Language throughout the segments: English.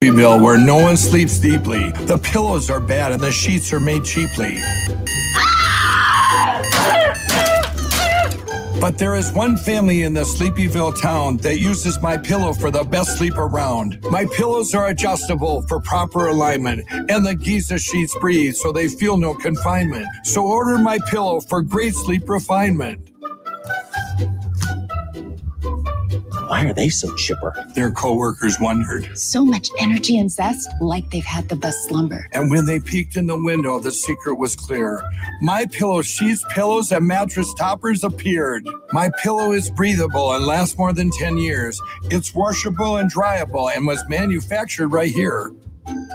Sleepyville, where no one sleeps deeply. The pillows are bad and the sheets are made cheaply. But there is one family in the Sleepyville town that uses my pillow for the best sleep around. My pillows are adjustable for proper alignment, and the Giza sheets breathe so they feel no confinement. So order my pillow for great sleep refinement. Why are they so chipper? Their coworkers wondered. So much energy and zest, like they've had the best slumber. And when they peeked in the window, the secret was clear. My pillow sheets, pillows, and mattress toppers appeared. My pillow is breathable and lasts more than 10 years. It's washable and dryable and was manufactured right here.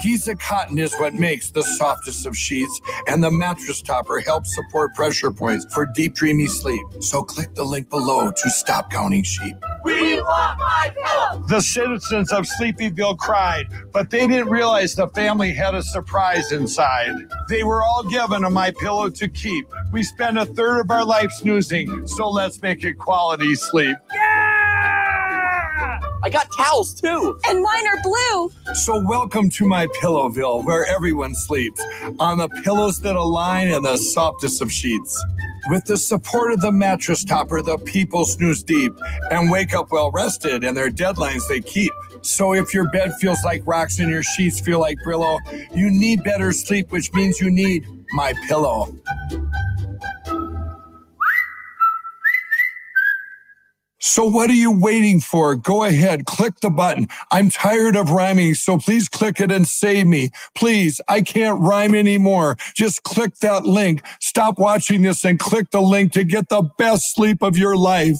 Giza cotton is what makes the softest of sheets, and the mattress topper helps support pressure points for deep, dreamy sleep. So click the link below to stop counting sheep. We want my pillow. The citizens of Sleepyville cried, but they didn't realize the family had a surprise inside. They were all given a my pillow to keep. We spend a third of our life snoozing, so let's make it quality sleep. I got towels too. And mine are blue. So welcome to my Pillowville, where everyone sleeps on the pillows that align and the softest of sheets. With the support of the mattress topper, the people snooze deep and wake up well rested, and their deadlines they keep. So if your bed feels like rocks and your sheets feel like Brillo, you need better sleep, which means you need my pillow. So what are you waiting for? Go ahead, click the button. I'm tired of rhyming, so please click it and save me. Please, I can't rhyme anymore. Just click that link. Stop watching this and click the link to get the best sleep of your life.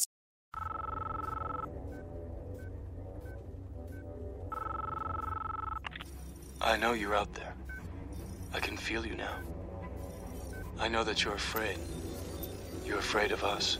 I know you're out there. I can feel you now. I know that you're afraid. You're afraid of us.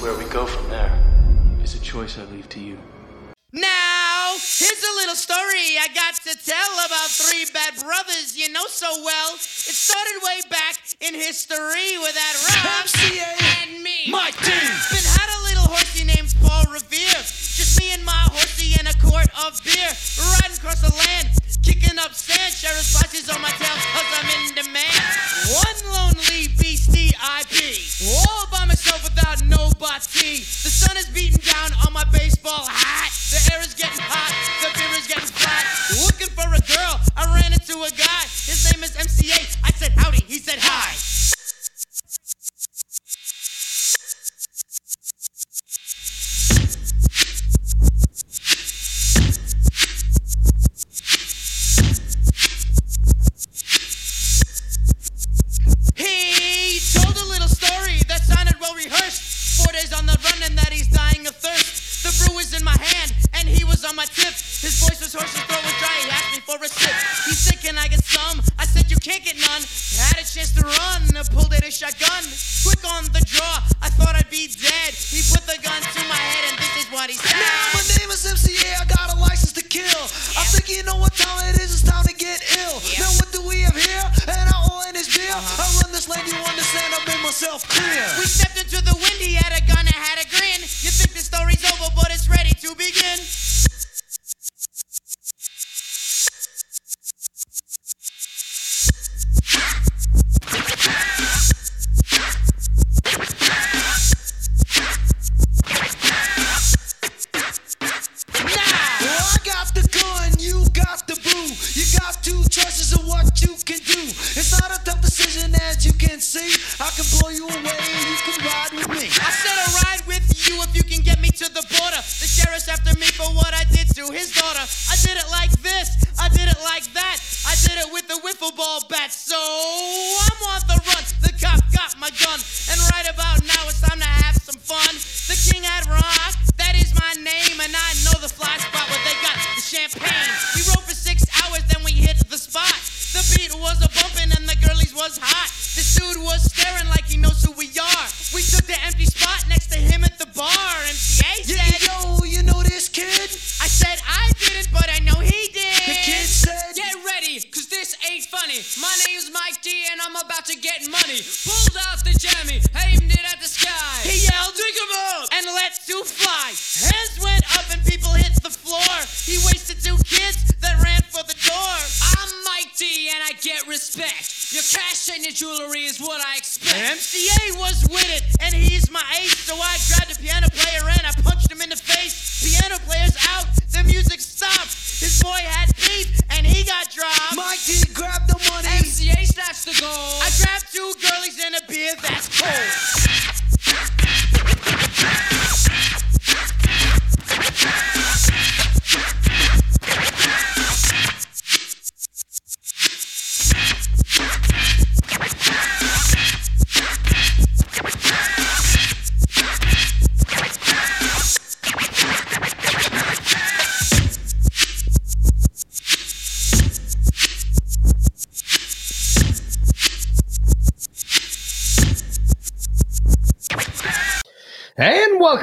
Where we go from there is a choice I leave to you. Now, here's a little story I got to tell about three bad brothers you know so well. It started way back in history with that Rob and me. My team. Been had a little horsey named Paul Revere. Just me and my horsey in a quart of beer. Riding across the land, kicking up sand. Sheriff splashes on my tail cause I'm in demand. One lonely beastie I be. All by myself without nobody. The sun is beating down on my baseball hat. The air is getting hot, the beer is getting flat. Looking for a girl, I ran into a guy. His name is MCA. I said howdy, he said hi.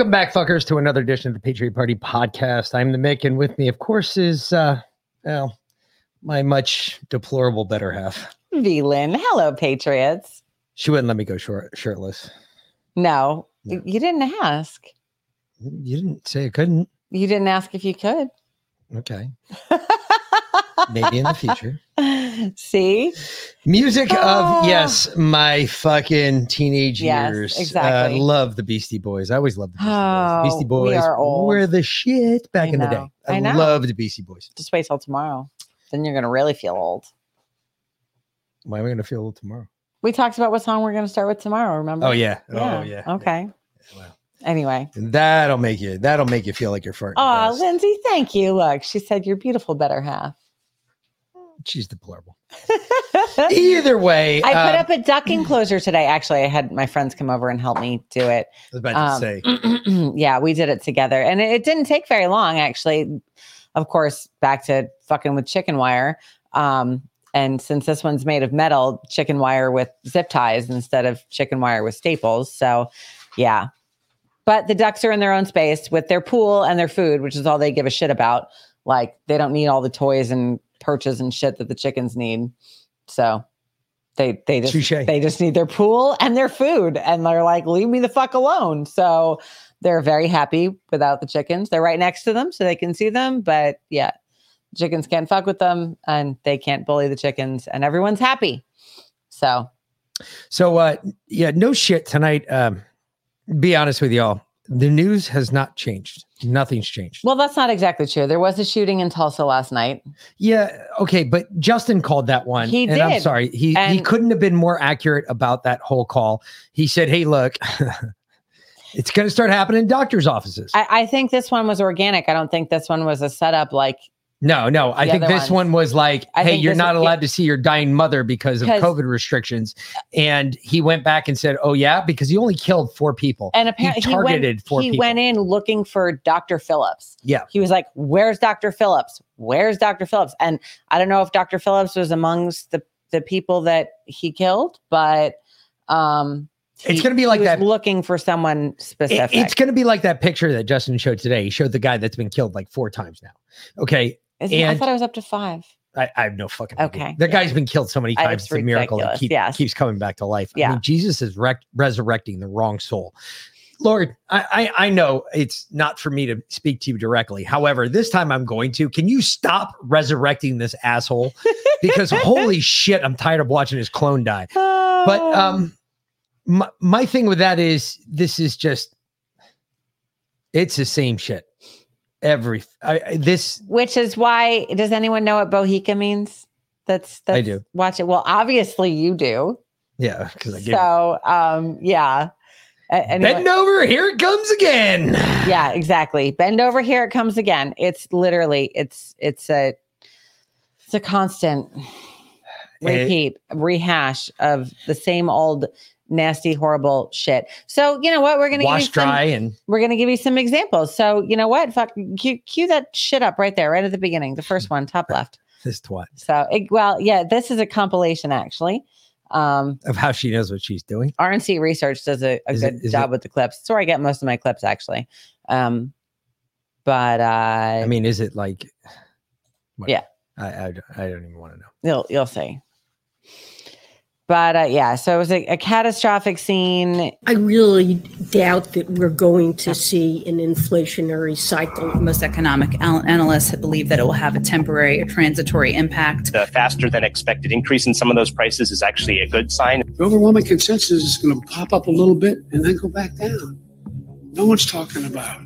Welcome back, fuckers, to another edition of the Patriot Party podcast. I'm the Mick, and with me, of course, is uh, well, my much deplorable better half. V Lynn. Hello, Patriots. She wouldn't let me go short, shirtless. No, No. you didn't ask. You didn't say I couldn't. You didn't ask if you could. Okay, maybe in the future. See? Music Ah. of yes, my fucking teenage Yes, years. exactly. Uh, love the Beastie Boys. I always loved the Beastie Oh, Boys. Beastie we Boys old. were the shit back in the day. I, I know. loved the Beastie Boys. Just wait till tomorrow. Then you're going to really feel old. Why am I going to feel old tomorrow? We talked about what song we're going to start with tomorrow, remember? Oh yeah. Oh yeah. Okay. Wow. Anyway. That'll make you that'll make you feel like you're farting. Oh. Lindsay, thank you. Look, she said you're beautiful, better half. She's deplorable. Either way, I put um, up a duck enclosure today. Actually, I had my friends come over and help me do it. I was about to Um, say yeah, we did it together, and it, it didn't take very long, actually. Of course, back to fucking with chicken wire. Um, and since this one's made of metal, chicken wire with zip ties instead of chicken wire with staples. So, yeah. But the ducks are in their own space with their pool and their food, which is all they give a shit about. Like they don't need all the toys and perches and shit that the chickens need. So they they just Touche. they just need their pool and their food. And they're like, leave me the fuck alone. So they're very happy without the chickens. They're right next to them so they can see them. But yeah, chickens can't fuck with them and they can't bully the chickens and everyone's happy. So so. Uh, yeah, no shit tonight. Um, be honest with y'all, the news has not changed. Nothing's changed. well, that's not exactly true. There was a shooting in Tulsa last night. yeah, okay, but Justin called that one, He and I'm sorry, he he couldn't have been more accurate about that whole call. He said, "Hey, look." It's going to start happening in doctors' offices. I, I think this one was organic. I don't think this one was a setup like No, no. I think this ones. one was like, I hey, you're not is- allowed to see your dying mother because of COVID restrictions. And he went back and said, oh, yeah, because he only killed four people. and apparently he, targeted went, four he people. went in looking for Dr. Phillips. Yeah. He was like, Where's Dr. Phillips? Where's Dr. Phillips? And I don't know if Dr. Phillips was amongst the, the people that he killed, but um It's gonna be like that- looking for someone It- specific. it's going to be like that picture that Justin showed today. He showed the guy that's been killed like four times now. Okay. Isn't I thought I was up to five. I, I have no fucking idea. Okay, That yeah. guy's been killed so many times. it's It's a miracle that keep, yes. keeps coming back to life. I Yeah. mean, Jesus is rec- resurrecting the wrong soul. Lord, I, I I know it's not for me to speak to you directly. However, this time I'm going to. Can you stop resurrecting this asshole? Because holy shit, I'm tired of watching his clone die. But Oh. um, my, my thing with that is this is just it's the same shit. Every I, this which is why does anyone know what Bohica means? That's that's I do. watch it. Well, obviously you do. yeah because I So um yeah. Anyway- bend over. Here it comes again. yeah exactly bend over here it comes again it's literally it's it's a it's a constant repeat rehash of the same old nasty horrible shit so you know what we're gonna give Wash you some, dry and we're gonna give you some examples so you know what fuck cue, cue that shit up right there right at the beginning the first one top left this twat so it, well yeah this is a compilation actually um of how she knows what she's doing. RNC Research does a, a Is it- good job it- with the clips. It's where I get most of my clips, actually. Um, but uh, I mean, is it like? what- Yeah. I, I I don't even want to know. you'll you'll see. But uh, yeah, so it was a, a catastrophic scene. I really doubt that we're going to see an inflationary cycle. Most economic analysts believe that it will have a temporary or transitory impact. The faster than expected increase in some of those prices is actually a good sign. The overwhelming consensus is going to pop up a little bit and then go back down. No one's talking about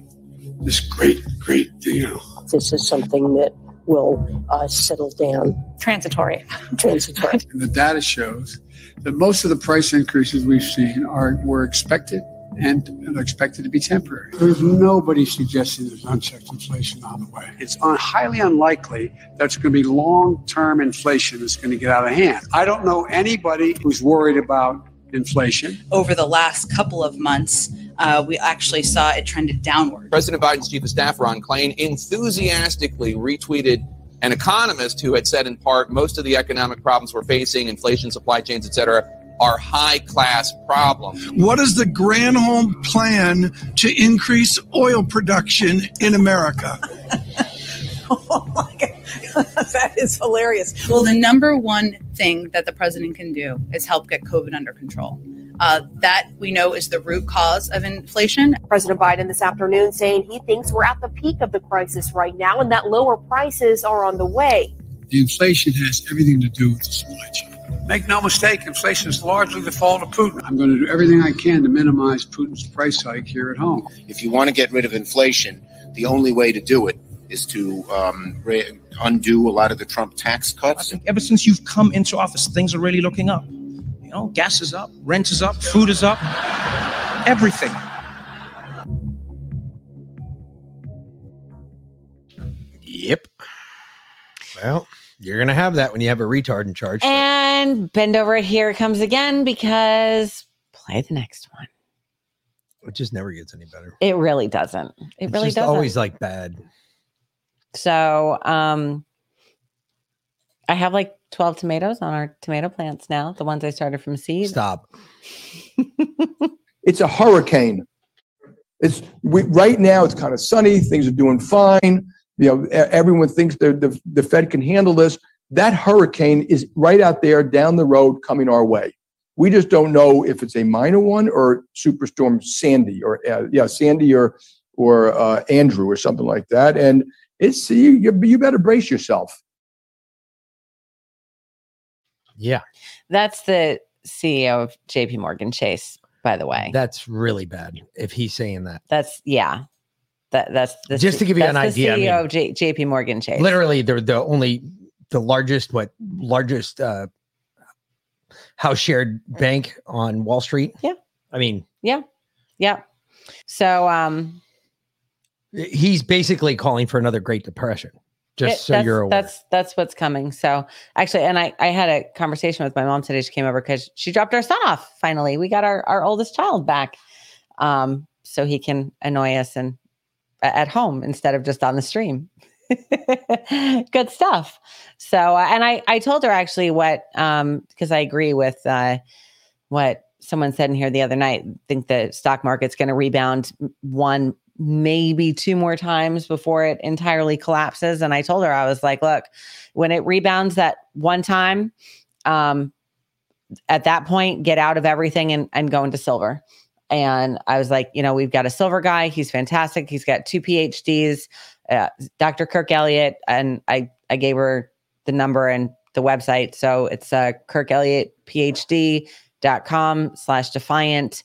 this great, great, deal. This is something that will uh, settle down. Transitory. Transitory. And the data shows that most of the price increases we've seen are were expected and and are expected to be temporary. There's nobody suggesting there's unchecked inflation on the way. It's un- highly unlikely that's going to be long-term inflation that's going to get out of hand. I don't know anybody who's worried about inflation. Over the last couple of months, uh, we actually saw it trended downward. President Biden's chief of staff, Ron Klain, enthusiastically retweeted an economist who had said, in part, most of the economic problems we're facing, inflation, supply chains, etc., are high class problems. What is the Granholm plan to increase oil production in America? oh my God. that is hilarious. Well, the number one thing that the president can do is help get COVID under control. Uh, that we know is the root cause of inflation. President Biden this afternoon saying he thinks we're at the peak of the crisis right now and that lower prices are on the way. The inflation has everything to do with the supply chain. Make no mistake, inflation is largely the fault of Putin. I'm going to do everything I can to minimize Putin's price hike here at home. If you want to get rid of inflation, the only way to do it is to um, re- undo a lot of the Trump tax cuts. Ever since you've come into office, things are really looking up. You know, gas is up, rent is up, food is up, everything. Yep. Well, you're gonna have that when you have a retard in charge. And bend over, here it comes again because play the next one. It just never gets any better. It really doesn't. It It's really just doesn't. always like bad. So, um, I have like 12 tomatoes on our tomato plants now, the ones I started from seed. Stop. It's a hurricane. It's we, right now. It's kind of sunny. Things are doing fine. You know, everyone thinks the, the Fed can handle this. That hurricane is right out there down the road coming our way. We just don't know if it's a minor one or Superstorm Sandy or uh, yeah, Sandy or or uh, Andrew or something like that. And it's you you better brace yourself. Yeah, That's the CEO of JP Morgan Chase, by the way. that's really bad. If he's saying that, That's, yeah. That, that's the, Just to give you an idea, I CEO mean- of J, JP Morgan Chase. literally, they're the only, the largest, what largest uh house shared bank on Wall Street. Yeah. I mean, Yeah. Yeah. So, um, he's basically calling for another Great Depression. Just It- so that's, you're aware. That's that's what's coming. So actually, and I I had a conversation with my mom today. She came over because she dropped our son off. Finally, we got our our oldest child back, um, so he can annoy us and at home instead of just on the stream. Good stuff. So, uh, and I I told her actually what um because I agree with uh what someone said in here the other night. Think the stock market's going to rebound one maybe two more times before it entirely collapses. And I told her, I was like, look, when it rebounds that one time, um, at that point, get out of everything and, and go into silver. And I was like, you know, we've got a silver guy. He's fantastic. He's got two PhDs, uh, Dr. Kirk Elliott. And I, I gave her the number and the website. So it's uh, Kirk Elliott slash defiant.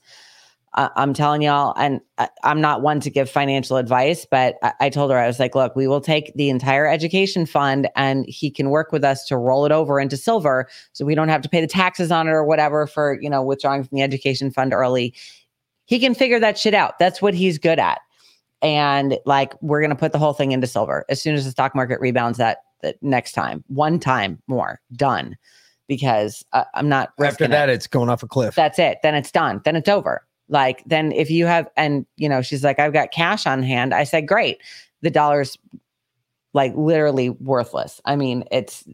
I- I'm telling y'all, and I- I'm not one to give financial advice, but I-, I told her, I was like, look, we will take the entire education fund and he can work with us to roll it over into silver so we don't have to pay the taxes on it or whatever for, you know, withdrawing from the education fund early. He can figure that shit out. That's what he's good at. And like, we're going to put the whole thing into silver as soon as the stock market rebounds that, that next time, one time more, done. Because uh, I'm not After risking it that, it's going off a cliff. that's it then it's done then it's over like then if you have and you know she's like i've got cash on hand i said great the dollar's like literally worthless i mean it's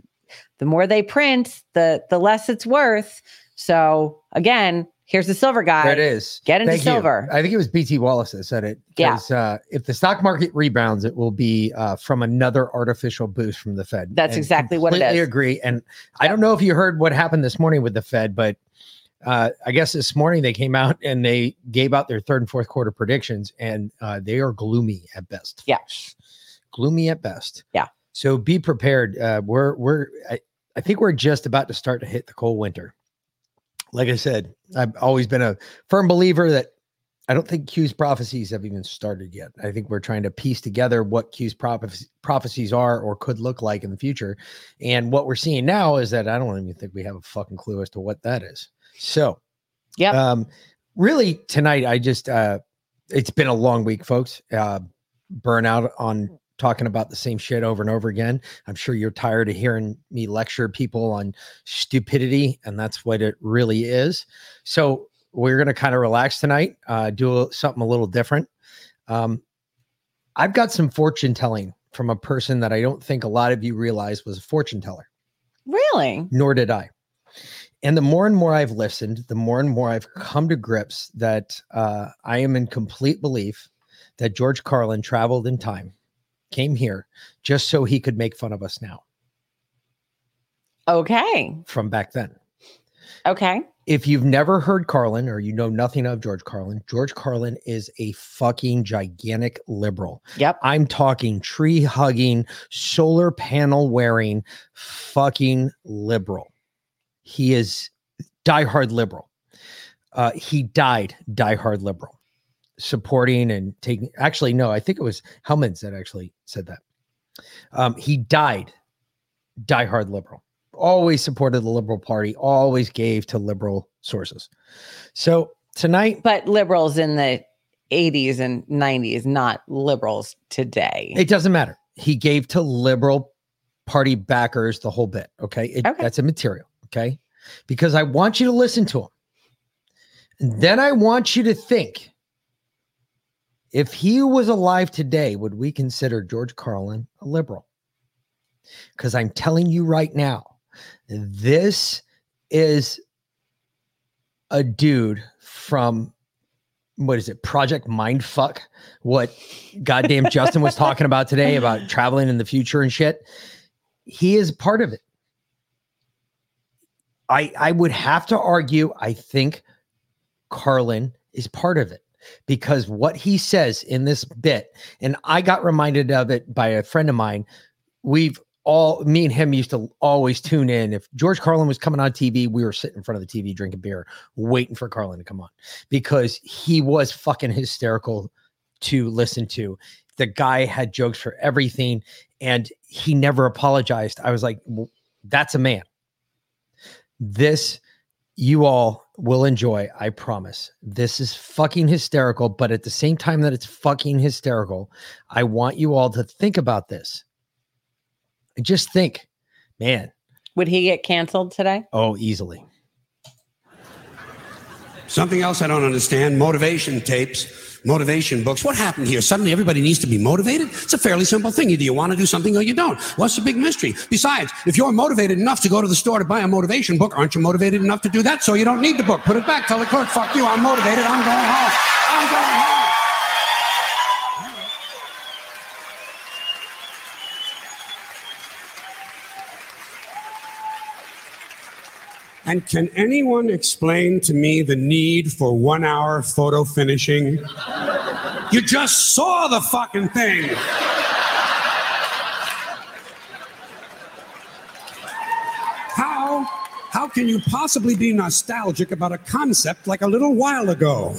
the more they print the the less it's worth so again Here's the silver guy. There it is. Get into Thank you. silver. I think it was BT Wallace that said it. Yeah. Uh, if the stock market rebounds, it will be uh, from another artificial boost from the Fed. That's And exactly what it completely agree. And I don't know if you heard what happened this morning with the Fed, but uh, I guess this morning they came out and they gave out their third and fourth quarter predictions, and uh, they are gloomy at best. Yeah. gloomy at best. Yeah. So be prepared. Uh, we're we're I, I think we're just about to start to hit the cold winter. Like I said, I've always been a firm believer that I don't think Q's prophecies have even started yet. I think we're trying to piece together what Q's prophe- prophecies are or could look like in the future. And what we're seeing now is that I don't even think we have a fucking clue as to what that is. So, yeah. Um, really tonight, I just, uh, it's been a long week, folks. Uh, burnout on talking about the same shit over and over again. I'm sure you're tired of hearing me lecture people on stupidity, and that's what it really is. So we're going to kind of relax tonight, uh, do a- something a little different. Um, I've got some fortune telling from a person that I don't think a lot of you realize was a fortune teller Really? nor did I. And the more and more I've listened, the more and more I've come to grips that uh, I am in complete belief that George Carlin traveled in time, came here just so he could make fun of us now Okay. from back then. Okay. If you've never heard Carlin or you know nothing of George Carlin, George Carlin is a fucking gigantic liberal. Yep. I'm talking tree hugging, solar panel wearing fucking liberal. He is diehard liberal. Uh, he died diehard liberal, supporting and taking. Actually, no, I think it was Hellman's that actually said that. Um, he died diehard liberal. Always supported the Liberal Party. Always gave to liberal sources. So tonight, But liberals in the 80s and 90s, not liberals today. It doesn't matter. He gave to liberal party backers the whole bit. Okay. It, That's immaterial. Okay. Because I want you to listen to him. Then I want you to think if he was alive today, would we consider George Carlin a liberal? Because I'm telling you right now, this is a dude from what is it project mindfuck what goddamn justin was talking about today about traveling in the future and shit he is part of it i i would have to argue i think carlin is part of it because what he says in this bit and i got reminded of it by a friend of mine we've all me and him used to always tune in. If George Carlin was coming on TV, we were sitting in front of the TV drinking beer, waiting for Carlin to come on because he was fucking hysterical to listen to. The guy had jokes for everything and he never apologized. I was like, "W- that's a man. This you all will enjoy, I promise. This is fucking hysterical, but at the same time that it's fucking hysterical, I want you all to think about this. Just think, man. Would he get canceled today? Oh, easily. Something else I don't understand motivation tapes, motivation books. What happened here? Suddenly everybody needs to be motivated? It's a fairly simple thing. Either you want to do something or you don't. What's the big mystery? Besides, if you're motivated enough to go to the store to buy a motivation book, aren't you motivated enough to do that? So you don't need the book. Put it back. Tell the clerk, fuck you. I'm motivated. I'm going home. I'm going home. And can anyone explain to me the need for one hour photo finishing? You just saw the fucking thing. How, how can you possibly be nostalgic about a concept like a little while ago?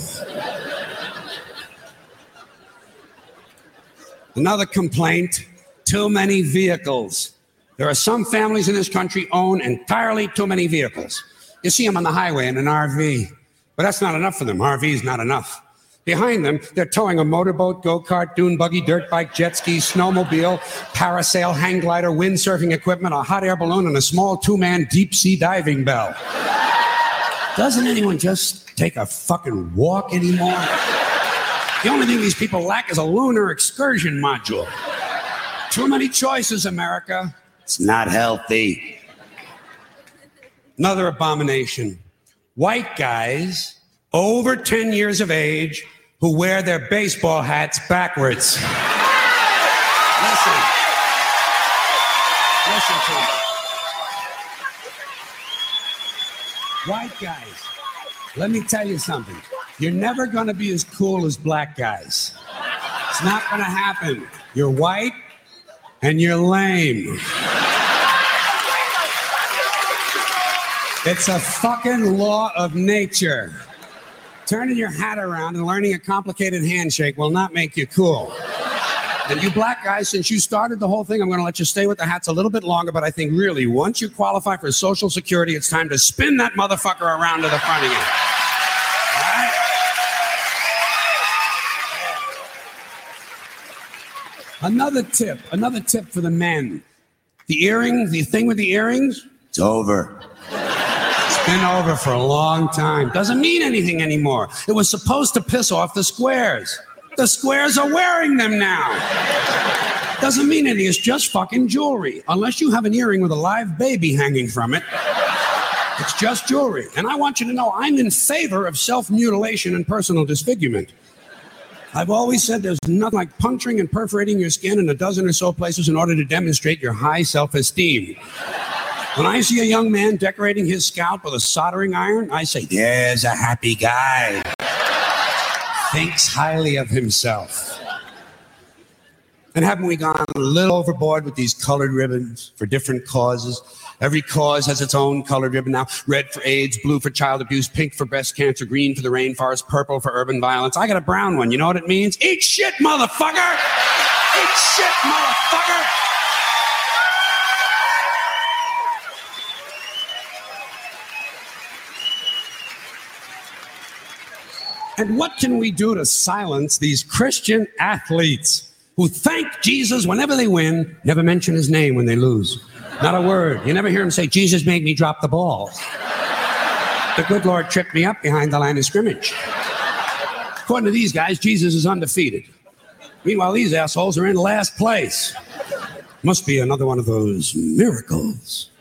Another complaint too many vehicles. There are some families in this country own entirely too many vehicles. You see them on the highway in an RV, but that's not enough for them. RV is not enough. Behind them, they're towing a motorboat, go kart, dune buggy, dirt bike, jet ski, snowmobile, parasail, hang glider, windsurfing equipment, a hot air balloon, and a small two man deep sea diving bell. Doesn't anyone just take a fucking walk anymore? The only thing these people lack is a lunar excursion module. Too many choices, America. It's not healthy. Another abomination. White guys over 10 years of age who wear their baseball hats backwards. Listen. Listen to me. White guys, let me tell you something. You're never going to be as cool as black guys. It's not going to happen. You're white and you're lame. It's a fucking law of nature. Turning your hat around and learning a complicated handshake will not make you cool. And you black guys, since you started the whole thing, I'm going to let you stay with the hats a little bit longer. But I think really, once you qualify for Social Security, it's time to spin that motherfucker around to the front again. All right? Another tip, another tip for the men. The earrings, the thing with the earrings, it's over. It's been over for a long time. Doesn't mean anything anymore. It was supposed to piss off the squares. The squares are wearing them now. Doesn't mean anything. It's just fucking jewelry. Unless you have an earring with a live baby hanging from it. It's just jewelry. And I want you to know I'm in favor of self mutilation and personal disfigurement. I've always said there's nothing like puncturing and perforating your skin in a dozen or so places in order to demonstrate your high self esteem. When I see a young man decorating his scalp with a soldering iron, I say, There's a happy guy. Thinks highly of himself. And haven't we gone a little overboard with these colored ribbons for different causes? Every cause has its own color ribbon now. Red for AIDS, blue for child abuse, pink for breast cancer, green for the rainforest, purple for urban violence. I got a brown one. You know what it means? Eat shit, motherfucker! Eat shit, motherfucker! And what can we do to silence these Christian athletes who thank Jesus whenever they win, never mention his name when they lose? Not a word. You never hear him say, Jesus made me drop the ball. The good Lord tripped me up behind the line of scrimmage. According to these guys, Jesus is undefeated. Meanwhile, these assholes are in last place. Must be another one of those miracles.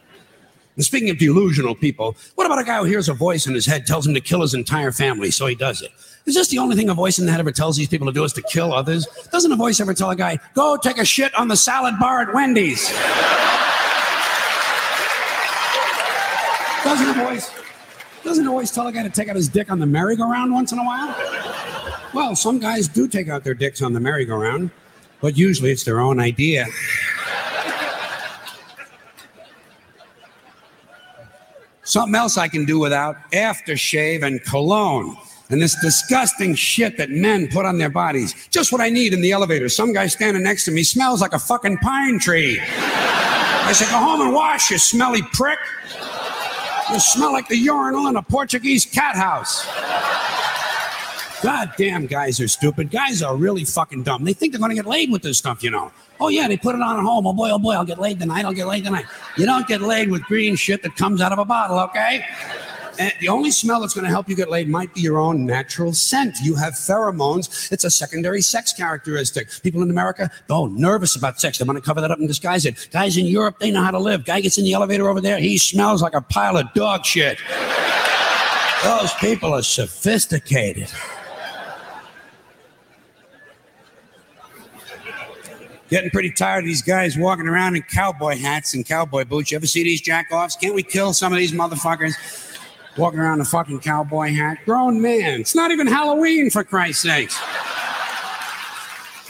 And speaking of delusional people, what about a guy who hears a voice in his head tells him to kill his entire family, so he does it? Is this the only thing a voice in the head ever tells these people to do is to kill others? Doesn't a voice ever tell a guy, go take a shit on the salad bar at Wendy's? Doesn't a voice doesn't a voice tell a guy to take out his dick on the merry-go-round once in a while? Well, some guys do take out their dicks on the merry-go-round, but usually it's their own idea. Something else I can do without aftershave and cologne and this disgusting shit that men put on their bodies. Just what I need in the elevator. Some guy standing next to me smells like a fucking pine tree. I said, Go home and wash, you smelly prick. You smell like the urinal in a Portuguese cat house. God damn, guys are stupid. Guys are really fucking dumb. They think they're going to get laid with this stuff, you know. Oh, yeah, they put it on at home. Oh, boy, oh, boy, I'll get laid tonight. I'll get laid tonight. You don't get laid with green shit that comes out of a bottle, okay? And the only smell that's going to help you get laid might be your own natural scent. You have pheromones. It's a secondary sex characteristic. People in America, oh, nervous about sex. They want to cover that up and disguise it. Guys in Europe, they know how to live. Guy gets in the elevator over there, he smells like a pile of dog shit. Those people are sophisticated. Getting pretty tired of these guys walking around in cowboy hats and cowboy boots. You ever see these jackoffs? Can't we kill some of these motherfuckers walking around a fucking cowboy hat? Grown man. It's not even Halloween, for Christ's sakes.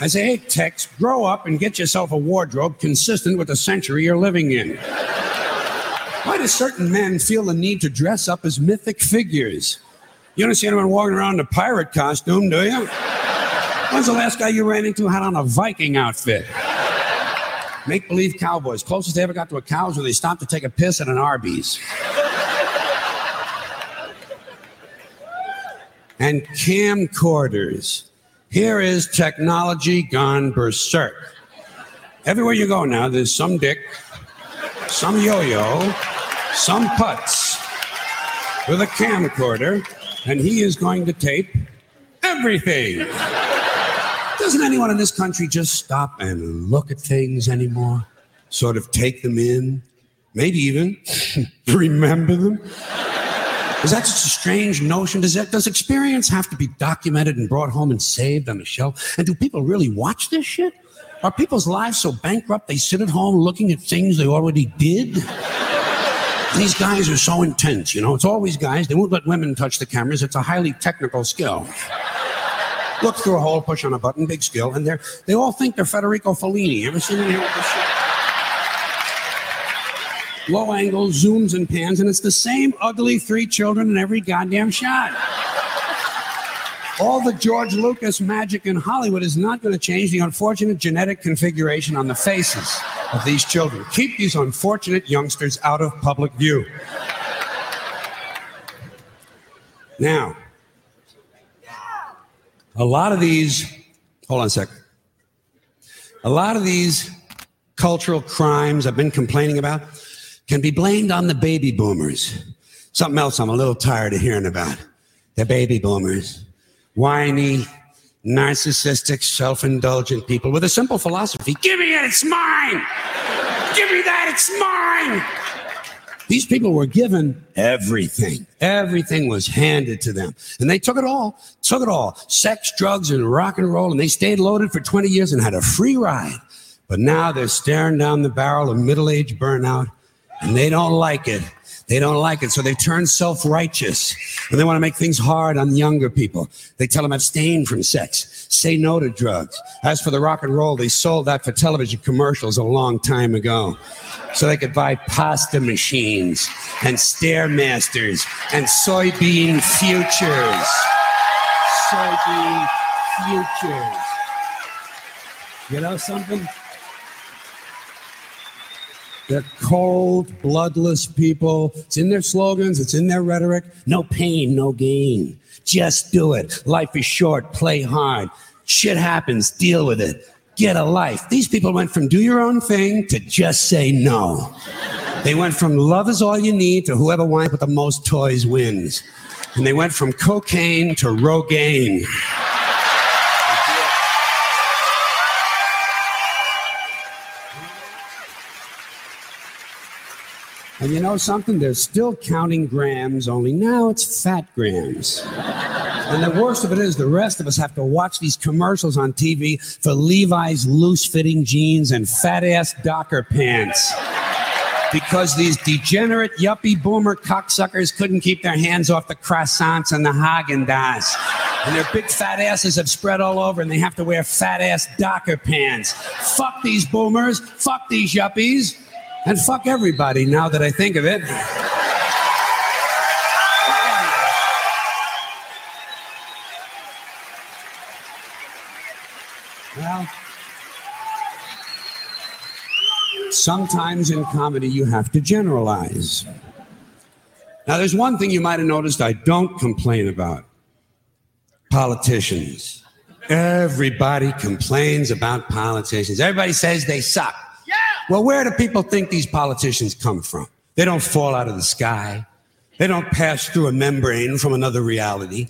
I say, hey, Tex, grow up and get yourself a wardrobe consistent with the century you're living in. Why do certain men feel the need to dress up as mythic figures? You don't see anyone walking around in a pirate costume, do you? When's the last guy you ran into had on a Viking outfit? Make believe cowboys. Closest they ever got to a cow is when they stopped to take a piss at an Arby's. And camcorders. Here is technology gone berserk. Everywhere you go now, there's some dick, some yo yo, some putz with a camcorder, and he is going to tape everything. Doesn't anyone in this country just stop and look at things anymore? Sort of take them in, maybe even remember them? Is that such a strange notion? Does that does experience have to be documented and brought home and saved on the shelf? And do people really watch this shit? Are people's lives so bankrupt they sit at home looking at things they already did? These guys are so intense, you know. It's always guys. They won't let women touch the cameras. It's a highly technical skill. Look through a hole, push on a button, big skill, and they're they all think they're Federico Fellini. Ever seen any of this shit? Low angle, zooms and pans, and it's the same ugly three children in every goddamn shot. All the George Lucas magic in Hollywood is not going to change the unfortunate genetic configuration on the faces of these children. Keep these unfortunate youngsters out of public view. Now, a lot of these, hold on a second. A lot of these cultural crimes I've been complaining about can be blamed on the baby boomers. Something else I'm a little tired of hearing about. The baby boomers. Whiny, narcissistic, self indulgent people with a simple philosophy give me it, it's mine! Give me that, it's mine! These people were given everything. Everything was handed to them. And they took it all, took it all sex, drugs, and rock and roll. And they stayed loaded for 20 years and had a free ride. But now they're staring down the barrel of middle age burnout and they don't like it. They don't like it. So they turn self righteous and they want to make things hard on younger people. They tell them abstain from sex, say no to drugs. As for the rock and roll, they sold that for television commercials a long time ago. So they could buy pasta machines and Stairmasters and soybean futures. Soybean futures. You know something? They're cold, bloodless people. It's in their slogans, it's in their rhetoric. No pain, no gain. Just do it. Life is short, play hard. Shit happens, deal with it. Get a life. These people went from do your own thing to just say no. They went from love is all you need to whoever winds up with the most toys wins. And they went from cocaine to Rogaine. And you know something? They're still counting grams, only now it's fat grams. And the worst of it is, the rest of us have to watch these commercials on TV for Levi's loose fitting jeans and fat ass Docker pants. Because these degenerate yuppie boomer cocksuckers couldn't keep their hands off the croissants and the Haagen Dazs. And their big fat asses have spread all over and they have to wear fat ass Docker pants. Fuck these boomers. Fuck these yuppies. And fuck everybody now that I think of it. Well, sometimes in comedy you have to generalize. Now, there's one thing you might have noticed I don't complain about politicians. Everybody complains about politicians. Everybody says they suck. Well, where do people think these politicians come from? They don't fall out of the sky. They don't pass through a membrane from another reality.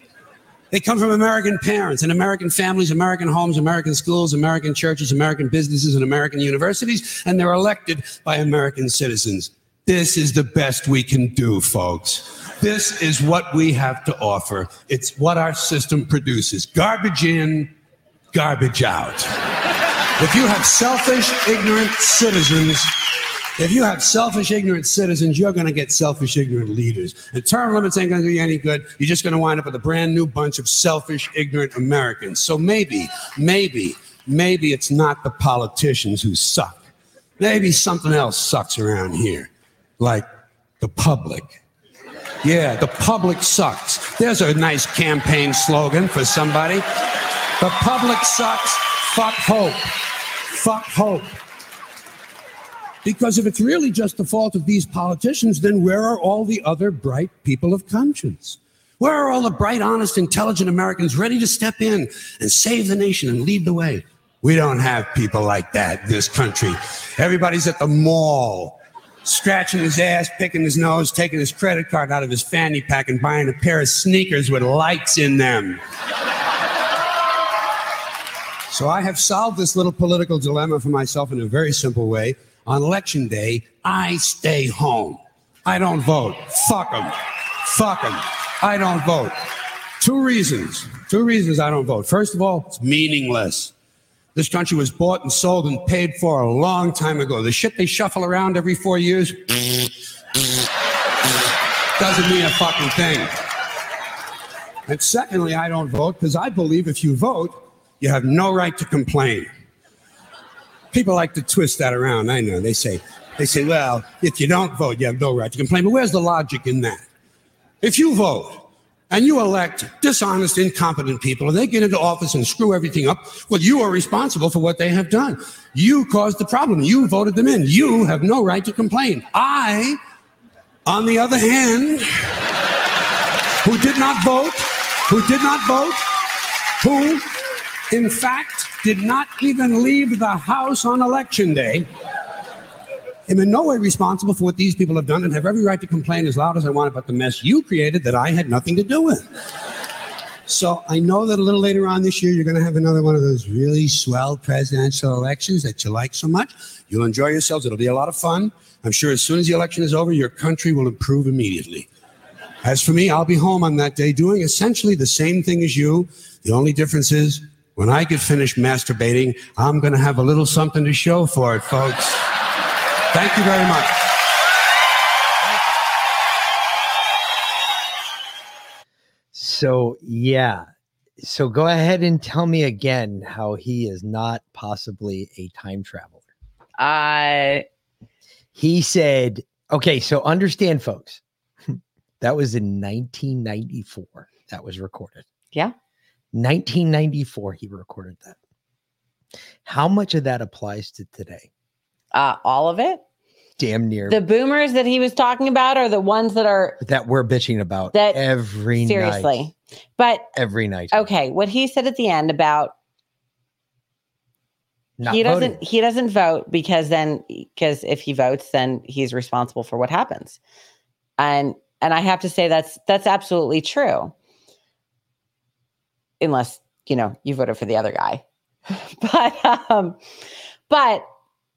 They come from American parents and American families, American homes, American schools, American churches, American businesses, and American universities, and they're elected by American citizens. This is the best we can do, folks. This is what we have to offer. It's what our system produces garbage in, garbage out. If you have selfish, ignorant citizens, if you have selfish, ignorant citizens, you're going to get selfish, ignorant leaders. And term limits ain't going to do you any good. You're just going to wind up with a brand new bunch of selfish, ignorant Americans. So maybe, maybe, maybe it's not the politicians who suck. Maybe something else sucks around here, like the public. Yeah, the public sucks. There's a nice campaign slogan for somebody. The public sucks. Fuck hope. Fuck hope. Because if it's really just the fault of these politicians, then where are all the other bright people of conscience? Where are all the bright, honest, intelligent Americans ready to step in and save the nation and lead the way? We don't have people like that in this country. Everybody's at the mall, scratching his ass, picking his nose, taking his credit card out of his fanny pack, and buying a pair of sneakers with lights in them. So I have solved this little political dilemma for myself in a very simple way. On election day, I stay home. I don't vote. Fuck them. Fuck them. I don't vote. Two reasons. Two reasons I don't vote. First of all, it's meaningless. This country was bought and sold and paid for a long time ago. The shit they shuffle around every four years doesn't mean a fucking thing. And secondly, I don't vote because I believe if you vote, you have no right to complain. People like to twist that around. I know. They say, they say, well, if you don't vote, you have no right to complain. But where's the logic in that? If you vote and you elect dishonest, incompetent people, and they get into office and screw everything up, well, you are responsible for what they have done. You caused the problem. You voted them in. You have no right to complain. I, on the other hand, who did not vote, who did not vote, who, in fact, did not even leave the house on election day, am in no way responsible for what these people have done and have every right to complain as loud as I want about the mess you created that I had nothing to do with. So I know that a little later on this year, you're going to have another one of those really swell presidential elections that you like so much. You'll enjoy yourselves. It'll be a lot of fun. I'm sure as soon as the election is over, your country will improve immediately. As for me, I'll be home on that day doing essentially the same thing as you. The only difference is when I get finished masturbating, I'm going to have a little something to show for it, folks. Thank you very much. So yeah. So go ahead and tell me again how he is not possibly a time traveler. I He said, okay, so understand, folks. that was in 1994. That was recorded. Yeah. 1994, he recorded that. How much of that applies to today? uh, all of it. Damn near The boomers that he was talking about are the ones that are that we're bitching about That- every night. seriously. night. But Every night. okay, what he said at the end about Not he doesn't voting. he doesn't vote because then because if he votes then he's responsible for what happens and and i have to say that's that's absolutely true unless you know you voted for the other guy but um but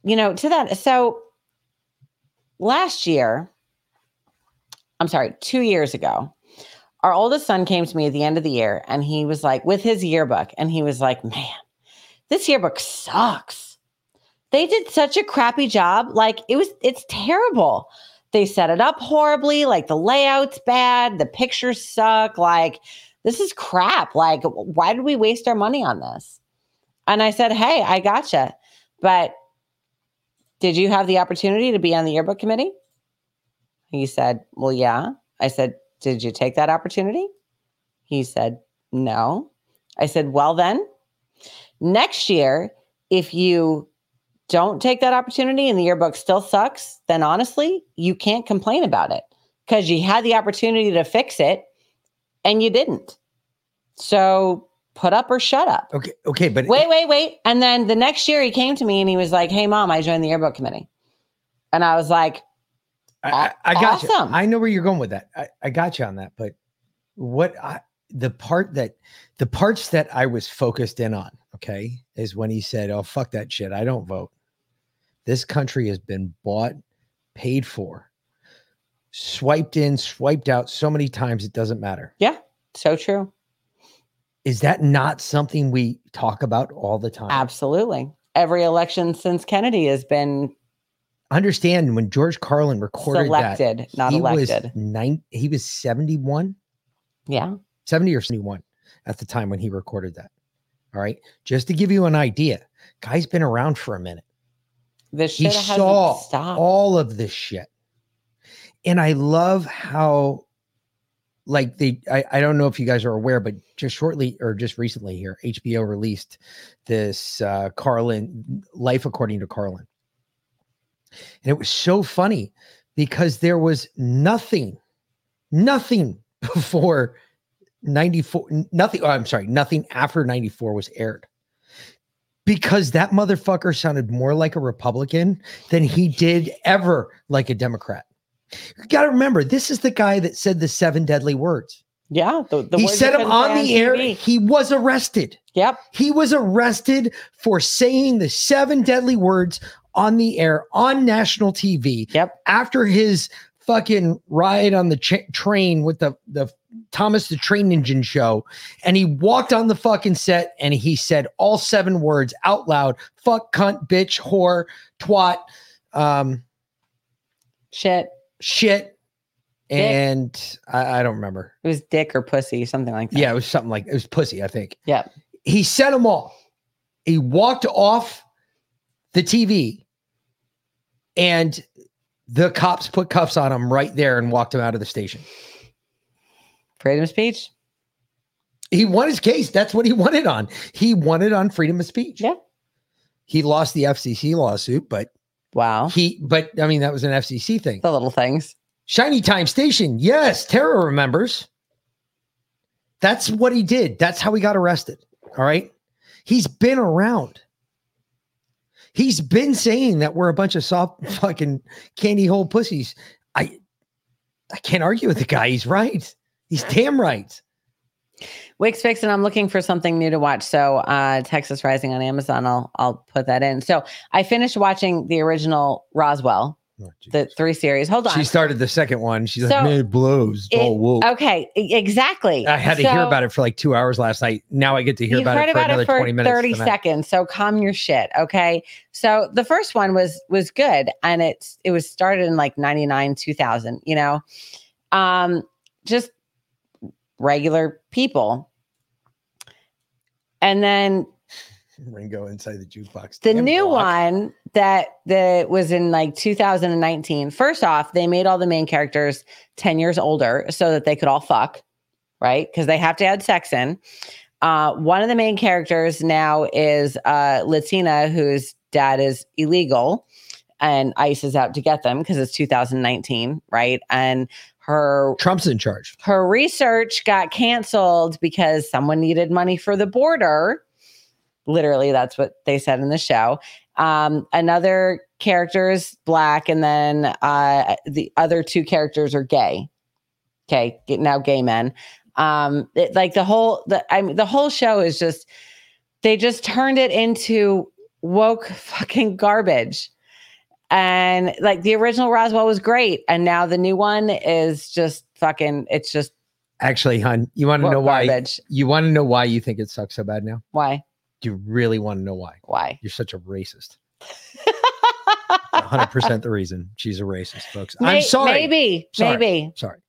you know to that so last year i'm sorry two years ago our oldest son came to me at the end of the year and he was like with his yearbook and he was like man this yearbook sucks. They did such a crappy job. Like it was, it's terrible. They set it up horribly. Like the layout's bad. The pictures suck. Like this is crap. Like why did we waste our money on this? And I said, Hey, I gotcha. But did you have the opportunity to be on the yearbook committee? He said, Well, yeah. I said, Did you take that opportunity? He said, No. I said, Well, then next year, if you don't take that opportunity and the yearbook still sucks, then honestly, you can't complain about it because you had the opportunity to fix it and you didn't. So put up or shut up. Okay, okay, but Wait, wait, wait. And then the next year he came to me and he was like, Hey, mom, I joined the yearbook committee. And I was like, I, I, got you. I know where you're going with that. I, I got you on that. But what I, the part that the parts that I was focused in on, okay, is when he said, "Oh fuck that shit, I don't vote." This country has been bought, paid for, swiped in, swiped out so many times it doesn't matter. Yeah, so true. Is that not something we talk about all the time? Absolutely. Every election since Kennedy has been Understand when George Carlin recorded that, not he elected. Was nine, he was 71. Yeah. 70 or 71 at the time when he recorded that. All right. Just to give you an idea, guy's been around for a minute. This He saw stopped. all of this shit. And I love how, like, they, I, I don't know if you guys are aware, but just shortly or just recently here, HBO released this uh, Carlin, Life According to Carlin. And it was so funny because there was nothing, nothing before 94, nothing, oh, I'm sorry, nothing after 94 was aired. Because that motherfucker sounded more like a Republican than he did ever like a Democrat. You got to remember, this is the guy that said the seven deadly words. Yeah. The, the he said them on the air. TV. He was arrested. Yep. He was arrested for saying the seven deadly words on the air on national TV. Yep. After his fucking ride on the train with the the Thomas the Train Engine show, and he walked on the fucking set and he said all seven words out loud: "Fuck, cunt, bitch, whore, twat, um, shit, shit," Dick. and I, I don't remember. It was dick or pussy, something like that. Yeah, it was something like it was pussy, I think. Yeah. He said them all. He walked off the TV and the cops put cuffs on him right there and walked him out of the station. Freedom of speech. He won his case. That's what he wanted on. He wanted on freedom of speech. Yeah. He lost the FCC lawsuit, but wow. He but I mean that was an FCC thing. The little things. Shining Time Station. Yes, Tara remembers. That's what he did. That's how he got arrested. All right. He's been around. He's been saying that we're a bunch of soft fucking candy hole pussies. I I can't argue with the guy. He's right. He's damn right. Wix Fix, and I'm looking for something new to watch. So uh Texas Rising on Amazon. I'll I'll put that in. So I finished watching the original Roswell, the three series. Hold on. She started the second one. She's So, like, man, it blows. It- oh, whoa. okay, exactly. I had to hear about it for like two hours last night. Now I get to hear about it for about another it for 20 minutes. 30 seconds. So calm your shit. Okay. So the first one was was good and it's it was started in like 99, 2000, you know. Um just regular people. And then Ringo inside the jukebox. the Damn new block. one that that was in like 2019. First off, they made all the main characters 10 years older so that they could all fuck, right? Because they have to add sex in. Uh, one of the main characters now is uh, Latina, whose dad is illegal, and ICE is out to get them because it's 2019, right? And her Trump's in charge. her research got canceled because someone needed money for the border. Literally, that's what they said in the show. Um, another character is black, and then uh, the other two characters are gay. Okay, now gay men. Um, it- like the whole the I mean, the whole show is just they just turned it into woke fucking garbage. And like the original Roswell was great, and now the new one is just fucking. It's just Actually, hon, you want to know why? garbage? You want to know why you think it sucks so bad now? why Do you really want to know why? why. You're such a racist. 100% the reason she's a racist, folks. May- I'm sorry. Maybe, Sorry. maybe. Sorry.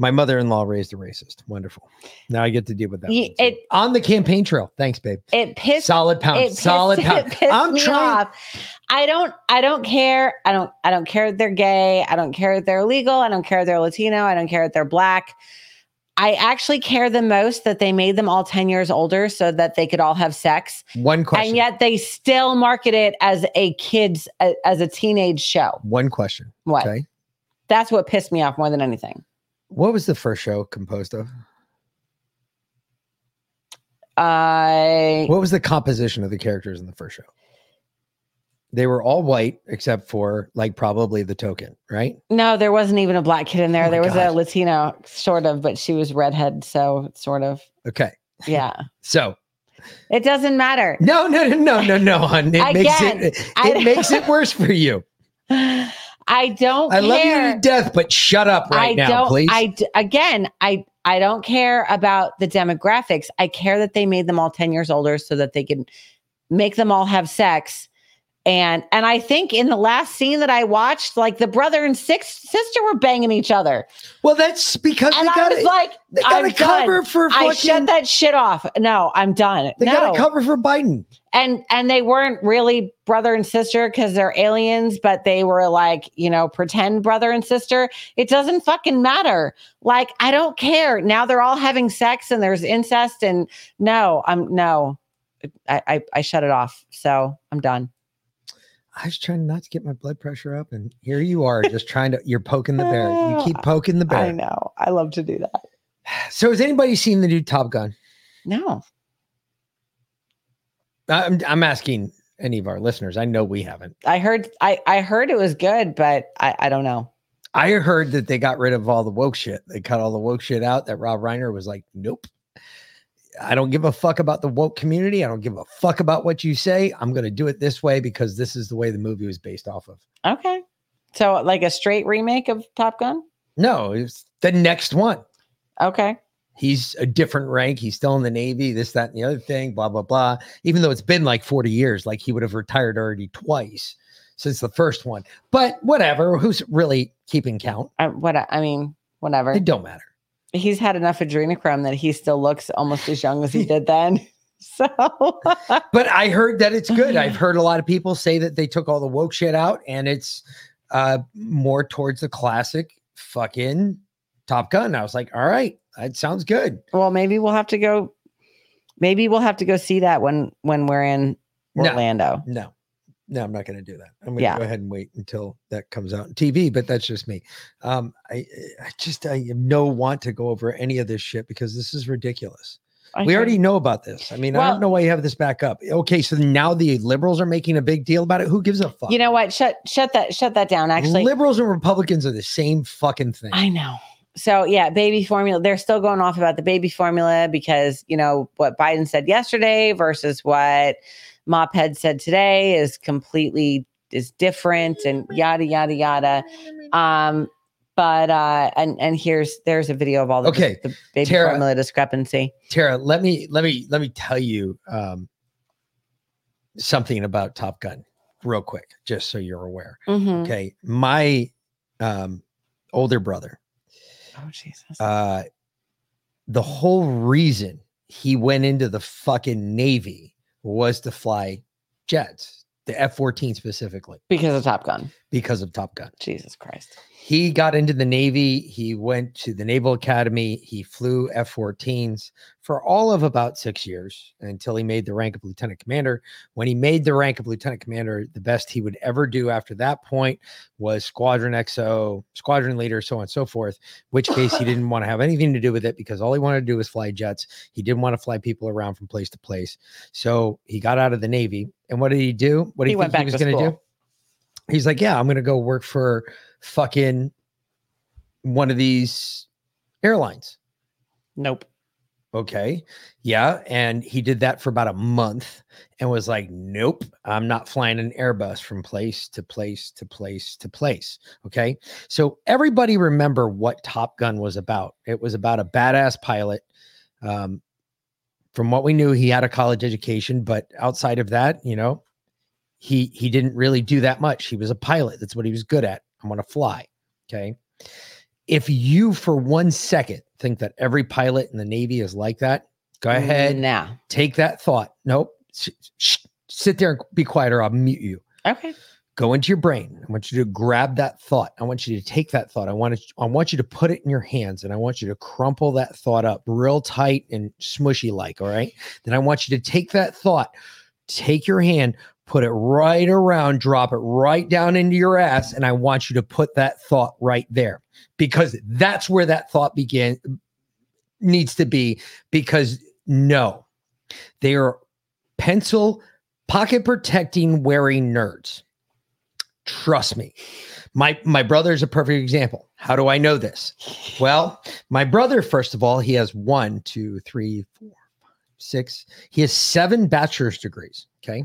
My mother-in-law raised a racist. Wonderful. Now I get to deal with that. Ye- it on the campaign trail. Thanks, babe. it pissed Solid pound. pissed- Solid pound. I'm trying- off. I don't. I don't care. I don't. I don't care that they're gay. I don't care that they're illegal. I don't care that they're Latino. I don't care that they're black. I actually care the most that they made them all ten years older so that they could all have sex, One question. and yet they still market it as a kids a- as a teenage show. One question. What? Okay. That's what pissed me off more than anything. What was the first show composed of? I What was the composition of the characters in the first show? They were all white except for like probably the token, right? no, there wasn't even a black kid in there. Oh there was God. a Latino, sort of, but she was redhead, so sort of. Okay. Yeah. So It doesn't matter. no, no, no, no, no, no. It makes Again, it it makes it worse for you. I don't I love you care. to death, but shut up right I now, don't please. I d- again, I I don't care about the demographics. I care that they made them all 10 years older so that they can make them all have sex. And and I think in the last scene that I watched, like the brother and six sister were banging each other. well, that's because And they I got was like, they got I'm a cover done. for I shut that shit off. No, I'm done. they no. got a cover for Biden. and and they weren't really brother and sister because they're aliens but they were like you know pretend brother and sister it doesn't fucking matter like i don't care now they're all having sex and there's incest and no i'm no i i, I shut it off so i'm done I was trying not to get my blood pressure up, and here you are, just trying to. You're poking the bear. You keep poking the bear. i know i love to do that So, has anybody seen the new Top Gun? no I'm, I'm asking any of our listeners. I know we haven't. i heard i i heard it was good but i i don't know I heard that they got rid of all the woke shit. They cut all the woke shit out. That Rob Reiner was like, nope. I don't give a fuck about the woke community. I don't give a fuck about what you say. I'm going to do it this way because this is the way the movie was based off of. okay So, like a straight remake of Top Gun? No, it's the next one. Okay. He's a different rank. He's still in the Navy, this, that, and the other thing, blah, blah, blah. Even though it's been like 40 years, like he would have retired already twice since the first one. But whatever, who's really keeping count? I, what I mean, whatever. It don't matter. He's had enough adrenochrome that he still looks almost as young as he did then. So, but I heard that it's good. I've heard a lot of people say that they took all the woke shit out and it's uh more towards the classic fucking Top Gun. I was like, all right, that sounds good. well, maybe we'll have to go. Maybe we'll have to go see that when when we're in Orlando. No, no, I'm not going to do that. I'm going to Yeah. go ahead and wait until that comes out on TV. But that's just me. Um, I, I just I have no want to go over any of this shit because this is ridiculous. I we already know about this. I mean, I don't know why you have this back up. Okay, so now the liberals are making a big deal about it. Who gives a fuck? You know what? Shut shut that shut that down. Actually, liberals and Republicans are the same fucking thing. I know. So yeah, baby formula. They're still going off about the baby formula because you know what Biden said yesterday versus what Mophead said today is completely is different and yada yada yada. Um, but uh, and and here's there's a video of all the, Okay, the baby Tara- formula discrepancy. Tara, let me let me let me tell you um, something about Top Gun real quick, just so you're aware. Mhm. Okay, my um, older brother, Oh Jesus! uh, the whole reason he went into the fucking Navy was to fly jets, the F 14 specifically, Because of Top Gun. Because of Top Gun. Jesus Christ. He got into the Navy. He went to the Naval Academy. He flew F 14s for all of about six years until he made the rank of lieutenant commander. When he made the rank of lieutenant commander, the best he would ever do after that point was squadron XO, squadron leader, so on and so forth. Which case he didn't want to have anything to do with it because all he wanted to do was fly jets. He didn't want to fly people around from place to place. So he got out of the Navy. And what did he do? What do He went think he back was going to do? He's like, yeah, I'm going to go work for fucking one of these airlines. Nope. Okay. Yeah. And he did that for about a month and was like, nope, I'm not flying an Airbus from place to place to place to place. Okay. So everybody remember what Top Gun was about. It was about a badass pilot. Um, from what we knew, he had a college education, but outside of that, you know, he he didn't really do that much. He was a pilot. That's what he was good at. I'm going to fly. Okay. If you for one second think that every pilot in the Navy is like that, go mm, ahead. Now, Take that thought. Nope. Sh- sh- sit there and be quiet or I'll mute you. okay. Go into your brain. I want you to grab that thought. I want you to take that thought. I want to, I want you to put it in your hands and I want you to crumple that thought up real tight and smushy like. All right. Then I want you to take that thought, take your hand, put it right around, drop it right down into your ass. And I want you to put that thought right there because that's where that thought began needs to be. Because no, they are pencil pocket protecting wearing nerds. Trust me. My my brother is a perfect example. How do I know this? Well, my brother, first of all, he has one, two, three, four, five, six. He has seven bachelor's degrees. Okay.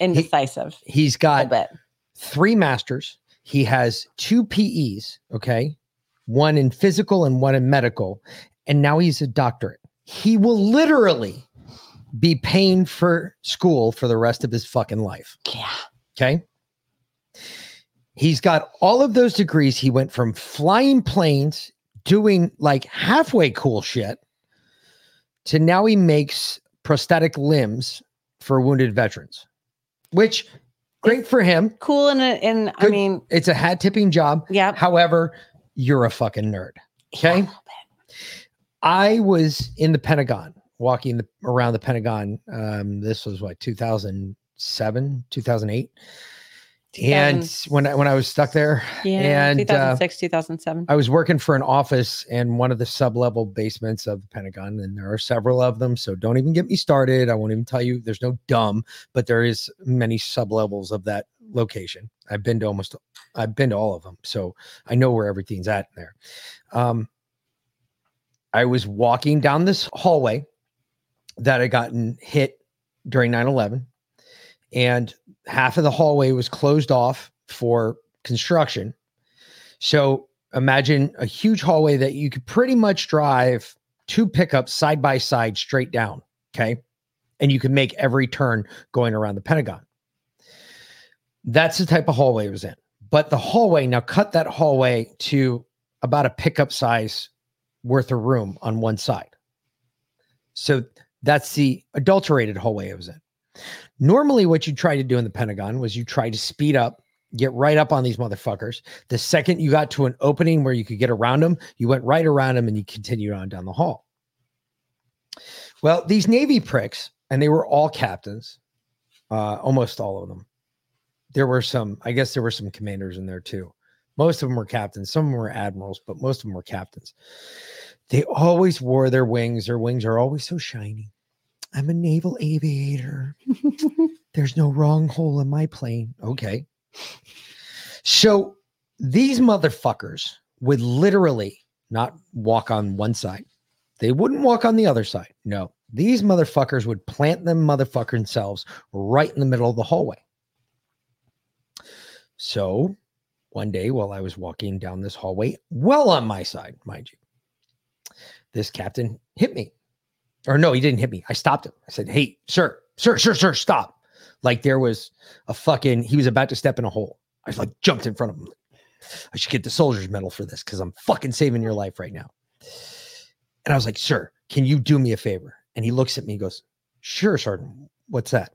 Indecisive. He's got three masters. He has two PEs, okay, one in physical and one in medical, and now he's a doctorate. He will literally be paying for school for the rest of his fucking life. Yeah. Okay. He's got all of those degrees. He went from flying planes, doing like halfway cool shit, to now he makes prosthetic limbs for wounded veterans, which great for him. Cool And, a, in I mean, It's a hat tipping job. Yeah. However, you're a fucking nerd. Okay. I was in the Pentagon, walking the, around the Pentagon. Um, this was what 2007, 2008. And when I when I was stuck there, yeah, and uh, 2006, 2007. I was working for an office in one of the sub-level basements of the Pentagon, and there are several of them. So don't even get me started. I won't even tell you. There's no dumb, but there is many sub-levels of that location. I've been to almost, I've been to all of them, so I know where everything's at there. Um, I was walking down this hallway that had gotten hit during 9/11, and half of the hallway was closed off for construction. So imagine a huge hallway that you could pretty much drive two pickups side by side straight down. Okay. And you can make every turn going around the Pentagon. That's the type of hallway it was in. But the hallway, now cut that hallway to about a pickup size worth of room on one side. So that's the adulterated hallway it was in. Normally, what you try to do in the Pentagon was you try to speed up, get right up on these motherfuckers. The second you got to an opening where you could get around them, you went right around them and you continued on down the hall. Well, these Navy pricks, and they were all captains, uh, almost all of them. There were some, I guess there were some commanders in there too. Most of them were captains, some of them were admirals, but most of them were captains. They always wore their wings. Their wings are always so shiny. I'm a naval aviator. There's no wrong hole in my plane. Okay. So these motherfuckers would literally not walk on one side. They wouldn't walk on the other side. No, these motherfuckers would plant them motherfucker themselves right in the middle of the hallway. So one day while I was walking down this hallway, well on my side, mind you, this captain hit me. Or no, he didn't hit me. I stopped him. I said, Hey, sir, sir, sir, sir, stop. Like there was a fucking, he was about to step in a hole. I like jumped in front of him. I should get the soldier's medal for this because I'm fucking saving your life right now. And I was like, Sir, can you do me a favor? And he looks at me and goes, Sure, Sergeant. What's that?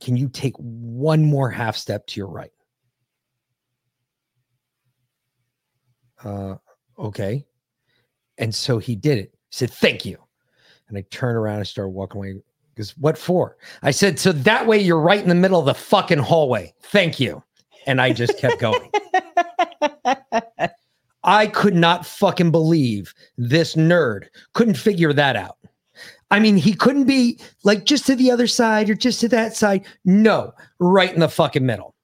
Can you take one more half step to your right? Uh, okay. And so he did it. He said, Thank you. And I turned around and started walking away. Because what for? I said, So that way you're right in the middle of the fucking hallway. Thank you. And I just kept going. I could not fucking believe this nerd couldn't figure that out. I mean, he couldn't be like just to the other side or just to that side. No, right in the fucking middle.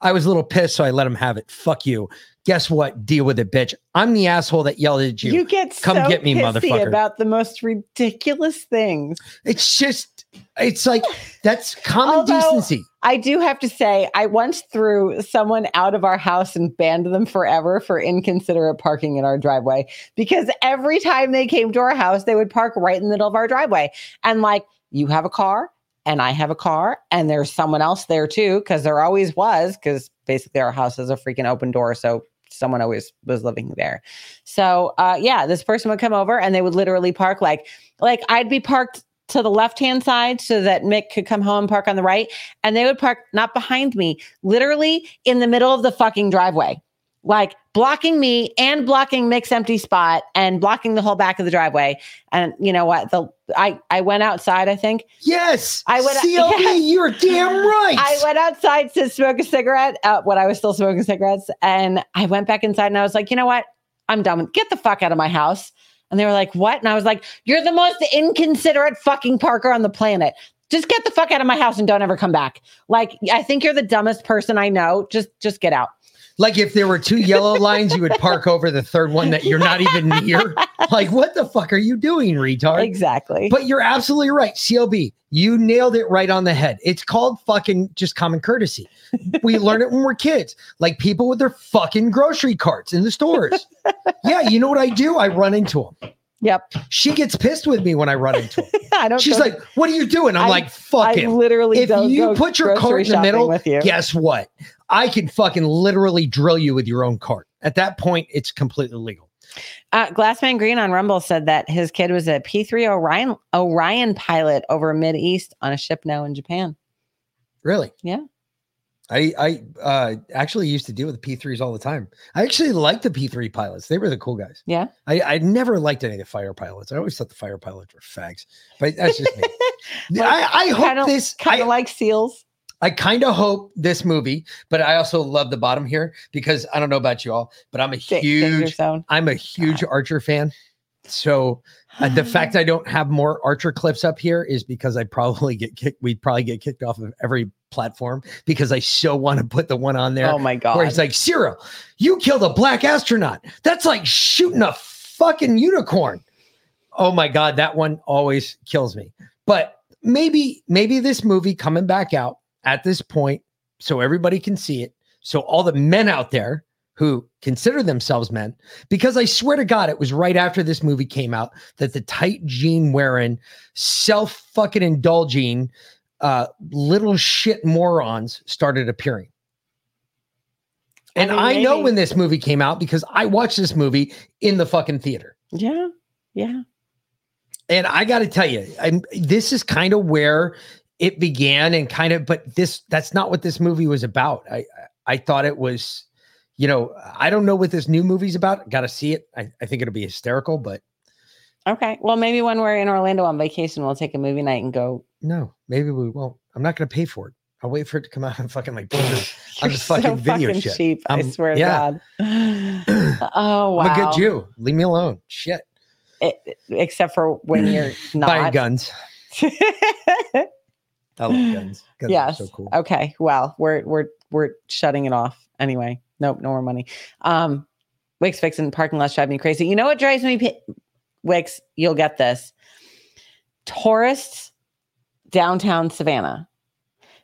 I was a little pissed, so I let him have it. Fuck you. Guess what? Deal with it, bitch. I'm the asshole that yelled at you. You get come so get me, pissy motherfucker. about the most ridiculous things. It's just, it's like that's common Although, decency. I do have to say, I once threw someone out of our house and banned them forever for inconsiderate parking in our driveway because every time they came to our house, they would park right in the middle of our driveway. And like, you have a car and I have a car and there's someone else there too, because there always was, because basically our house is a freaking open door. So someone always was living there. So uh yeah, this person would come over and they would literally park like like I'd be parked to the left hand side so that Mick could come home and park on the right. And they would park not behind me, literally in the middle of the fucking driveway, like blocking me and blocking Mick's empty spot and blocking the whole back of the driveway. And you know what? The I I went outside. I think yes. I went. CLB, you're damn right. I went outside to smoke a cigarette uh, when I was still smoking cigarettes, and I went back inside and I was like, you know what? I'm done. with Get the fuck out of my house. And they were like, what? And I was like, you're the most inconsiderate fucking Parker on the planet. Just get the fuck out of my house and don't ever come back. Like, I think you're the dumbest person I know. Just, just get out. Like if there were two yellow lines, you would park over the third one that you're not even near. Like, what the fuck are you doing, retard? Exactly. But you're absolutely right. CLB, you nailed it right on the head. It's called fucking just common courtesy. We learn it when we're kids. Like people with their fucking grocery carts in the stores. yeah, you know what I do? I run into them. Yep. She gets pissed with me when I run into them. I don't. She's go- like, "What are you doing?" I'm I- like, "Fuck I it." literally if you put your cart in the middle, with you. guess what? I can fucking literally drill you with your own cart. At that point, it's completely legal. Uh, Glassman Green on Rumble said that his kid was a P3 Orion Orion pilot over Mid East on a ship now in Japan. Really? Yeah. I I uh, actually used to deal with the P3s all the time. I actually liked the P3 pilots. They were the cool guys. Yeah. I, I never liked any of the fire pilots. I always thought the fire pilots were fags. But that's just me. I, I hope kinda, this kind of like seals. I kind of hope this movie, but I also love the bottom here because I don't know about you all, but I'm a huge I'm a huge Archer fan. So uh, the fact I don't have more Archer clips up here is because I probably get kicked. We'd probably get kicked off of every platform because I so want to put the one on there. Oh my god! Where he's like, Cyril, you killed a black astronaut. That's like shooting a fucking unicorn. Oh my God, that one always kills me. But maybe, maybe this movie coming back out at this point, so everybody can see it, So all the men out there who consider themselves men, because I swear to God, it was right after this movie came out that the tight jean wearing, self fucking indulging, uh, little shit morons started appearing. And mean, I, know when this movie came out because I watched this movie in the fucking theater. Yeah. Yeah. And I got to tell you, I'm, this is kind of where it began and kind of, but this, that's not what this movie was about. I, I thought it was, you know, I don't know what this new movie's about. Got to see it. I, I think it'll be hysterical, but Okay. Well, maybe when we're in Orlando on vacation, we'll take a movie night and go. no, maybe we won't. I'm not going to pay for it. I'll wait for it to come out and fucking like on the You're fucking so video fucking shit. cheap. I I'm- swear to yeah. God. oh wow. I'm a good Jew. Leave me alone. Shit. It- except for when you're not Buying guns. I love guns. Guns yes. so cool. Okay. Well, we're we're we're shutting it off anyway. Nope. No more money. Um, Wix fixing parking lots drive me crazy. You know what drives me? pi- Wix, you'll get this. Tourists downtown Savannah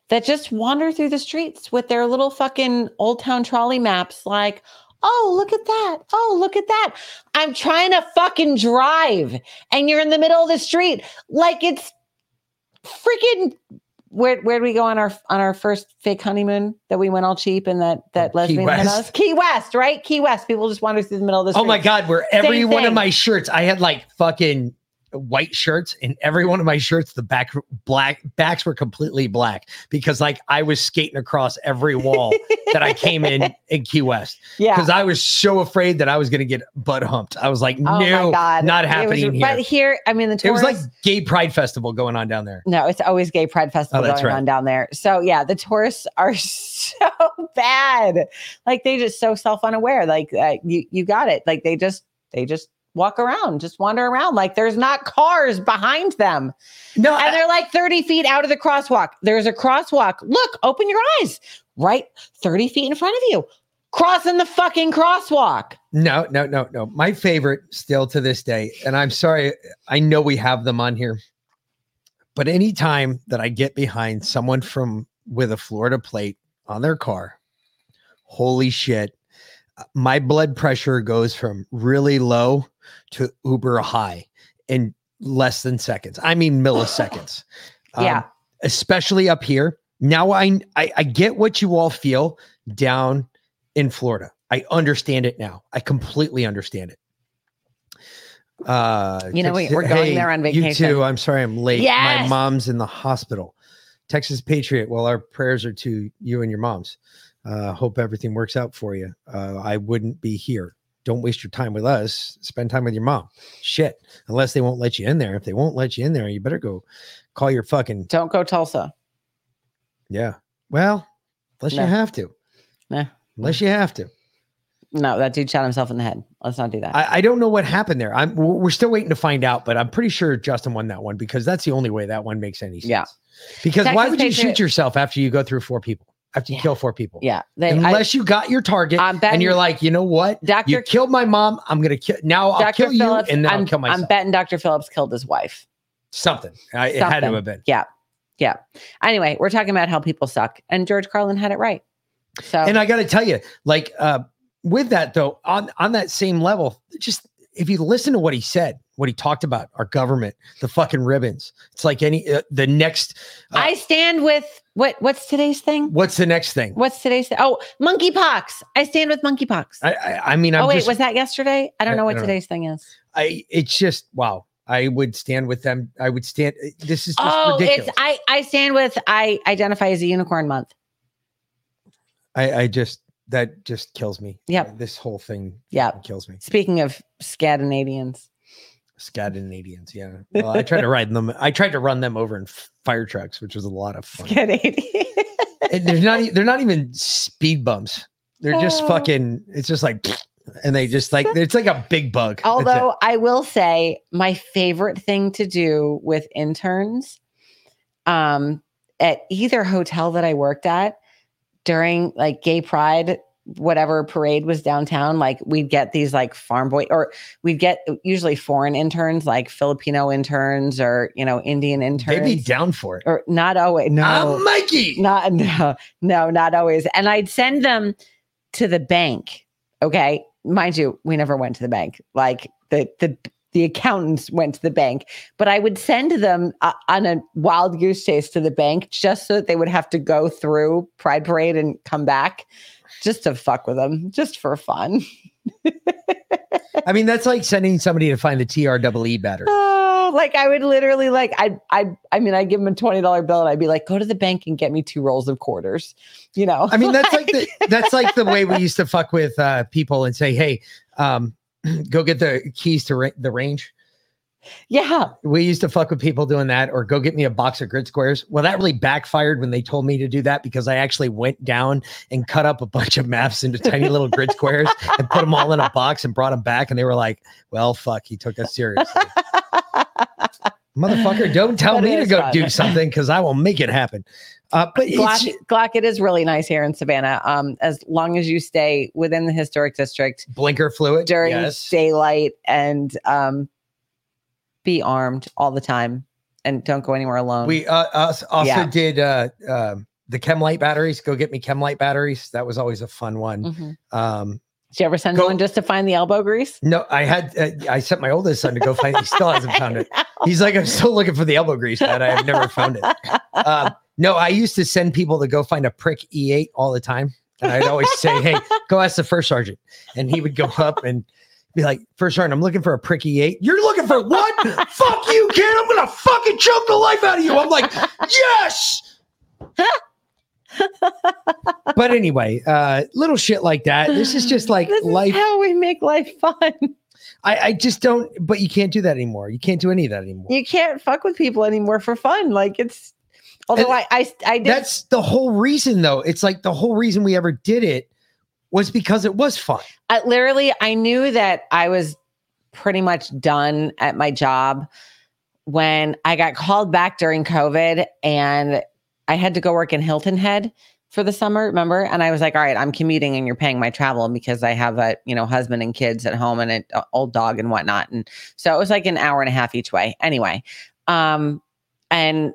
that just wander through the streets with their little fucking old town trolley maps, like. Oh, look at that. Oh, look at that. I'm trying to fucking drive and you're in the middle of the street like it's freaking where where did we go on our on our first fake honeymoon that we went all cheap and that that lesbian had West. us? Key West, right? Key West. People just wander through the middle of street. Oh my god, where every Same one of my shirts, I had like fucking white shirts, and every one of my shirts, the back black backs were completely black because like I was skating across every wall that I came in in Key West. Yeah. Because I was so afraid that I was gonna get butt humped. I was like, Oh no, not It was- happening here. But here, I mean the it was like gay pride festival going on down there. No, it's always gay pride festival Oh, going right. on down there. So yeah, the tourists are so bad. Like they just so self unaware. Like uh, you you got it. Like they just they just walk around, just wander around. Like there's not cars behind them. No, and they're like 30 feet out of the crosswalk. There's a crosswalk. Look, open your eyes. Right 30 feet in front of you. Crossing the fucking crosswalk. No, no, no, no. My favorite still to this day, and I'm sorry, I know we have them on here, but anytime that I get behind someone from with a Florida plate on their car, holy shit, uh, my blood pressure goes from really low to uber high in less than seconds. I mean milliseconds. Um, Yeah. especially up here. Now I, I I get what you all feel down in Florida. I understand it now. I completely understand it. Uh, You know, we- Texas- we're going there on vacation. You too. I'm sorry, I'm late. My mom's in the hospital. Texas Patriot. Well, our prayers are to you and your moms. Uh, hope everything works out for you. Uh, I wouldn't be here. Don't waste your time with us. Spend time with your mom. Shit. Unless they won't let you in there. If they won't let you in there, you better go call your fucking. Don't go Tulsa. Yeah. Well, unless No. you have to. Nah. Unless you have to. No, that dude shot himself in the head. Let's not do that. I, I don't know what happened there. I'm we're still waiting to find out, but I'm pretty sure Justin won that one because that's the only way that one makes any sense. Yeah. Because why Texas would you shoot yourself after you go through four people? After you kill four people? yeah. They, I- Unless you got your target and you're like, you know what? Dr. You killed my mom. I'm gonna kill now. I'll Dr. kill Phillips, you and then I'm, I'll kill myself. I'm betting Dr. Phillips killed his wife. Something. I, it had to Something. have been. Yeah. Yeah. Anyway, we're talking about how people suck. And George Carlin had it right. So And I got to tell you, like uh, with that though, on on that same level, just if you listen to what he said, what he talked about, our government, the fucking ribbons. It's like any uh, the next. uh, I stand with what what's today's thing? What's the next thing? What's today's thing? Oh, monkeypox. I stand with monkeypox. I I, I mean, I'm oh wait, just, was that yesterday? I don't I- know what don't know. today's thing is. I it's just wow. I would stand with them. I would stand. This is just Oh, ridiculous. it's I I stand with I identify as a unicorn month. I I just that just kills me. Yep. This whole thing. Yeah. kills me. Speaking of Scandinavians. Scandinavians. Yeah. Well, I tried to ride them. I tried to run them over in fire trucks, which was a lot of fun. Scandinavian. and they're not. They're not even speed bumps. They're just Oh. fucking. It's just like, and they just like it's like a big bug. Although I will say my favorite thing to do with interns um at either hotel that I worked at during like gay pride whatever parade was downtown, like we'd get these like farm boy or we'd get usually foreign interns, like Filipino interns or you know Indian interns. They'd be down for it. Or not always. No, I'm Mikey. Not no, no, not always. And I'd send them to the bank. Okay, mind you, we never went to the bank. Like the the the accountants went to the bank, but I would send them uh, on a wild goose chase to the bank just so that they would have to go through Pride Parade and come back, just to fuck with them, just for fun. I mean, that's like sending somebody to find the TREE battery. Oh, like I would literally like I I I mean I give them a twenty dollar bill and I'd be like, go to the bank and get me two rolls of quarters. You know. I mean, that's like the that's like the way we used to fuck with uh, people and say, "Hey, um, go get the keys to ra- the range." Yeah. We used to fuck with people doing that, or go get me a box of grid squares. Well, that really backfired when they told me to do that because I actually went down and cut up a bunch of maps into tiny little grid squares and put them all in a box and brought them back. And they were like, well, fuck, he took us seriously. Motherfucker, don't tell That me to go fun. do something because I will make it happen. Uh, but Glock, Glock, it is really nice here in Savannah. Um, as long as you stay within the historic district blinker fluid during yes. daylight and um, be armed all the time and don't go anywhere alone. We uh, us also Yeah. did uh, um the Chemlight batteries. Go get me Chemlight batteries. That was always a fun one. Mhm. Um, Did you ever send one just to find the elbow grease? no, I had uh, I sent my oldest son to go find. He still hasn't found it. He's like, I'm still looking for the elbow grease, Dad. I have never found it. Uh, no, I used to send people to go find a prick E8 all the time, and I'd always say, Hey, go ask the first sergeant, and he would go up and. Be like, first sergeant, I'm looking for a prick E8. You're looking for what? Fuck you, kid. I'm gonna fucking choke the life out of you. I'm like, yes. but anyway, uh, little shit like that. This is just like This is life. how we make life fun. I, I just don't, but you can't do that anymore. You can't do any of that anymore. You can't fuck with people anymore for fun. Like it's. Although I, I I did That's the whole reason, though. It's like the whole reason we ever did it was because it was fun. I, literally I knew that I was pretty much done at my job when I got called back during COVID and I had to go work in Hilton Head for the summer, remember? And I was like, all right, I'm commuting and you're paying my travel because I have a, you know, husband and kids at home and an old dog and whatnot. And so it was like an hour and a half each way. Anyway. Um, and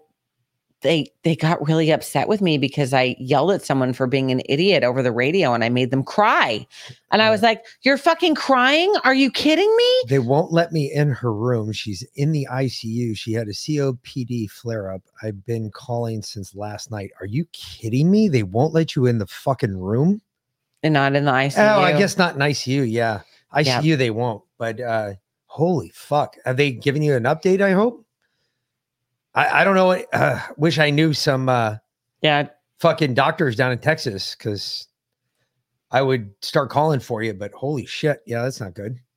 they they got really upset with me because I yelled at someone for being an idiot over the radio and I made them cry. And I was like, "You're fucking crying? Are you kidding me?" They won't let me in her room. She's in the ICU. She had a COPD flare up. I've been calling since last night. Are you kidding me? They won't let you in the fucking room? And not in the ICU. Oh, I guess not in ICU. Yeah. ICU, Yeah. they won't. But uh, holy fuck. Have they given you an update? I hope. I, I don't know. Uh, wish I knew some uh, yeah fucking doctors down in Texas because I would start calling for you. But holy shit. Yeah, that's not good.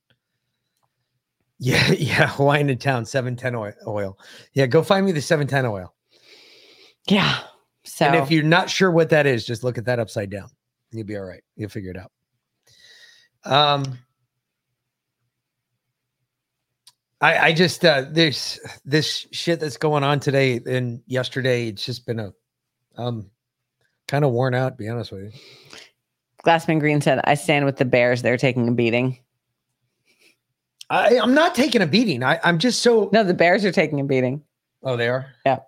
Yeah. Yeah. Hawaiian in town, 710 oil. oil. Yeah. Go find me the 710 oil. Yeah. So And if you're not sure what that is, just look at that upside down. You'll be all right. You'll figure it out. Um, I, I just uh there's this shit that's going on today and yesterday. It's just been a um kind of worn out, to be honest with you. Glassman Green said, "I stand with the Bears. They're taking a beating." I, I'm not taking a beating. I, I'm just so No, the Bears are taking a beating. Oh, they are. Yeah.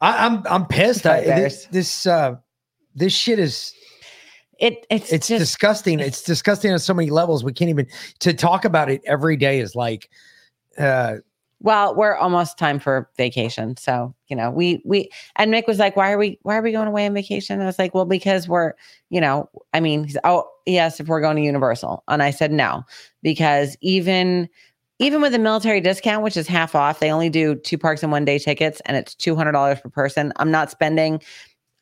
I, I'm I'm pissed. I, this this uh this shit is It it's it's just disgusting. It's disgusting on so many levels. We can't even to talk about it every day is like uh well, we're almost time for vacation. So, you know, we we and Mick was like, Why are we why are we going away on vacation? I was like, Well, because we're, you know, I mean, he's oh yes, if we're going to Universal. And I said no, because even even with a military discount, which is half off, they only do two parks and one day tickets and it's two hundred dollars per person. I'm not spending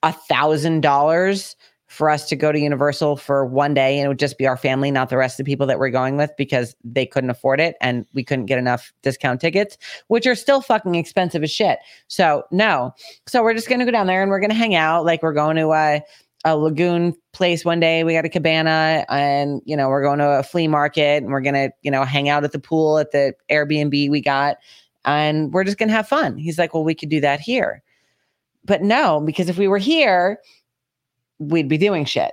a thousand dollars for us to go to Universal for one day and it would just be our family, not the rest of the people that we're going with because they couldn't afford it and we couldn't get enough discount tickets, which are still fucking expensive as shit. So no. So we're just gonna go down there and we're gonna hang out. Like we're going to a a lagoon place one day. We got a cabana and you know, we're going to a flea market and we're gonna, you know, hang out at the pool at the Airbnb we got and we're just gonna have fun. He's like, Well, we could do that here. But no, because if we were here, we'd be doing shit.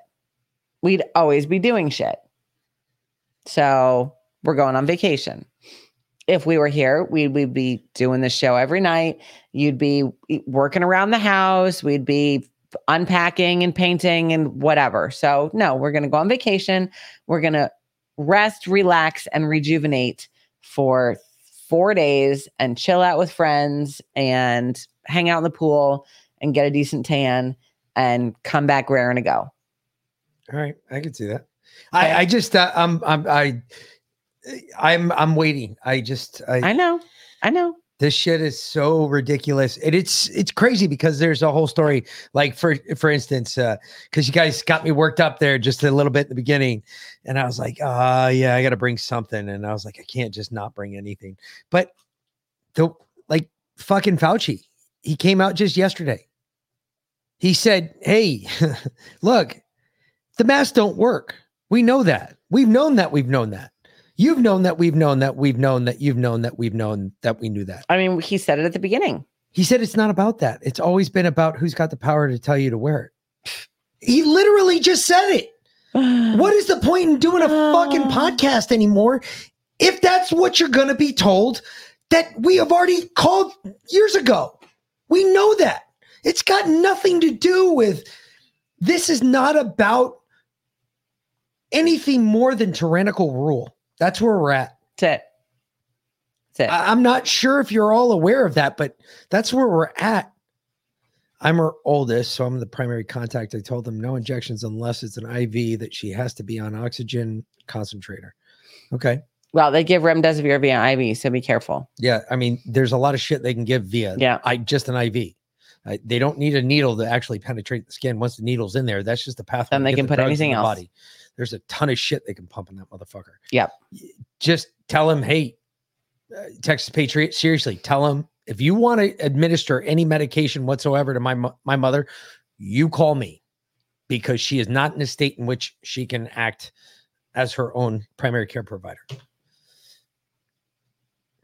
we'd always be doing shit. So we're going on vacation. If we were here, we would be doing the show every night. You'd be working around the house. We'd be unpacking and painting and whatever. So, no, we're going to go on vacation. We're going to rest, relax, and rejuvenate for four days and chill out with friends and hang out in the pool and get a decent tan and come back raring to go. All right, I can see that. I, I just, uh, I'm, I'm, I, I'm, I'm waiting. I just, I, I know, I know. This shit is so ridiculous. And it's, it's crazy because there's a whole story. Like for, for instance, uh, because you guys got me worked up there just a little bit in the beginning, and I was like, uh, yeah, I got to bring something, and I was like, I can't just not bring anything. But the like fucking Fauci, he came out just yesterday. He said, "Hey, look, the masks don't work. We know that. We've known that. We've known that. You've known that. We've known that. We've known that. You've known that. We've known that. We knew that." I mean, he said it at the beginning. He said it's not about that. It's always been about who's got the power to tell you to wear it. He literally just said it. What is the point in doing a fucking podcast anymore if that's what you're going to be told that we have already called years ago? We know that. It's got nothing to do with this is not about anything more than tyrannical rule. That's where we're at. That's it. That's it. I, I'm not sure if you're all aware of that, but that's where we're at. I'm her oldest, so I'm the primary contact. I told them no injections unless it's an IV that she has to be on oxygen concentrator. Okay. Well, they give remdesivir via IV, so be careful. Yeah, I mean, there's a lot of shit they can give via Yeah. I just an IV. Uh, they don't need a needle to actually penetrate the skin. Once the needle's in there, that's just the pathway. Then they can the put anything else. There's a ton of shit they can pump in that motherfucker. Yep. Just tell him, hey, uh, Texas Patriot, seriously, tell him if you want to administer any medication whatsoever to my mo- my mother, you call me because she is not in a state in which she can act as her own primary care provider.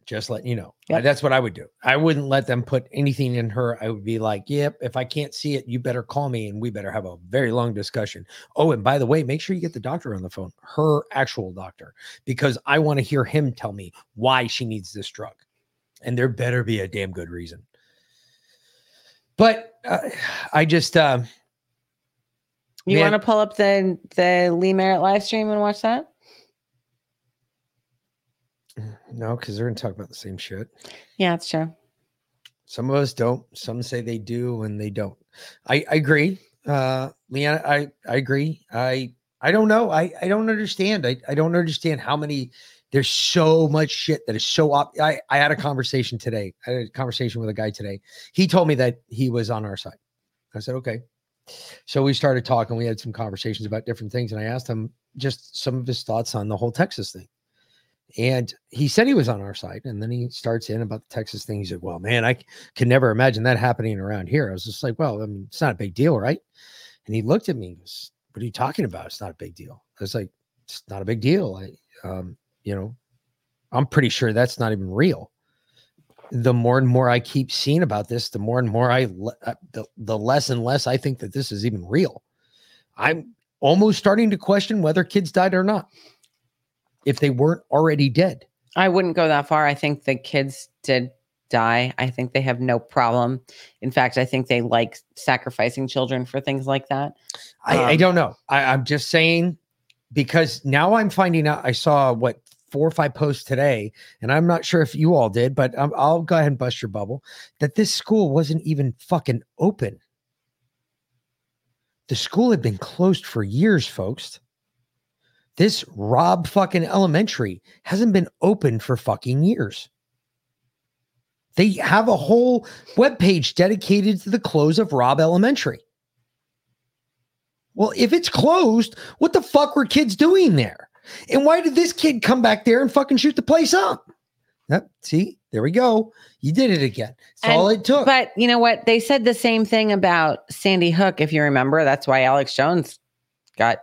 Just letting you know. Uh, That's what I would do. I wouldn't let them put anything in her. I would be like, yep, if I can't see it, you better call me and we better have a very long discussion. Oh, and by the way, make sure you get the doctor on the phone, her actual doctor, because I want to hear him tell me why she needs this drug. And there better be a damn good reason. But uh, I just, uh, You want to pull up the the Lee Merritt live stream and watch that? No, because they're going to talk about the same shit. Yeah, it's true. Some of us don't. Some say they do and they don't. I, I agree. Uh Leanna, I, I agree. I I don't know. I, I don't understand. I, I don't understand how many there's so much shit that is so op- I, I had a conversation today. I had a conversation with a guy today. He told me that he was on our side. I said, okay. So we started talking. We had some conversations about different things, and I asked him just some of his thoughts on the whole Texas thing. And he said he was on our side. And then he starts in about the Texas thing. He said, Well, man, I can never imagine that happening around here. I was just like, Well, I mean, it's not a big deal, right? And he looked at me and goes, What are you talking about? It's not a big deal. I was like, It's not a big deal. I, um, you know, I'm pretty sure that's not even real. The more and more I keep seeing about this, the more and more I, le- uh, the, the less and less I think that this is even real. I'm almost starting to question whether kids died or not if they weren't already dead. I wouldn't go that far. I think the kids did die. I think they have no problem. In fact, I think they like sacrificing children for things like that. I, I Um, don't know. I, I'm just saying because now I'm finding out. I saw what four or five posts today, and I'm not sure if you all did, but um, I'll go ahead and bust your bubble that this school wasn't even fucking open. The school had been closed for years, folks. This Robb fucking elementary hasn't been open for fucking years. They have a whole webpage dedicated to the close of Robb Elementary. Well, if it's closed, what the fuck were kids doing there? And why did this kid come back there and fucking shoot the place up? Yep, see, there we go. You did it again. That's all it took. But you know what? They said the same thing about Sandy Hook, if you remember. That's why Alex Jones got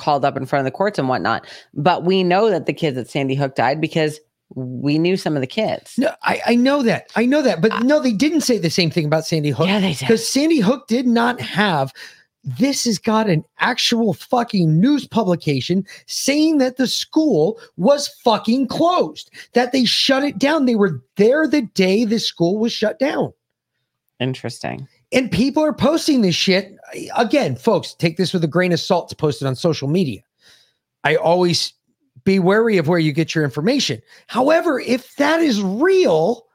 called up in front of the courts and whatnot. But we know that the kids at Sandy Hook died because we knew some of the kids. No, I, I know that. I know that. But uh, no, they didn't say the same thing about Sandy Hook. Yeah, they did. Because Sandy Hook did not have this has got an actual fucking news publication saying that the school was fucking closed, that they shut it down. They were there the day the school was shut down. Interesting. And people are posting this shit. Again, folks, take this with a grain of salt to post it on social media. I always be wary of where you get your information. However, if that is real,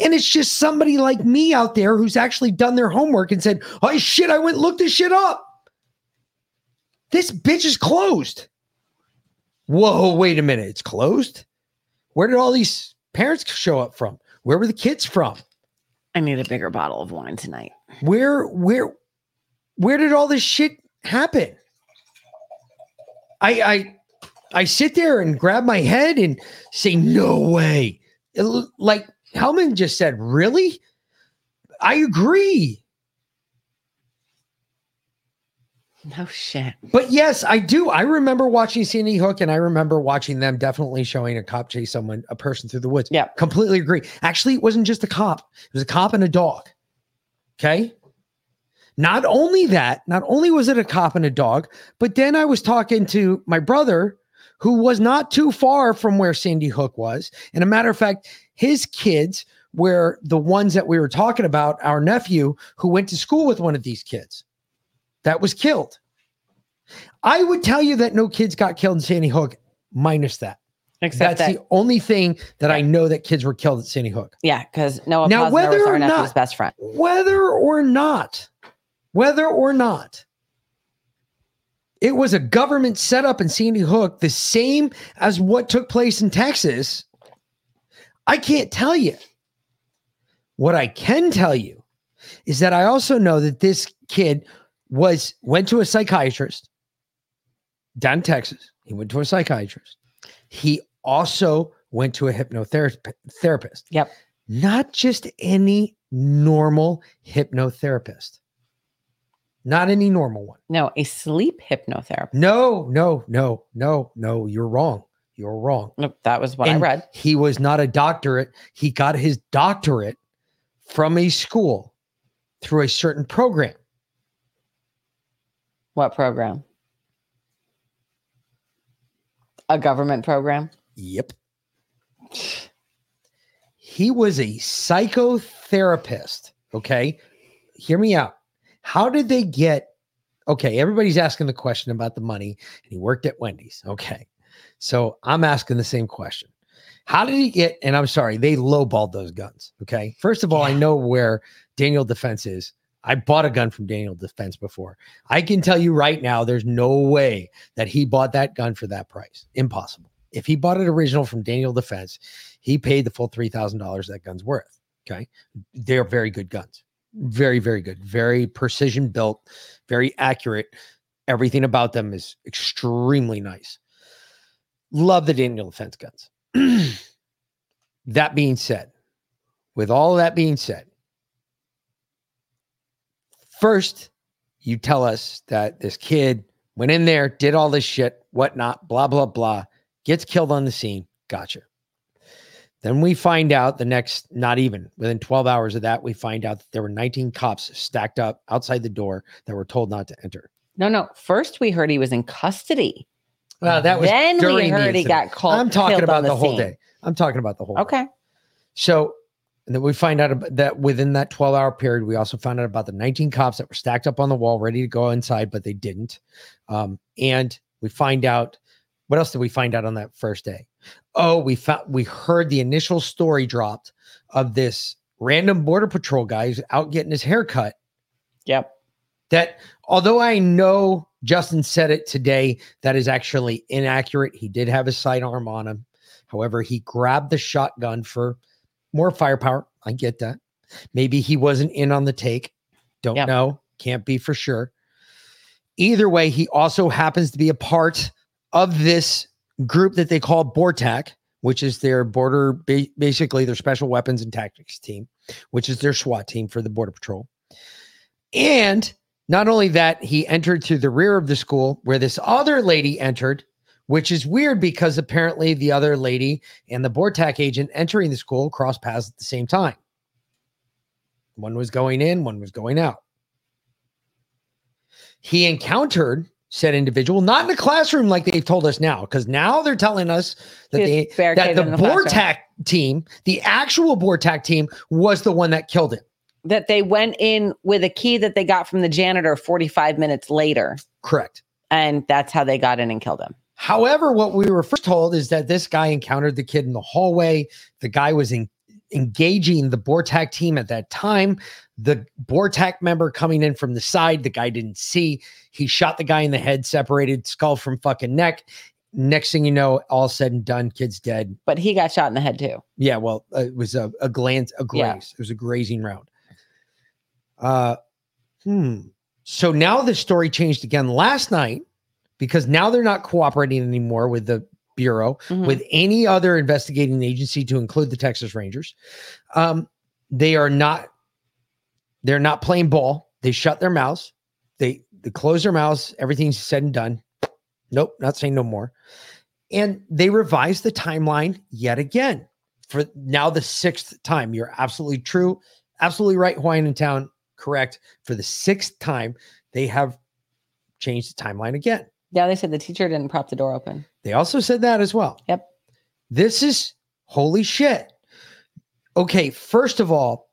and it's just somebody like me out there who's actually done their homework and said, Oh shit, I went look this shit up. This bitch is closed. Whoa, wait a minute. It's closed? Where did all these parents show up from? Where were the kids from? I need a bigger bottle of wine tonight. Where, where, where did all this shit happen? I, I, I sit there and grab my head and say, no way. It like Hellman just said, really? I agree. No shit. But yes, I do. I remember watching Sandy Hook and I remember watching them definitely showing a cop chase someone, a person through the woods. Yeah. Completely agree. Actually, it wasn't just a cop, it was a cop and a dog. Okay. Not only that, not only was it a cop and a dog, but then I was talking to my brother who was not too far from where Sandy Hook was. And a matter of fact, his kids were the ones that we were talking about, our nephew who went to school with one of these kids that was killed. I would tell you that no kids got killed in Sandy Hook, minus that. Except That's that- the only thing that I know that kids were killed at Sandy Hook. Yeah, because Noah Now, Pozner whether or not- best friend. Whether or not, whether or not it was a government setup in Sandy Hook, the same as what took place in Texas, I can't tell you. What I can tell you is that I also know that this kid was went to a psychiatrist down in Texas. He went to a psychiatrist. He also went to a hypnotherapist. Therapist. Yep. Not just any normal hypnotherapist. Not any normal one. No, a sleep hypnotherapist. No, no, no, no, no. You're wrong. You're wrong. Nope, that was what I read. He was not a doctorate. He got his doctorate from a school through a certain program. What program? A government program? Yep. He was a psychotherapist. Okay. Hear me out. How did they get? Okay. Everybody's asking the question about the money, and he worked at Wendy's. Okay. So I'm asking the same question. How did he get? And I'm sorry, they lowballed those guns. Okay. First of all, I know where Daniel Defense is. I bought a gun from Daniel Defense before. I can tell you right now, there's no way that he bought that gun for that price. Impossible. If he bought it original from Daniel Defense, he paid the full three thousand dollars that gun's worth. Okay, they're very good guns, very very good, very precision built, very accurate. Everything about them is extremely nice. Love the Daniel Defense guns. that being said, with all that being said, first you tell us that this kid went in there, did all this shit, whatnot, blah, blah, blah, gets killed on the scene. Gotcha. Then we find out the next, not even within 12 hours of that, we find out that there were 19 cops stacked up outside the door that were told not to enter. No, no. First, we heard he was in custody. Well, that was then we the heard he got called. I'm talking about on the, whole day. I'm talking about the whole. Okay. So, and then we find out that within that 12 hour period, we also found out about the 19 cops that were stacked up on the wall, ready to go inside, but they didn't. Um, and we find out what else did we find out on that first day? Oh, we found we heard the initial story dropped of this random border patrol guy who's out getting his hair cut. Yep. That although I know Justin said it today, that is actually inaccurate. He did have his sidearm on him. However, he grabbed the shotgun for more firepower. I get that. Maybe he wasn't in on the take. Don't Yep. know. Can't be for sure. Either way, he also happens to be a part of this group that they call BORTAC, which is their border, basically their special weapons and tactics team, which is their SWAT team for the Border Patrol. And not only that, he entered through the rear of the school where this other lady entered, which is weird because apparently the other lady and the BORTAC agent entering the school crossed paths at the same time. One was going in, one was going out. he encountered said individual, not in the classroom like they've told us now, because now they're telling us that they that the. Bortac team, the actual Bortac team, was the one that killed him. That they went in with a key that they got from the janitor 45 minutes later. Correct. And that's how they got in and killed him. However, what we were first told is that this guy encountered the kid in the hallway. The guy was in, engaging the Bortac team at that time. The Bortac member coming in from the side, the guy didn't see. He shot the guy in the head, separated skull from fucking neck. Next thing you know, all said and done, kid's dead. But he got shot in the head too. Yeah, well, uh, it was a, a glance, a graze. Yeah. It was a grazing round. Uh, hmm. So now the story changed again last night because now they're not cooperating anymore with the bureau, Mhm. with any other investigating agency, to include the Texas Rangers. Um, they are not. They're not playing ball. They shut their mouths. They they close their mouths. Everything's said and done. Nope, not saying no more. And they revised the timeline yet again for now the sixth time. You're absolutely true, absolutely right, Hawaiian in town, correct. For the sixth time, they have changed the timeline again. Yeah, they said the teacher didn't prop the door open. They also said that as well. Yep. This is holy shit. Okay, first of all,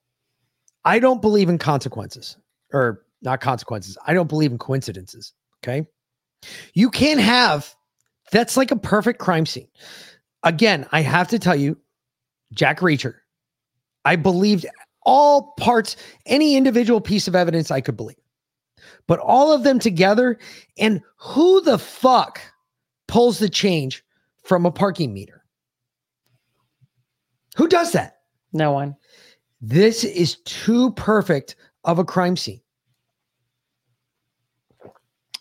I don't believe in consequences or not consequences. I don't believe in coincidences. Okay. You can't have that's like a perfect crime scene. Again, I have to tell you, Jack Reacher, I believed all parts, any individual piece of evidence I could believe, but all of them together. And who the fuck pulls the change from a parking meter? Who does that? No one. This is too perfect of a crime scene.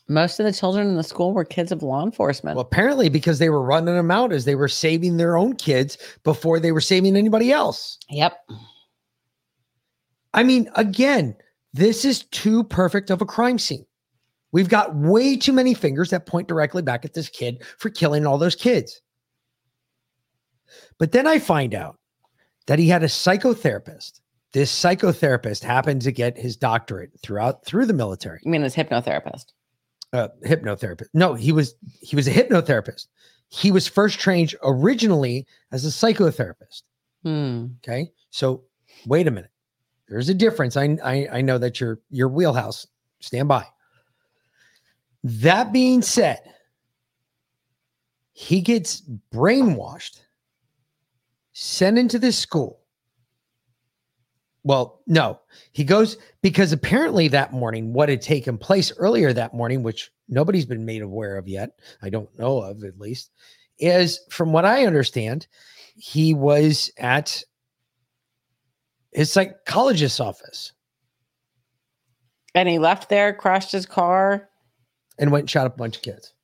Most of the children in the school were kids of law enforcement. Well, apparently because they were running them out as they were saving their own kids before they were saving anybody else. Yep. I mean, again, this is too perfect of a crime scene. We've got way too many fingers that point directly back at this kid for killing all those kids. But then I find out that he had a psychotherapist. This psychotherapist happened to get his doctorate throughout through the military. You mean his hypnotherapist? uh, hypnotherapist. No, he was he was a hypnotherapist. He was first trained originally as a psychotherapist. Hmm. Okay, so wait a minute. There's a difference. I I, I know that your your wheelhouse. Stand by. That being said, he gets brainwashed, sent into this school. Well, no, he goes because apparently that morning, what had taken place earlier that morning, which nobody's been made aware of yet, I don't know of at least, is from what I understand, he was at his psychologist's office And he left there, crashed his car. and went and shot up a bunch of kids.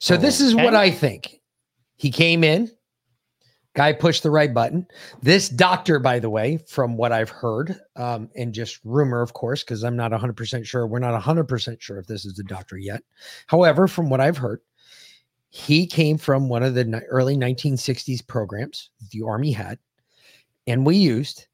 So this is what I think. He came in, guy pushed the right button. This doctor, by the way, from what I've heard, um, and just rumor, of course, because I'm not 100% sure. We're not 100% sure if this is the doctor yet. However, from what I've heard, he came from one of the early 1960s programs the Army had and we used.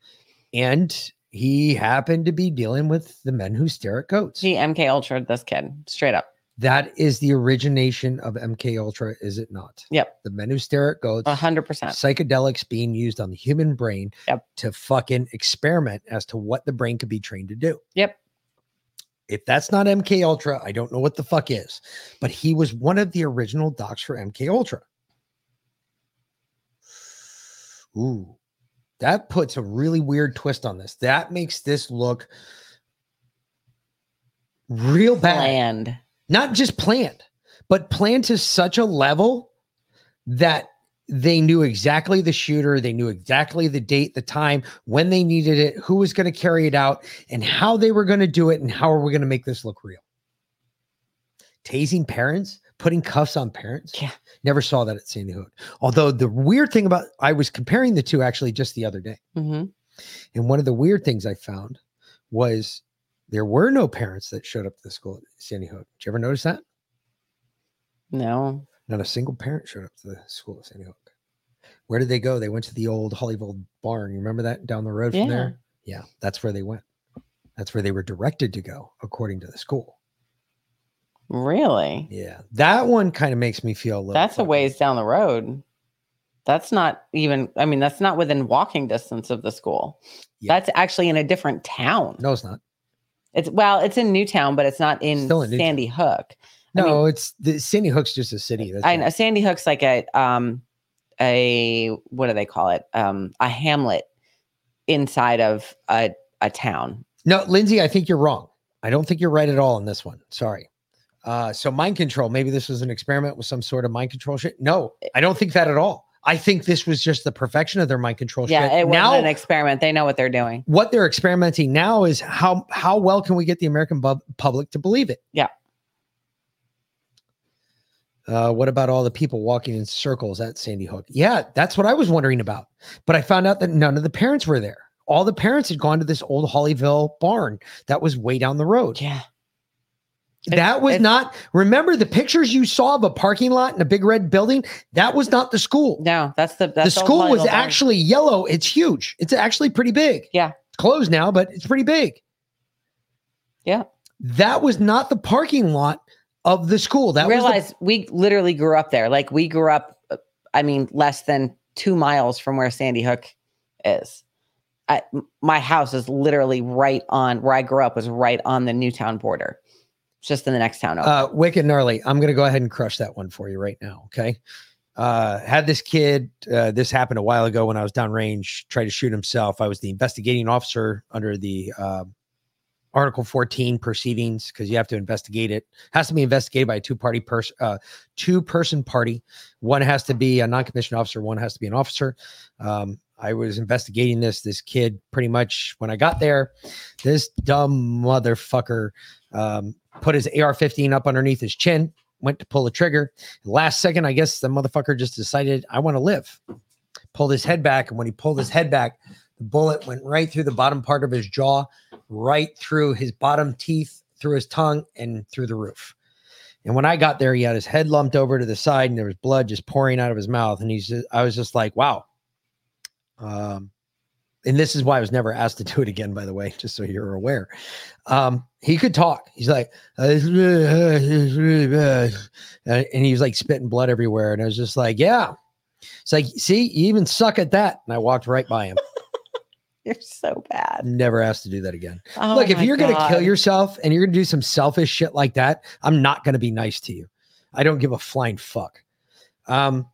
And he happened to be dealing with the men who stare at goats. He MK Ultra this kid, straight up. That is the origination of MK Ultra, is it not? Yep. The men who stare at goats. A hundred percent. Psychedelics being used on the human brain Yep. to fucking experiment as to what the brain could be trained to do. Yep. If that's not MK Ultra, I don't know what the fuck is. But he was one of the original docs for MK Ultra. Ooh. That puts a really weird twist on this. That makes this look real bad Planned. not just planned, but planned to such a level that they knew exactly the shooter, they knew exactly the date, the time, when they needed it, who was going to carry it out, and how they were going to do it, and how are we going to make this look real. Tasing parents, putting cuffs on parents. Yeah. Never saw that at Sandy Hook. Although the weird thing about I was comparing the two actually just the other day. Mm-hmm. And one of the weird things I found was there were no parents that showed up to the school at Sandy Hook. Did you ever notice that? No. Not a single parent showed up to the school at Sandy Hook. Where did they go? They went to the old Hollywood barn. You remember that down the road Yeah. from there? Yeah, that's where they went. That's where they were directed to go, according to the school. Really? Yeah. That one kind of makes me feel a little. That's a ways down the road. That's not even, I mean, that's not within walking distance of the school. Yeah. That's actually in a different town. No, it's not. It's, well, it's in Newtown, but it's not in in. Sandy Hook. No, it's the Sandy Hook's just a city. That's I know Sandy Hook's like a, um, a, what do they call it? Um, a hamlet inside of a, a town. No, Lindsay, I think you're wrong. I don't think you're right at all in this one. Sorry. Uh, so mind control. Maybe this was an experiment with some sort of mind control shit. No, I don't think that at all. I think this was just the perfection of their mind control Yeah, shit. it wasn't an experiment. They know what they're doing. what they're experimenting now is how how well can we get the American bu- public to believe it? Yeah. Uh, what about all the people walking in circles at Sandy Hook? Yeah, that's what I was wondering about. But I found out that none of the parents were there. All the parents had gone to this old Hollyville barn that was way down the road. Yeah. That was not, remember the pictures you saw of a parking lot and a big red building? That was not the school. No, that's the that's the school was Hollyville barn. actually yellow. It's huge. It's actually pretty big. Yeah. It's closed now, but it's pretty big. Yeah. That was not the parking lot of the school. That was realize we literally grew up there. Like we grew up, I mean, less than two miles from where Sandy Hook is. I, my house is literally right on where I grew up was right on the Newtown border. It's just in the next town over. uh, wicked gnarly. I'm to go ahead and crush that one for you right now. Okay. Uh, had this kid, uh, this happened a while ago when I was downrange, tried to shoot himself. I was the investigating officer under the, uh, Article 14 proceedings because you have to investigate it. Has to be investigated by a two party person, uh, two person party. One has to be a non commissioned officer. One has to be an officer. Um, I was investigating this. This kid, pretty much when I got there, this dumb motherfucker um, put his AR-15 up underneath his chin. Went to pull the trigger. Last second, I guess the motherfucker just decided I want to live. Pulled his head back, and when he pulled his head back, the bullet went right through the bottom part of his jaw, right through his bottom teeth, through his tongue, and through the roof. And when I got there, he had his head lumped over to the side, and there was blood just pouring out of his mouth. And he's, just, I was just like, wow. Um, and this is why I was never asked to do it again, by the way, just so you're aware. Um, he could talk. He's like, "Uh, it's really, uh, it's really bad. Uh, and he was like spitting blood everywhere. And I was just like, yeah. It's like, see, you even suck at that. And I walked right by him. You're so bad. Never asked to do that again. Oh Look, if you're going to kill yourself and you're going to do some selfish shit like that, I'm not going to be nice to you. I don't give a flying fuck. Um,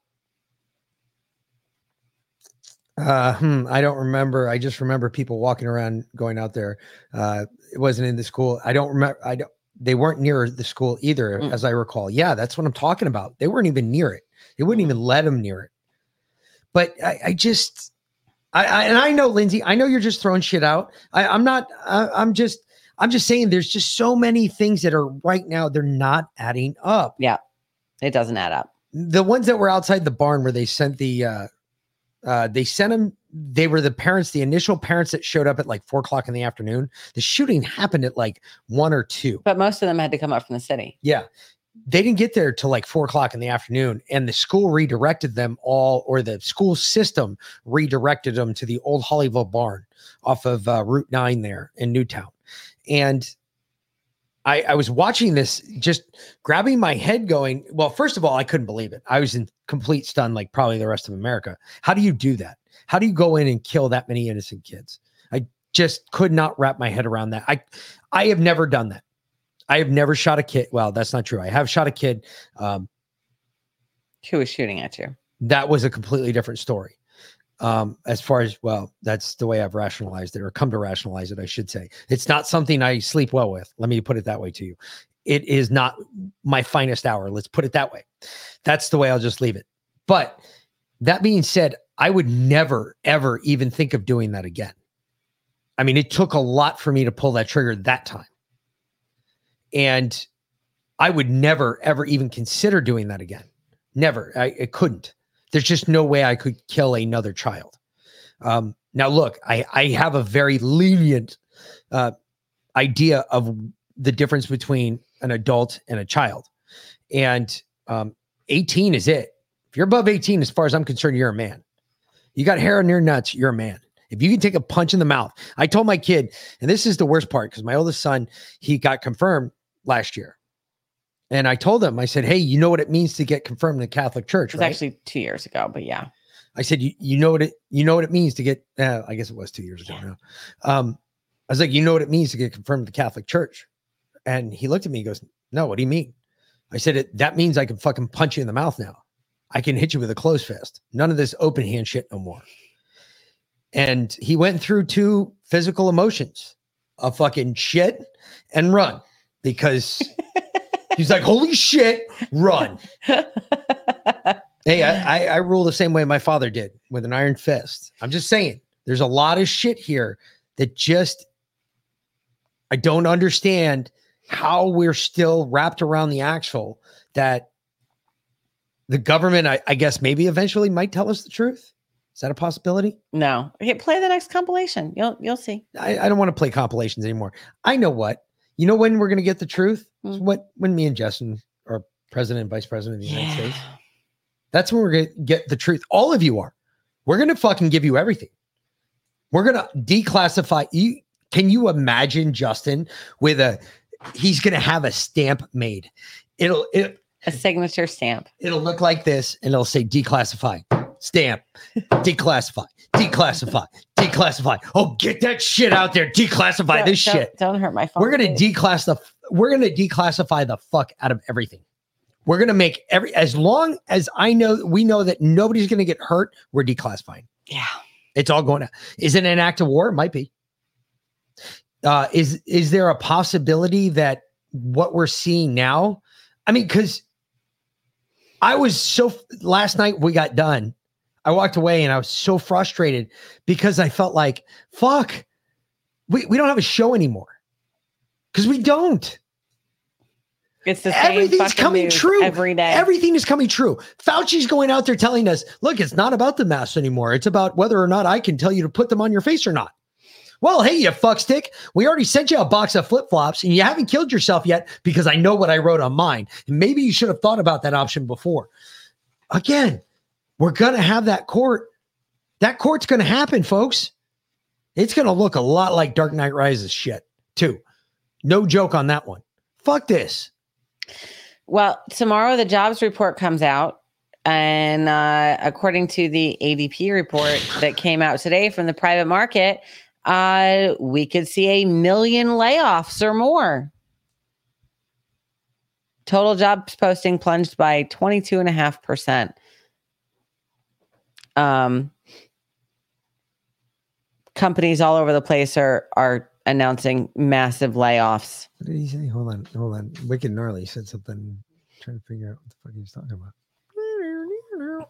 uh, hmm, I don't remember. I just remember people walking around going out there. Uh, it wasn't in the school. I don't remember. I don't. They weren't near the school either, Mm. as I recall. Yeah, that's what I'm talking about. They weren't even near it. They wouldn't even let them near it. But I, I just, I, I and I know Lindsay. I know you're just throwing shit out. I, I'm not. I, I'm just. I'm just saying. There's just so many things that are right now. They're not adding up. Yeah, it doesn't add up. The ones that were outside the barn where they sent the. uh uh, they sent them. They were the parents, the initial parents that showed up at like four o'clock in the afternoon. The shooting happened at like one or two. But most of them had to come up from the city. Yeah. They didn't get there till like four o'clock in the afternoon, and the school redirected them all, or the school system redirected them to the old Hollyville barn off of uh, Route 9 there in Newtown. And I, I was watching this, just grabbing my head, going, Well, first of all, I couldn't believe it. I was in complete stun, like probably the rest of America. How do you do that? How do you go in and kill that many innocent kids? I just could not wrap my head around that. I I have never done that. I have never shot a kid. Well, that's not true. I have shot a kid. Um, Who was shooting at you? that was a completely different story. Um, as far as well, that's the way I've rationalized it or come to rationalize it, I should say. It's not something I sleep well with. Let me put it that way to you. It is not my finest hour. Let's put it that way. That's the way I'll just leave it. But that being said, I would never, ever even think of doing that again. I mean, it took a lot for me to pull that trigger that time. And I would never, ever even consider doing that again. Never. I, I couldn't. There's just no way I could kill another child. Um, now, look, I, I have a very lenient uh, idea of the difference between an adult and a child. And um, 18 is it. If you're above 18, as far as I'm concerned, you're a man. You got hair on your nuts, you're a man. If you can take a punch in the mouth, I told my kid, and this is the worst part because my oldest son, he got confirmed last year. And I told him, I said, Hey, you know what it means to get confirmed in the Catholic Church, It was right? actually two years ago, but yeah. I said, you, you know what it you know what it means to get uh, I guess it was two years ago now. Um, I was like, you know what it means to get confirmed in the Catholic Church? And he looked at me and goes, No, what do you mean? I said, it that means I can fucking punch you in the mouth now. I can hit you with a closed fist. None of this open hand shit no more. And he went through two physical emotions of fucking shit and run because he's like, holy shit, run. Hey, I, I, I rule the same way my father did with an iron fist. I'm just saying, there's a lot of shit here that just I don't understand how we're still wrapped around the axle that the government, I, I guess, maybe eventually might tell us the truth. Is that a possibility? No. Okay, play the next compilation. You'll you'll see. I, I don't want to play compilations anymore. I know what. You know when we're going to get the truth? Hmm. It's what when me and Justin are president and vice president of the United States. That's when we're going to get the truth. All of you are. We're going to fucking give you everything. We're going to declassify you. Can you imagine Justin with a he's going to have a stamp made. It'll it, a signature stamp. It'll look like this and it'll say declassify. Stamp. Declassify. Declassify. Declassify. Oh, get that shit out there. Declassify Don't- this don't- shit. Don't hurt my phone. We're gonna please. declass the we're gonna declassify the fuck out of everything. We're gonna make every as long as I know we know that nobody's gonna get hurt, we're declassifying. Yeah. It's all going to is it an act of war? It might be. Uh is is there a possibility that what we're seeing now? I mean, because I was so last night we got done. I walked away and I was so frustrated because I felt like, fuck, we, we don't have a show anymore. Because we don't. It's the same Everything's coming true every day. Everything is coming true. Fauci's going out there telling us, look, it's not about the masks anymore. It's about whether or not I can tell you to put them on your face or not. Well, hey, you fuckstick. We already sent you a box of flip flops and you haven't killed yourself yet because I know what I wrote on mine. And maybe you should have thought about that option before. Again, we're going to have that court. That court's going to happen, folks. It's going to look a lot like Dark Knight Rises shit, too. No joke on that one. Fuck this. Well, tomorrow the jobs report comes out. And uh, according to the ADP report that came out today from the private market, uh, we could see a million layoffs or more. Total jobs posting plunged by 22.5%. Um, companies all over the place are are announcing massive layoffs. What did he say? Hold on, hold on. Wicked Gnarly said something. trying to figure out what the fuck he was talking about.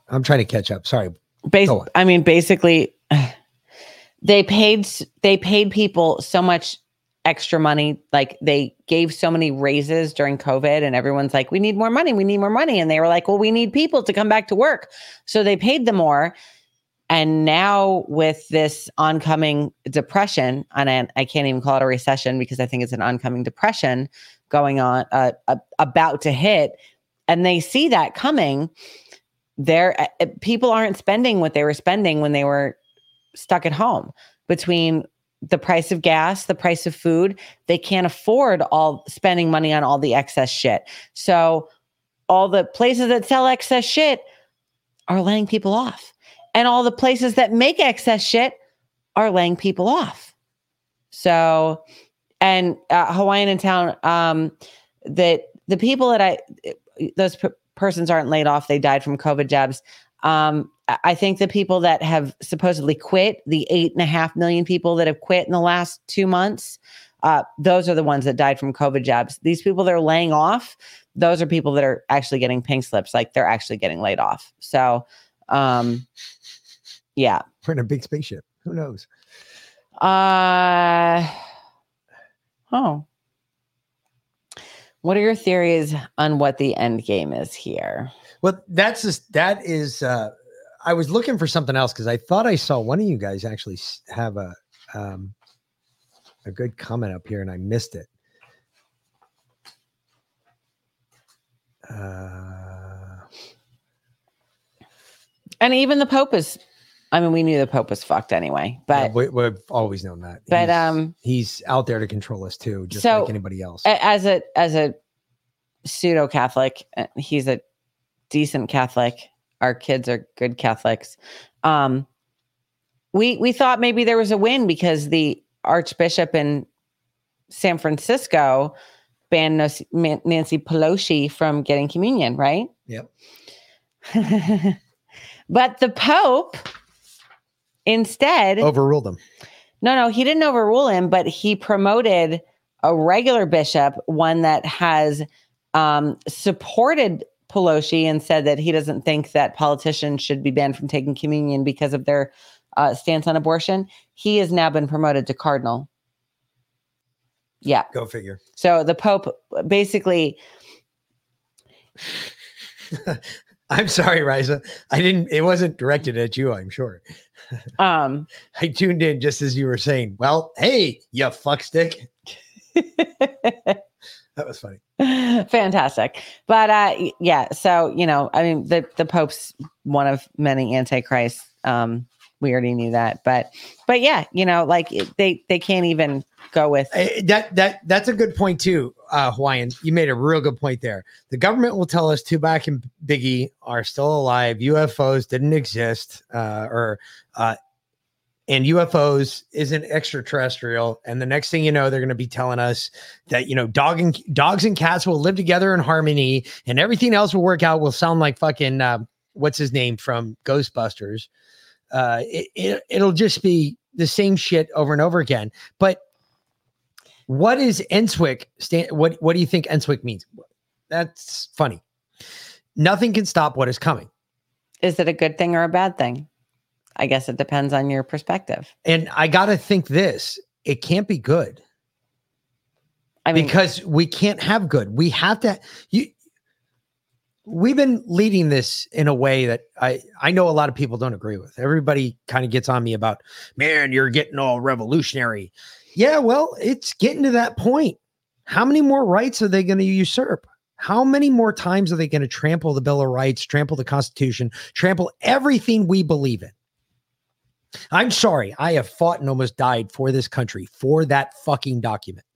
I'm trying to catch up. Sorry. Bas- I mean, basically, they paid they paid people so much extra money. Like they gave so many raises during COVID, and everyone's like, "We need more money. We need more money." And they were like, "Well, we need people to come back to work," so they paid them more. And now with this oncoming depression, and I, I can't even call it a recession because I think it's an oncoming depression going on, uh, uh, about to hit, and they see that coming there uh, people aren't spending what they were spending when they were stuck at home between the price of gas the price of food they can't afford all spending money on all the excess shit. So all the places that sell excess shit are laying people off. And all the places that make excess shit are laying people off. So and uh, hawaiian in town um that the people that i those per- persons aren't laid off they died from covid jabs. Um I- i think the people that have supposedly quit the eight and a half million people that have quit in the last two months uh, those are the ones that died from covid jabs these people that are laying off those are people that are actually getting pink slips like they're actually getting laid off so um yeah We're in a big spaceship. Who knows? uh oh what are your theories on what the end game is here Well, that's just that is. uh I was looking for something else because I thought I saw one of you guys actually have a um a good comment up here, and I missed it. Uh, and even the pope is I mean, we knew the Pope was fucked anyway, Yeah, but we, we've always known that. but He's- um, he's out there to control us too, just So, like anybody else. as a as a pseudo Catholic, uh, he's a decent Catholic. Our kids are good Catholics. Um, we we thought maybe there was a win because the Archbishop in San Francisco banned Nancy Pelosi from getting communion, right? Yep. but the Pope instead Overruled them. no, no, he didn't overrule him, but he promoted a regular bishop, one that has um, supported Pelosi and said that he doesn't think that politicians should be banned from taking communion because of their uh, stance on abortion. He has now been promoted to cardinal. Yeah. Go figure. So the Pope basically, I'm sorry, Riza. I didn't. It wasn't directed at you. I'm sure. um, I tuned in just as you were saying. Well, hey, you fuckstick. that was funny. fantastic. But uh, yeah, so you know, I mean, the the Pope's one of many antichrists. Um, we already knew that, but but yeah, you know, like it- they they can't even go with Eh, that that that's a good point too, uh, Hawaiian. You made a real good point there. The government will tell us Tupac and Biggie are still alive. UFOs didn't exist, uh, or uh, and UFOs isn't extraterrestrial. And the next thing you know, they're going to be telling us that you know dog and dogs and cats will live together in harmony, and everything else will work out. Will sound like fucking uh, what's his name from Ghostbusters. Uh, it, it it'll just be the same shit over and over again. But what is Enswick? Stand, what what do you think Enswick means? That's funny. Nothing can stop what is coming. is it a good thing or a bad thing? I guess it depends on your perspective. And I got to think this it can't be good. I mean, because we can't have good. We have to you we've been leading this in a way that I I know a lot of people don't agree with. Everybody kind of gets on me about, "Man, you're getting all revolutionary." Yeah, well, it's getting to that point. How many more rights are they going to usurp? How many more times are they going to trample the Bill of Rights, trample the Constitution, trample everything we believe in? I'm sorry, I have fought and almost died for this country for that fucking document.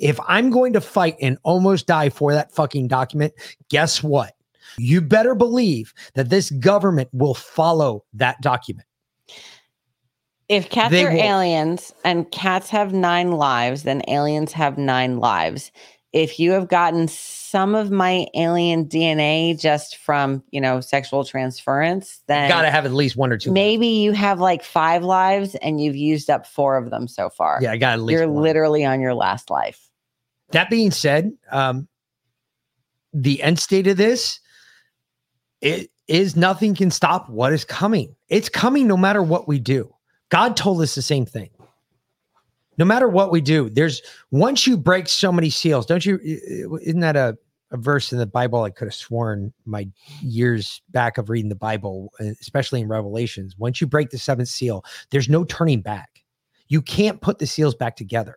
If I'm going to fight and almost die for that fucking document, guess what? You better believe that this government will follow that document. if cats They are will- aliens and cats have nine lives, then aliens have nine lives. If you have gotten some of my alien DNA just from, you know, sexual transference, then Got to have at least one or two. maybe you have like five lives and you've used up four of them so far. Yeah, I got at least You're one. literally on your last life. That being said, um, the end state of this it is nothing can stop what is coming. It's coming no matter what we do. God told us the same thing. No matter what we do, there's once you break so many seals, don't you? Isn't that a, a verse in the Bible? I could have sworn my years back of reading the Bible, uh, especially in Revelations. Once you break the seventh seal, there's no turning back. You can't put the seals back together.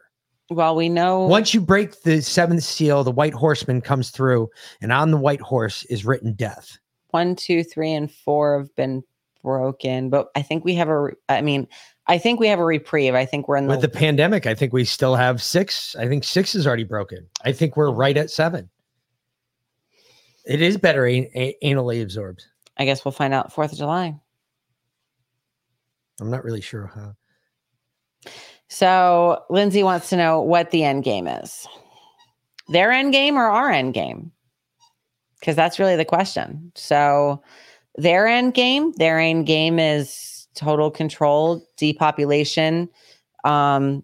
Well, we know Once you break the seventh seal, the white horseman comes through, and on the white horse is written death. one, two, three, and four have been broken, but I think we have a. I mean, I think we have a reprieve. I think we're in the, With the pandemic, I think we still have six. I think six is already broken. I think we're right at seven. It is better an- a- anally absorbed. I guess we'll find out 4th of July. I'm not really sure how. So Lindsay wants to know what the end game is. Their end game or our end game? Because that's really the question. So their end game, their end game is total control, depopulation. Um,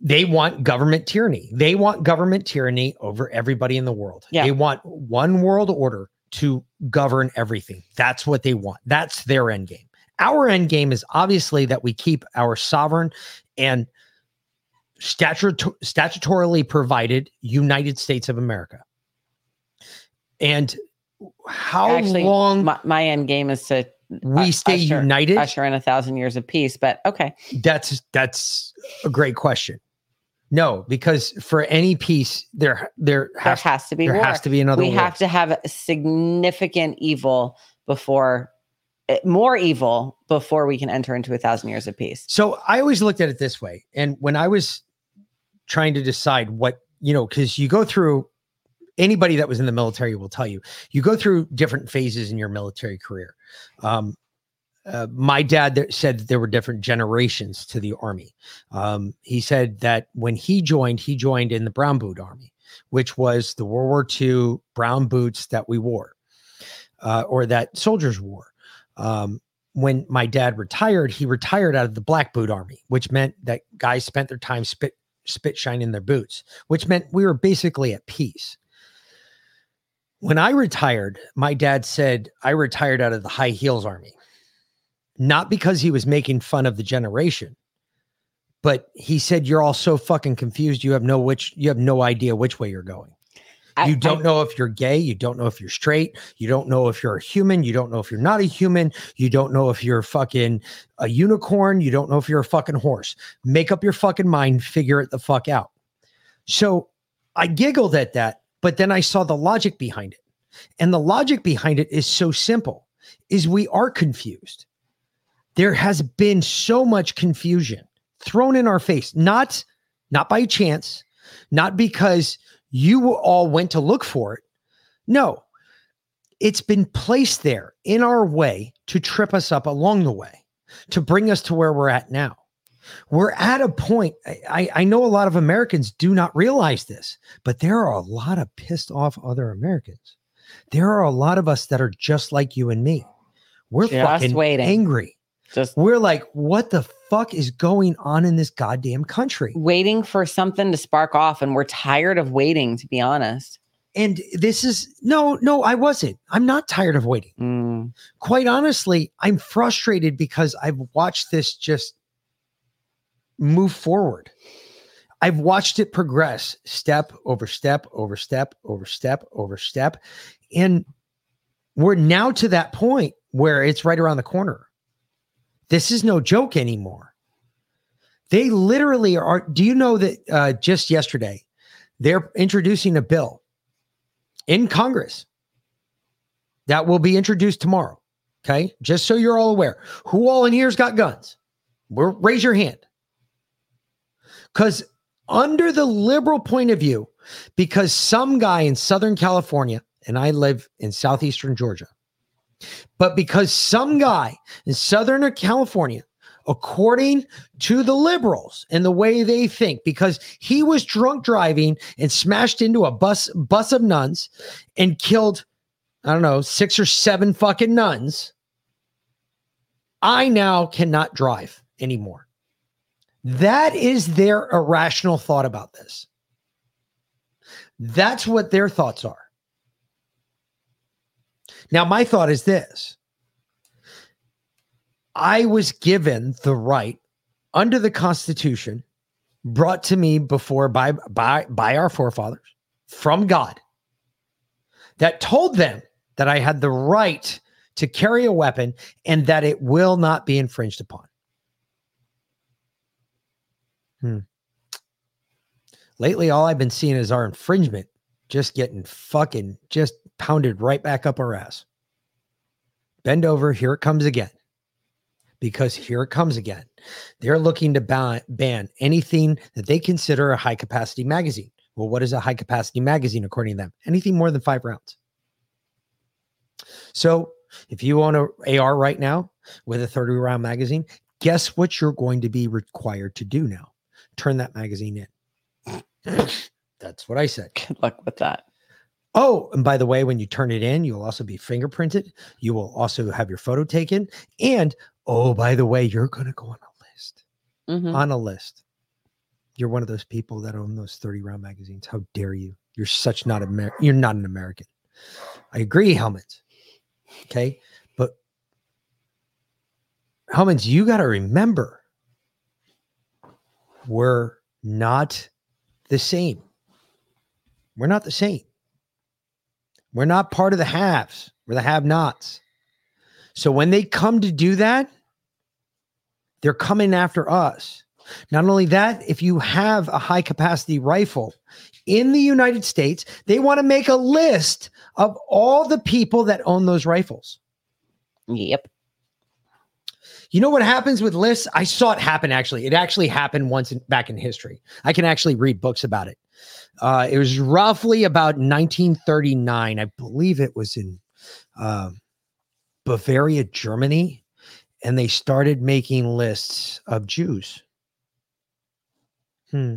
They want government tyranny. They want government tyranny over everybody in the world. Yeah. They want one world order to govern everything. That's what they want. That's their end game. Our end game is obviously that we keep our sovereign and statu- statutorily provided United States of America. And how actually, long my, my end game is to we stay usher- united? usher in a thousand years of peace. But okay, That's that's a great question. No, because for any peace, there there there has, has to be there war. has to be another. we war. have to have significant evil before eh, more evil before we can enter into a thousand years of peace. So I always looked at it this way. And when I was trying to decide what, you know, because you go through anybody that was in the military will tell you, you go through different phases in your military career. Um, uh, my dad there said there were different generations to the army. Um, he said that when he joined, he joined in the brown boot army, which was the World War II brown boots that we wore, uh, or that soldiers wore. Um, when my dad retired, he retired out of the black boot army, which meant that guys spent their time spit spit shining their boots, which meant we were basically at peace. When I retired, my dad said I retired out of the high heels army not because he was making fun of the generation, but he said you're all so fucking confused. You have no which you have no idea which way you're going. I- you don't I- know if you're gay. You don't know if you're straight. You don't know if you're a human. You don't know if you're not a human. You don't know if you're fucking a unicorn. You don't know if you're a fucking horse. Make up your fucking mind. Figure it the fuck out. So I giggled at that, but then I saw the logic behind it. And the logic behind it is so simple is we are confused. There has been so much confusion thrown in our face, not not by chance, not because you all went to look for it. No. It's been placed there in our way to trip us up along the way, to bring us to where we're at now. We're at a point. I- I, know a lot of Americans do not realize this, but there are a lot of pissed off other Americans. There are a lot of us that are just like you and me. We're Just fucking waiting. angry. Just We're like, what the fuck is going on in this goddamn country? waiting for something to spark off, and we're tired of waiting, to be honest. And this is no, no, I wasn't. I'm not tired of waiting. Mm. Quite honestly, I'm frustrated because I've watched this just move forward. I've watched it progress step over step over step over step over step. And we're now to that point where it's right around the corner. This is no joke anymore. They literally are. Do you know that uh, just yesterday they're introducing a bill in Congress that will be introduced tomorrow? Okay, just so you're all aware, who all in here's got guns? We're, raise your hand. Because under the liberal point of view, because some guy in Southern California, and I live in southeastern Georgia, but because some guy in Southern California, according to the liberals and the way they think, because he was drunk driving and smashed into a bus bus of nuns and killed, I don't know, six or seven fucking nuns. I now cannot drive anymore. That is their irrational thought about this. That's what their thoughts are. Now, my thought is this I was given the right under the Constitution, brought to me before by, by, by our forefathers from God, that told them that I had the right to carry a weapon and that it will not be infringed upon. Hmm. Lately, all I've been seeing is our infringement just getting fucking just pounded right back up our ass. Bend over, here it comes again. Because here it comes again. They're looking to ban, ban anything that they consider a high capacity magazine. Well, what is a high capacity magazine according to them? Anything more than five rounds. So if you own a AR right now with a 30 round magazine, guess what you're going to be required to do now? Turn that magazine in. That's what I said. Good luck with that. Oh, and by the way, when you turn it in, you'll also be fingerprinted. You will also have your photo taken. And oh, by the way, you're going to go on a list. Mhm. On a list. You're one of those people that own those 30 round magazines. How dare you? You're such not Amer- you're not an American. I agree, Helmets. Okay. But Helmets, you got to remember we're not the same. We're not the same. We're not part of the haves. We're the have nots. So when they come to do that, they're coming after us. Not only that, if you have a high capacity rifle in the United States, they want to make a list of all the people that own those rifles. Yep. You know what happens with lists? I saw it happen actually. It actually happened once in, back in history. I can actually read books about it. Uh, it was roughly about 1939. I believe it was in uh, Bavaria, Germany, and they started making lists of Jews. Hmm.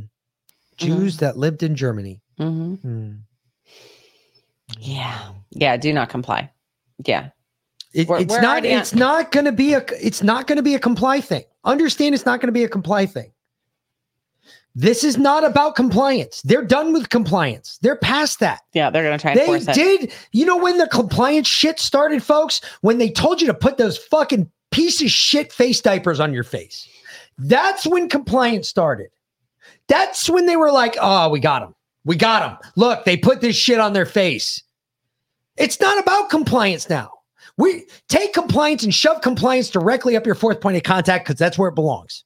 Jews that lived in Germany. hmm Hmm. Yeah. Yeah. Do not comply. Yeah. It- We're- it's we're not. already on- It's not going to be a. It's not going to be a comply thing. Understand? It's not going to be a comply thing. This is not about compliance. They're done with compliance. They're past that. Yeah. They're going to try They force it. did. You know when the compliance shit started, folks? When they told you to put those fucking piece of shit face diapers on your face. That's when compliance started. That's when they were like, "Oh, we got them. We got them. Look, they put this shit on their face." It's not about compliance now. We take compliance and shove compliance directly up your fourth point of contact because that's where it belongs.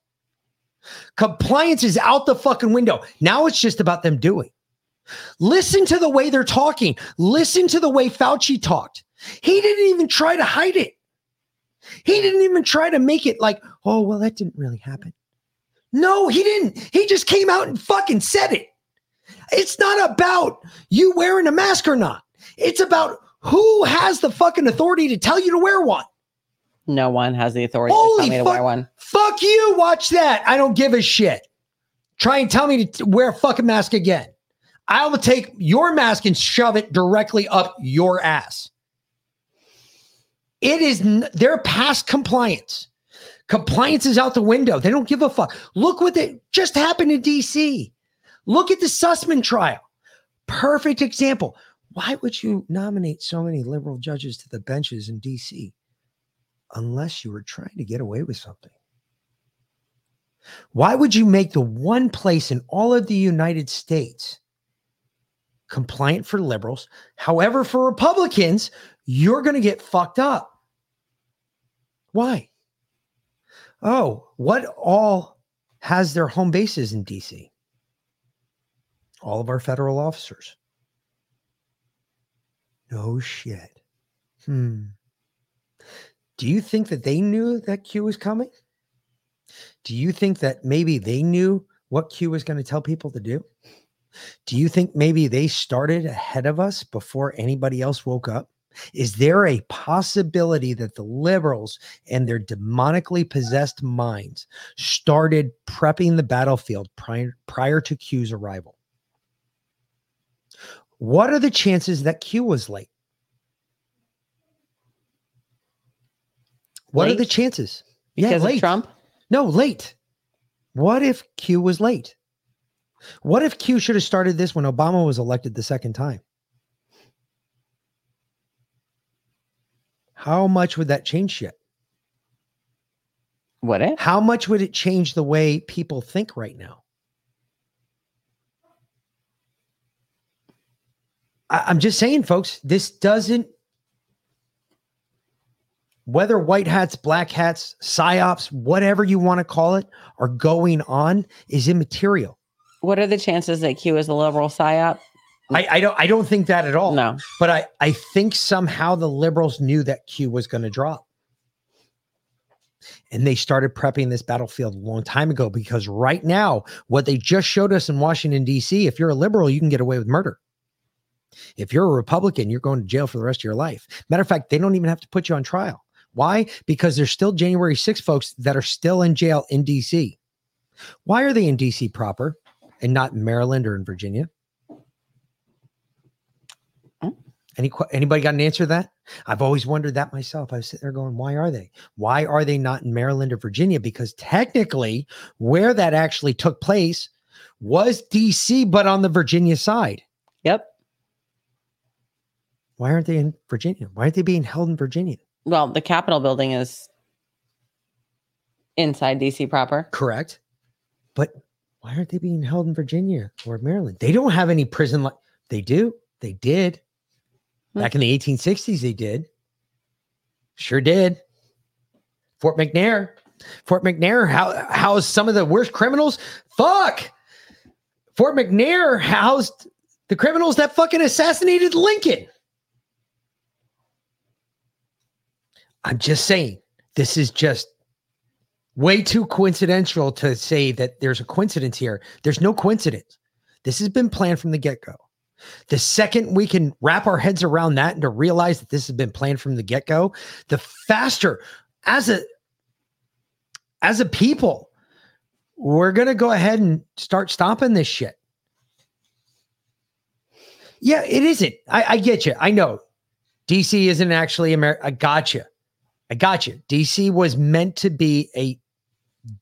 Compliance is out the fucking window. Now it's just about them doing. Listen to the way they're talking. Listen to the way Fauci talked. He didn't even try to hide it. He didn't even try to make it like, oh, well, that didn't really happen. No, he didn't. He just came out and fucking said it. It's not about you wearing a mask or not. It's about who has the fucking authority to tell you to wear one. No one has the authority to tell me to wear one. Fuck you. Watch that. I don't give a shit. Try and tell me to wear a fucking mask again. I will take your mask and shove it directly up your ass. It is, they're past compliance. Compliance is out the window. They don't give a fuck. Look what they just happened in DC. Look at the Sussman trial. Perfect example. Why would you nominate so many liberal judges to the benches in DC unless you were trying to get away with something? Why would you make the one place in all of the United States compliant for liberals? However, for Republicans, you're going to get fucked up. Why? Oh, what all has their home bases in DC? All of our federal officers. No shit. Hmm. Do you think that they knew that Q was coming? Do you think that maybe they knew what Q was going to tell people to do? Do you think maybe they started ahead of us before anybody else woke up? Is there a possibility that the liberals and their demonically possessed minds started prepping the battlefield prior, prior to Q's arrival? What are the chances that Q was late? What are the chances? Because of late. Trump? No, late. What if Q was late? What if Q should have started this when Obama was elected the second time? How much would that change shit? Would it? How much would it change the way people think right now? I, I'm just saying, folks, this doesn't, whether white hats, black hats, psyops, whatever you want to call it, are going on is immaterial. What are the chances that Q is a liberal psyop? I, I don't I don't think that at all. No. But I, I think somehow the liberals knew that Q was going to drop. And they started prepping this battlefield a long time ago because right now, what they just showed us in Washington, D.C., if you're a liberal, you can get away with murder. If you're a Republican, you're going to jail for the rest of your life. Matter of fact, they don't even have to put you on trial. Why? Because there's still January 6 folks that are still in jail in D.C. Why are they in D.C. proper and not in Maryland or in Virginia? Any anybody got an answer to that? I've always wondered that myself. I was sitting there going, why are they? Why are they not in Maryland or Virginia? Because technically, where that actually took place was DC, but on the Virginia side. Yep. Why aren't they in Virginia? Why aren't they being held in Virginia? Well, the Capitol building is inside DC proper. Correct. But why aren't they being held in Virginia or Maryland? They don't have any prison. Li- they do. They did. Hmm. Back in the 1860s, they did. Sure did. Fort McNair. Fort McNair housed some of the worst criminals. Fuck. Fort McNair housed the criminals that fucking assassinated Lincoln. I'm just saying, this is just way too coincidental to say that there's a coincidence here. There's no coincidence. This has been planned from the get go. The second we can wrap our heads around that and to realize that this has been planned from the get go, the faster as a as a people, we're to go ahead and start stopping this shit. Yeah, it isn't. I, I get you. I know. DC isn't actually America. I got you. I got you. DC was meant to be a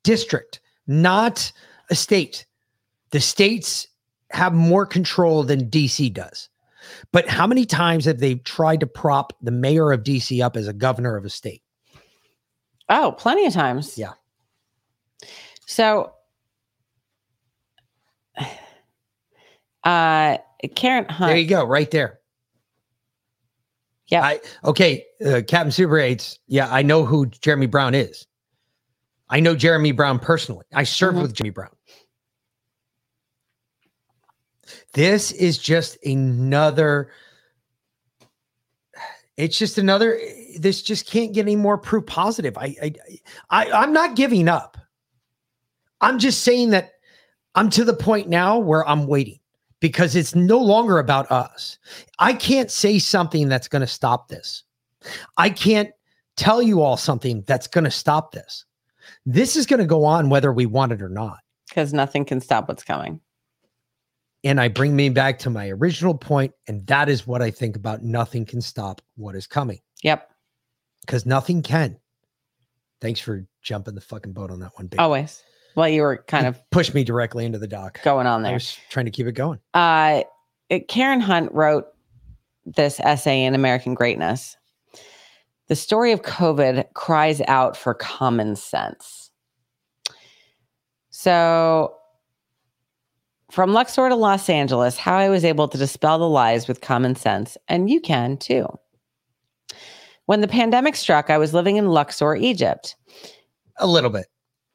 district, not a state. The states have more control than DC does. But how many times have they tried to prop the mayor of DC up as a governor of a state? Oh, plenty of times. Yeah. So, uh, Karen Hunt. There you go, right there. Yeah. I okay, uh, Captain Super Eights. Yeah, I know who Jeremy Brown is. I know Jeremy Brown personally. I served Mhm. with Jeremy Brown. This is just another. It's just another. This just can't get any more proof positive. I, I, I, I'm not giving up. I'm just saying that I'm to the point now where I'm waiting because it's no longer about us. I can't say something that's going to stop this. I can't tell you all something that's going to stop this. This is going to go on whether we want it or not. Because nothing can stop what's coming. And I bring me back to my original point, and that is what I think about nothing can stop what is coming. Yep. Because nothing can. Thanks for jumping the fucking boat on that one. Babe. Always. Well, you were kind of pushed me directly into the dock. going on there. I was trying to keep it going. Uh, it- Karen Hunt wrote this essay in American Greatness. The story of COVID cries out for common sense. So, from Luxor to Los Angeles, how I was able to dispel the lies with common sense, and you can too. When the pandemic struck, I was living in Luxor, Egypt. A little bit.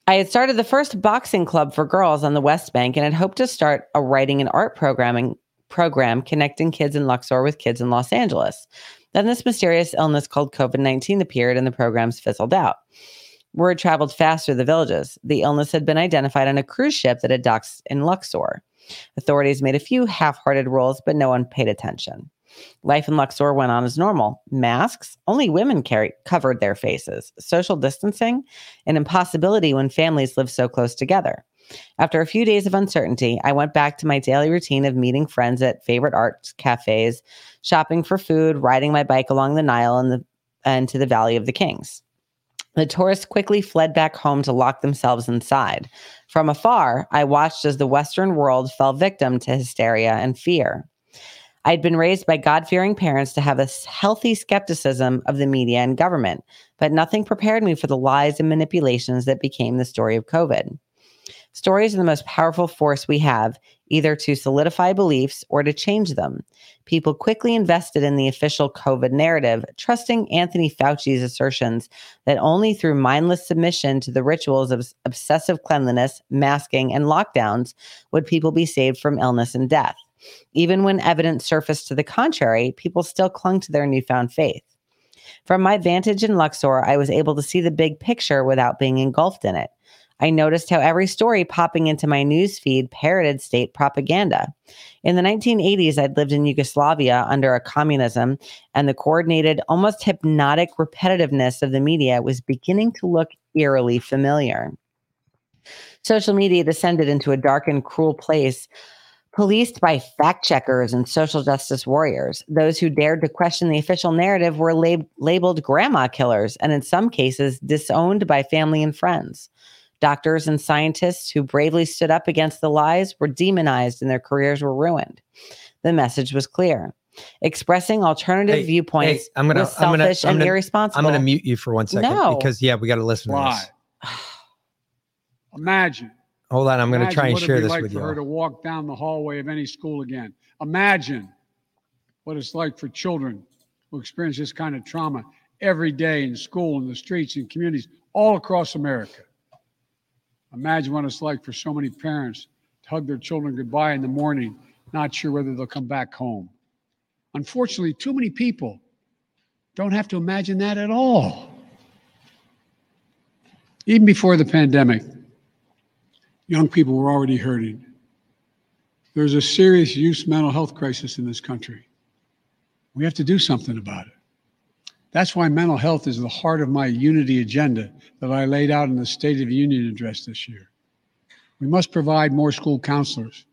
I had started the first boxing club for girls on the West Bank and had hoped to start a writing and art programming program connecting kids in Luxor with kids in Los Angeles. Then this mysterious illness called COVID 19 appeared and the programs fizzled out. Word traveled fast through the villages. The illness had been identified on a cruise ship that had docked in Luxor. Authorities made a few half hearted rules, but no one paid attention. Life in Luxor went on as normal. Masks, only women carry, covered their faces. Social distancing, an impossibility when families live so close together. After a few days of uncertainty, I went back to my daily routine of meeting friends at favorite art cafes, shopping for food, riding my bike along the Nile and, the, and to the Valley of the Kings. The tourists quickly fled back home to lock themselves inside. From afar, I watched as the Western world fell victim to hysteria and fear. I'd been raised by God fearing parents to have a healthy skepticism of the media and government, but nothing prepared me for the lies and manipulations that became the story of COVID. Stories are the most powerful force we have, either to solidify beliefs or to change them. People quickly invested in the official COVID narrative, trusting Anthony Fauci's assertions that only through mindless submission to the rituals of obsessive cleanliness, masking, and lockdowns would people be saved from illness and death. Even when evidence surfaced to the contrary, people still clung to their newfound faith. From my vantage in Luxor, I was able to see the big picture without being engulfed in it. I noticed how every story popping into my news feed parroted state propaganda. In the 1980s, I'd lived in Yugoslavia under a communism, and the coordinated, almost hypnotic repetitiveness of the media was beginning to look eerily familiar. Social media descended into a dark and cruel place, policed by fact checkers and social justice warriors. Those who dared to question the official narrative were lab- labeled grandma killers, and in some cases, disowned by family and friends. Doctors and scientists who bravely stood up against the lies were demonized and their careers were ruined. The message was clear. Expressing alternative Hey, viewpoints hey, I'm gonna, was I'm gonna, selfish I'm and gonna, irresponsible. I'm gonna mute you for one second No. because yeah, we got to listen to this. Imagine. Hold on, I'm going to try and what share this like with for you. her to walk down the hallway of any school again. Imagine what it's like for children who experience this kind of trauma every day in school, in the streets, in communities all across America. Imagine what it's like for so many parents to hug their children goodbye in the morning, not sure whether they'll come back home. Unfortunately, too many people don't have to imagine that at all. Even before the pandemic, young people were already hurting. There's a serious youth mental health crisis in this country. We have to do something about it. That's why mental health is the heart of my unity agenda that I laid out in the State of the Union address this year. We must provide more school counselors,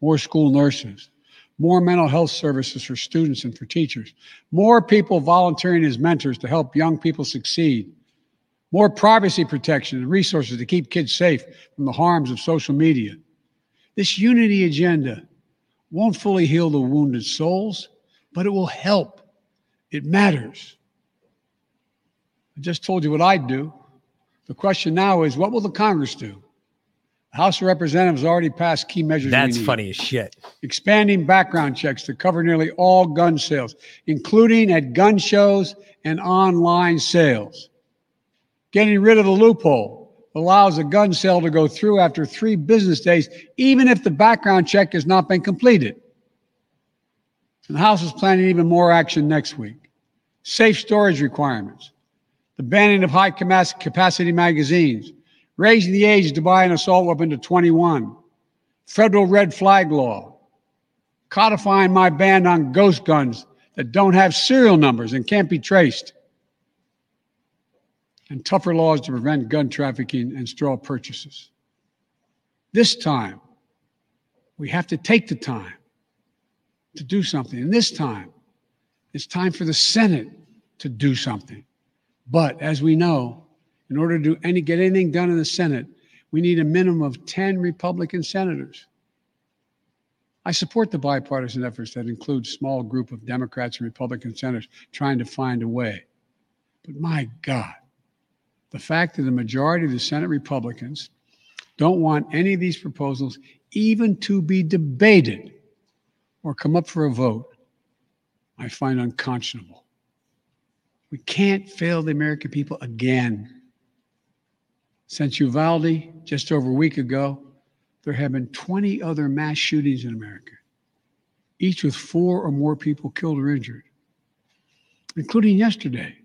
more school nurses, more mental health services for students and for teachers, more people volunteering as mentors to help young people succeed, more privacy protection and resources to keep kids safe from the harms of social media. This unity agenda won't fully heal the wounded souls, but it will help. It matters. I just told you what I'd do. The question now is what will the Congress do? The House of Representatives already passed key measures. That's funny as shit. Expanding background checks to cover nearly all gun sales, including at gun shows and online sales. Getting rid of the loophole allows a gun sale to go through after three business days, even if the background check has not been completed. And the House is planning even more action next week. Safe storage requirements, the banning of high capacity magazines, raising the age to buy an assault weapon to 21, federal red flag law, codifying my ban on ghost guns that don't have serial numbers and can't be traced, and tougher laws to prevent gun trafficking and straw purchases. This time, we have to take the time to do something. And this time, it's time for the Senate to do something. But as we know, in order to do any, get anything done in the Senate, we need a minimum of 10 Republican senators. I support the bipartisan efforts that include small group of Democrats and Republican senators trying to find a way. But my God, the fact that the majority of the Senate Republicans don't want any of these proposals even to be debated or come up for a vote, I find unconscionable. We can't fail the American people again. Since Uvalde, just over a week ago, there have been 20 other mass shootings in America, each with four or more people killed or injured, including yesterday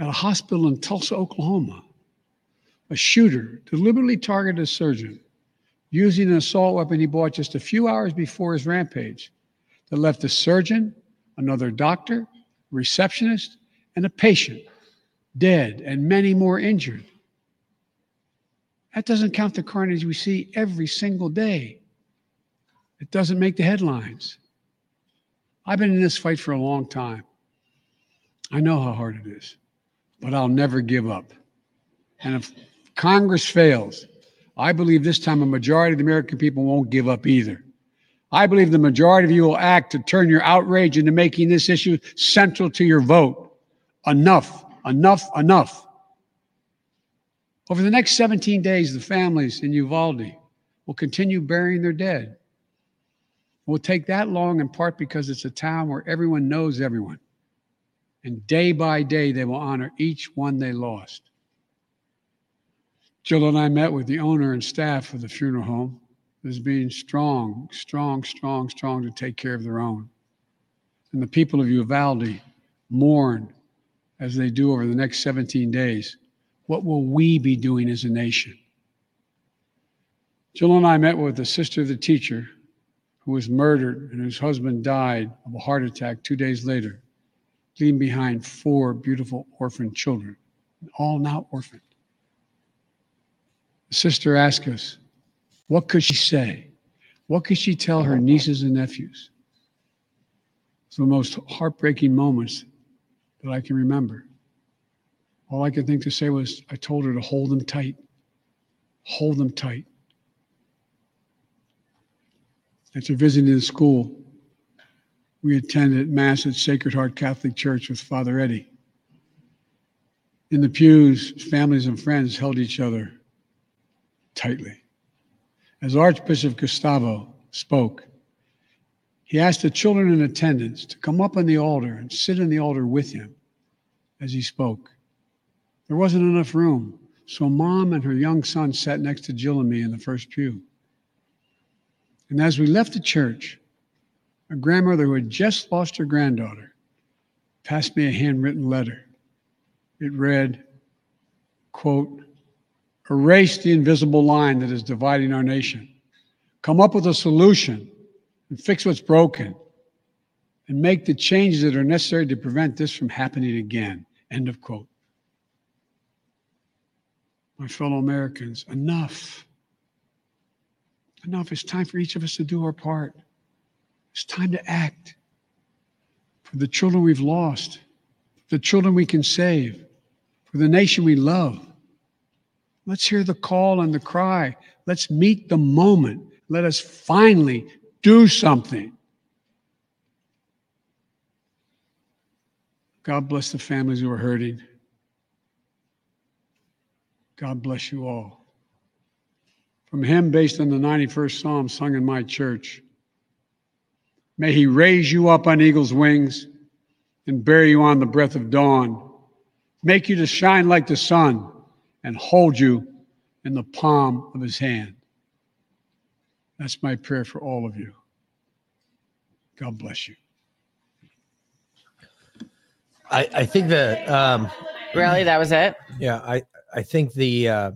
at a hospital in Tulsa, Oklahoma. A shooter deliberately targeted a surgeon using an assault weapon he bought just a few hours before his rampage that left a surgeon, another doctor, receptionist, and a patient dead and many more injured. That doesn't count the carnage we see every single day. It doesn't make the headlines. I've been in this fight for a long time. I know how hard it is, but I'll never give up. And if Congress fails, I believe this time a majority of the American people won't give up either. I believe the majority of you will act to turn your outrage into making this issue central to your vote. Enough, enough, enough. Over the next 17 days, the families in Uvalde will continue burying their dead. It will take that long in part because it's a town where everyone knows everyone. And day by day, they will honor each one they lost. Jill and I met with the owner and staff of the funeral home as being strong, strong, strong, strong to take care of their own. And the people of Uvalde mourn as they do over the next 17 days. What will we be doing as a nation? Jill and I met with the sister of the teacher who was murdered and whose husband died of a heart attack two days later, leaving behind four beautiful orphan children, all now orphaned. The sister asked us, what could she say? What could she tell her nieces and nephews? It's the most heartbreaking moments that I can remember. All I could think to say was, I told her to hold them tight. Hold them tight. After visiting the school, we attended Mass at Sacred Heart Catholic Church with Father Eddie. In the pews, families and friends held each other tightly. As Archbishop Gustavo spoke, he asked the children in attendance to come up on the altar and sit in the altar with him as he spoke. There wasn't enough room, so mom and her young son sat next to Jill and me in the first pew. And as we left the church, a grandmother who had just lost her granddaughter passed me a handwritten letter. It read, quote, Erase the invisible line that is dividing our nation. Come up with a solution and fix what's broken and make the changes that are necessary to prevent this from happening again. End of quote. My fellow Americans, enough. Enough. It's time for each of us to do our part. It's time to act for the children we've lost, the children we can save, for the nation we love. Let's hear the call and the cry. Let's meet the moment. Let us finally do something. God bless the families who are hurting. God bless you all. From hymn, based on the 91st Psalm sung in my church. May he raise you up on eagle's wings and bear you on the breath of dawn, make you to shine like the sun, and hold you in the palm of his hand. That's my prayer for all of you. God bless you. I, I think the um Really, that was it? yeah, I I think the uh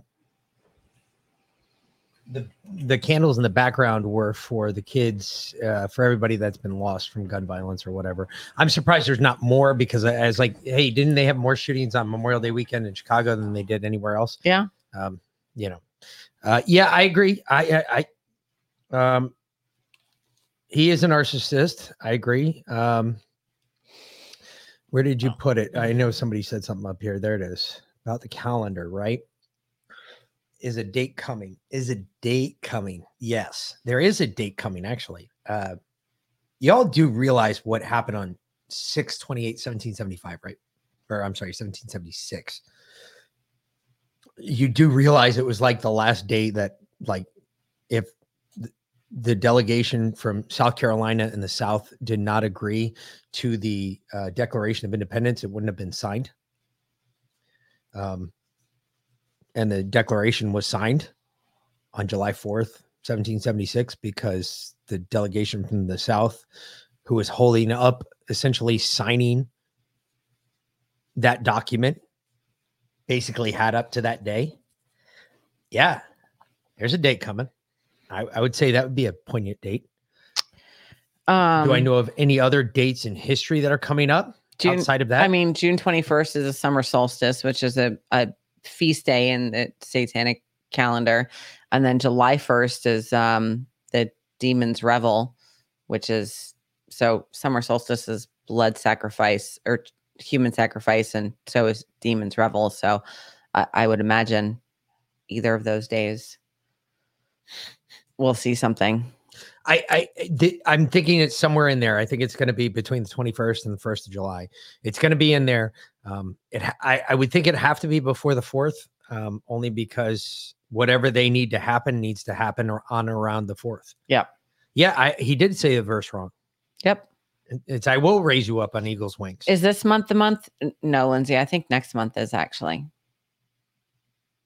the the candles in the background were for the kids, uh, for everybody that's been lost from gun violence or whatever. I'm surprised there's not more because I, I was like, hey, didn't they have more shootings on Memorial Day weekend in Chicago than they did anywhere else? Yeah. Um, you know, uh, yeah, I agree. I, I, I, um, he is a narcissist. I agree. Um, where did you put it? I know somebody said something up here. There it is about the calendar, right? Is a date coming? Is a date coming? Yes, there is a date coming, actually. Uh, y'all do realize what happened on 6 28 1775, right? Or I'm sorry, 1776 you do realize it was like the last day that like if the delegation from South Carolina and the South did not agree to the uh, Declaration of Independence, it wouldn't have been signed. Um, and the Declaration was signed on July 4th, 1776, because the delegation from the South, who was holding up essentially signing that document basically had up to that day. Yeah, there's a date coming. I, I would say that would be a poignant date. Um, Do I know of any other dates in history that are coming up June, outside of that? I mean, June 21st is a summer solstice, which is a, a feast day in the satanic calendar. And then July 1st is um, the Demon's Revel, which is so summer solstice is blood sacrifice or human sacrifice, and so is Demon's Revel. So I, I would imagine either of those days we'll see something. I, I th- I'm thinking it's somewhere in there. I think it's going to be between the 21st and the 1st of July. It's going to be in there. Um, it I, I would think it have to be before the 4th, um, only because whatever they need to happen needs to happen or on around the 4th. Yeah. Yeah, I, he did say the verse wrong. Yep. It's I will raise you up on eagle's wings. Is this month the month? No, Lindsay. I think next month is actually.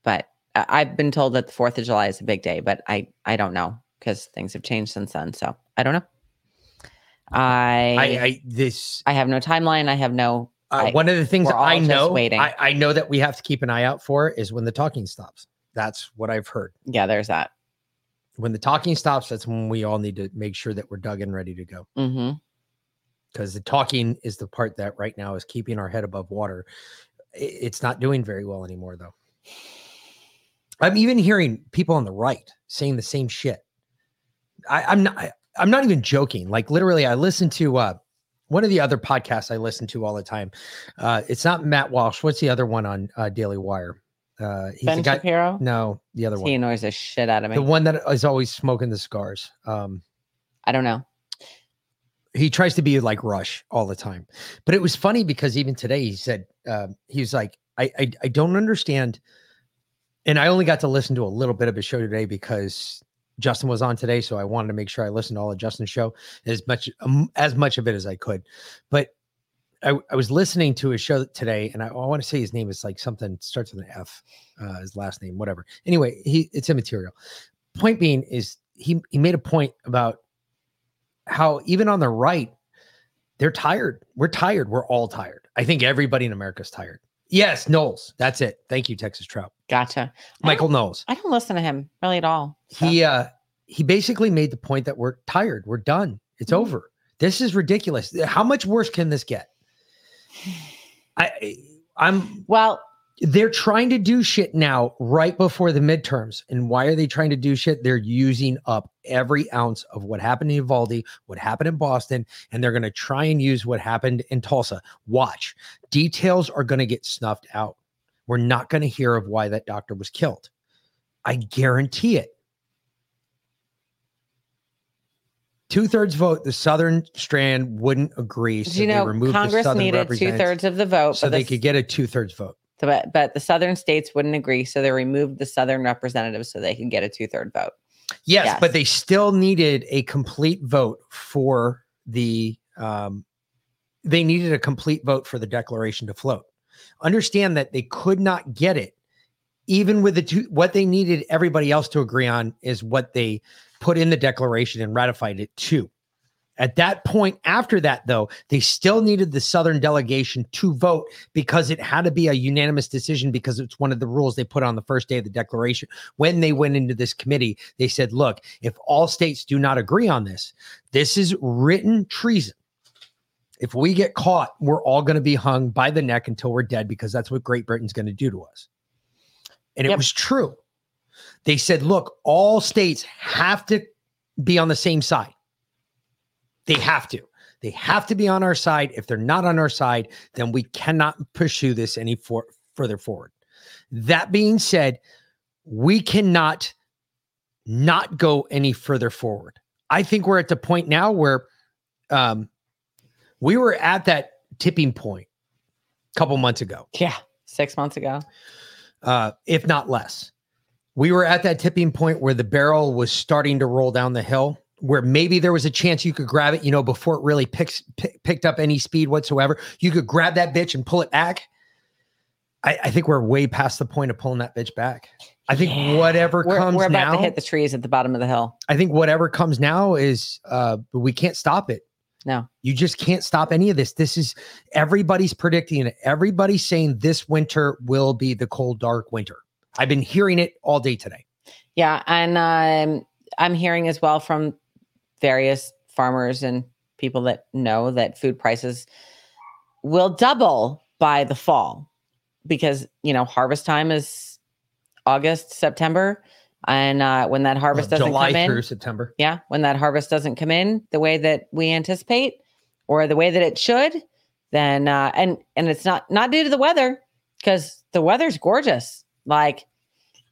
But I've been told that the Fourth of July is a big day, but I I don't know because things have changed since then. So I don't know. I I, I this I have no timeline. I have no. uh, I- one of the things I know waiting. I, I know that we have to keep an eye out for is when the talking stops. That's what I've heard. yeah, there's that. When the talking stops, that's when we all need to make sure that we're dug and ready to go. Mm-hmm. Because the talking is the part that right now is keeping our head above water. It's not doing very well anymore, though. I'm even hearing people on the right saying the same shit. I, I'm not. I, I'm not even joking. Like literally, I listen to uh, one of the other podcasts I listen to all the time. Uh, it's not Matt Walsh. What's the other one on uh, Daily Wire? Uh, he's Ben the guy. Shapiro. No, the other one. He annoys the shit out of me. The one that is always smoking the cigars. Um, I don't know. he tries to be like Rush all the time. But it was funny because even today he said um, he was like, I, I I don't understand. And I only got to listen to a little bit of his show today because Justin was on today, so I wanted to make sure I listened to all of Justin's show as much um, as much of it as I could. But I, I was listening to his show today, and I, I want to say his name is like something starts with an F, uh, his last name, whatever. Anyway, he it's immaterial. Point being is he he made a point about how even on the right, they're tired. We're tired. We're all tired. I think everybody in America is tired. Yes, Knowles. That's it. Thank you, Texas Trout. Gotcha. Michael Knowles. I don't listen to him really at all. He uh he basically made the point that we're tired. We're done. It's Mhm. over. This is ridiculous. How much worse can this get? I I'm well they're trying to do shit now right before the midterms. And why are they trying to do shit? They're using up every ounce of what happened in Uvalde, what happened in Boston, and they're going to try and use what happened in Tulsa. Watch. Details are going to get snuffed out. We're not going to hear of why that doctor was killed. I guarantee it. Two thirds vote. The Southern strand wouldn't agree. So you they know removed Congress needed two thirds of the vote, so but they the, could get a two thirds vote. But, but the southern states wouldn't agree, so they removed the southern representatives so they could get a two third vote. Yes, Yes. but they still needed a complete vote for the um they needed a complete vote for the declaration to float. Understand that they could not get it even with the two what they needed everybody else to agree on is what they put in the declaration and ratified it too. At that point, after that, though, they still needed the Southern delegation to vote because it had to be a unanimous decision because it's one of the rules they put on the first day of the declaration. When they went into this committee, they said, look, if all states do not agree on this, this is written treason. If we get caught, we're all going to be hung by the neck until we're dead because that's what Great Britain's going to do to us. And it was true. They said, look, all states have to be on the same side. They have to. They have to be on our side. If they're not on our side, then we cannot pursue this any for, further forward. That being said, we cannot not go any further forward. I think we're at the point now where um, we were at that tipping point a couple months ago. Yeah, six months ago. uh, if not less. We were at that tipping point where the barrel was starting to roll down the hill, where maybe there was a chance you could grab it, you know, before it really picks pick, picked up any speed whatsoever. You could grab that bitch and pull it back. I, I think we're way past the point of pulling that bitch back. I think whatever We're, comes we're about now, to hit the trees at the bottom of the hill. I think whatever comes now is uh we can't stop it. No. You just can't stop any of this. This is everybody's predicting it. Everybody's saying this winter will be the cold, dark winter. I've been hearing it all day today. Yeah, and um, I'm hearing as well from various farmers and people that know that food prices will double by the fall because you know harvest time is August, September, and uh, when that harvest doesn't July come in, through September. yeah, when that harvest doesn't come in the way that we anticipate or the way that it should, then uh, and and it's not not due to the weather because the weather's gorgeous. Like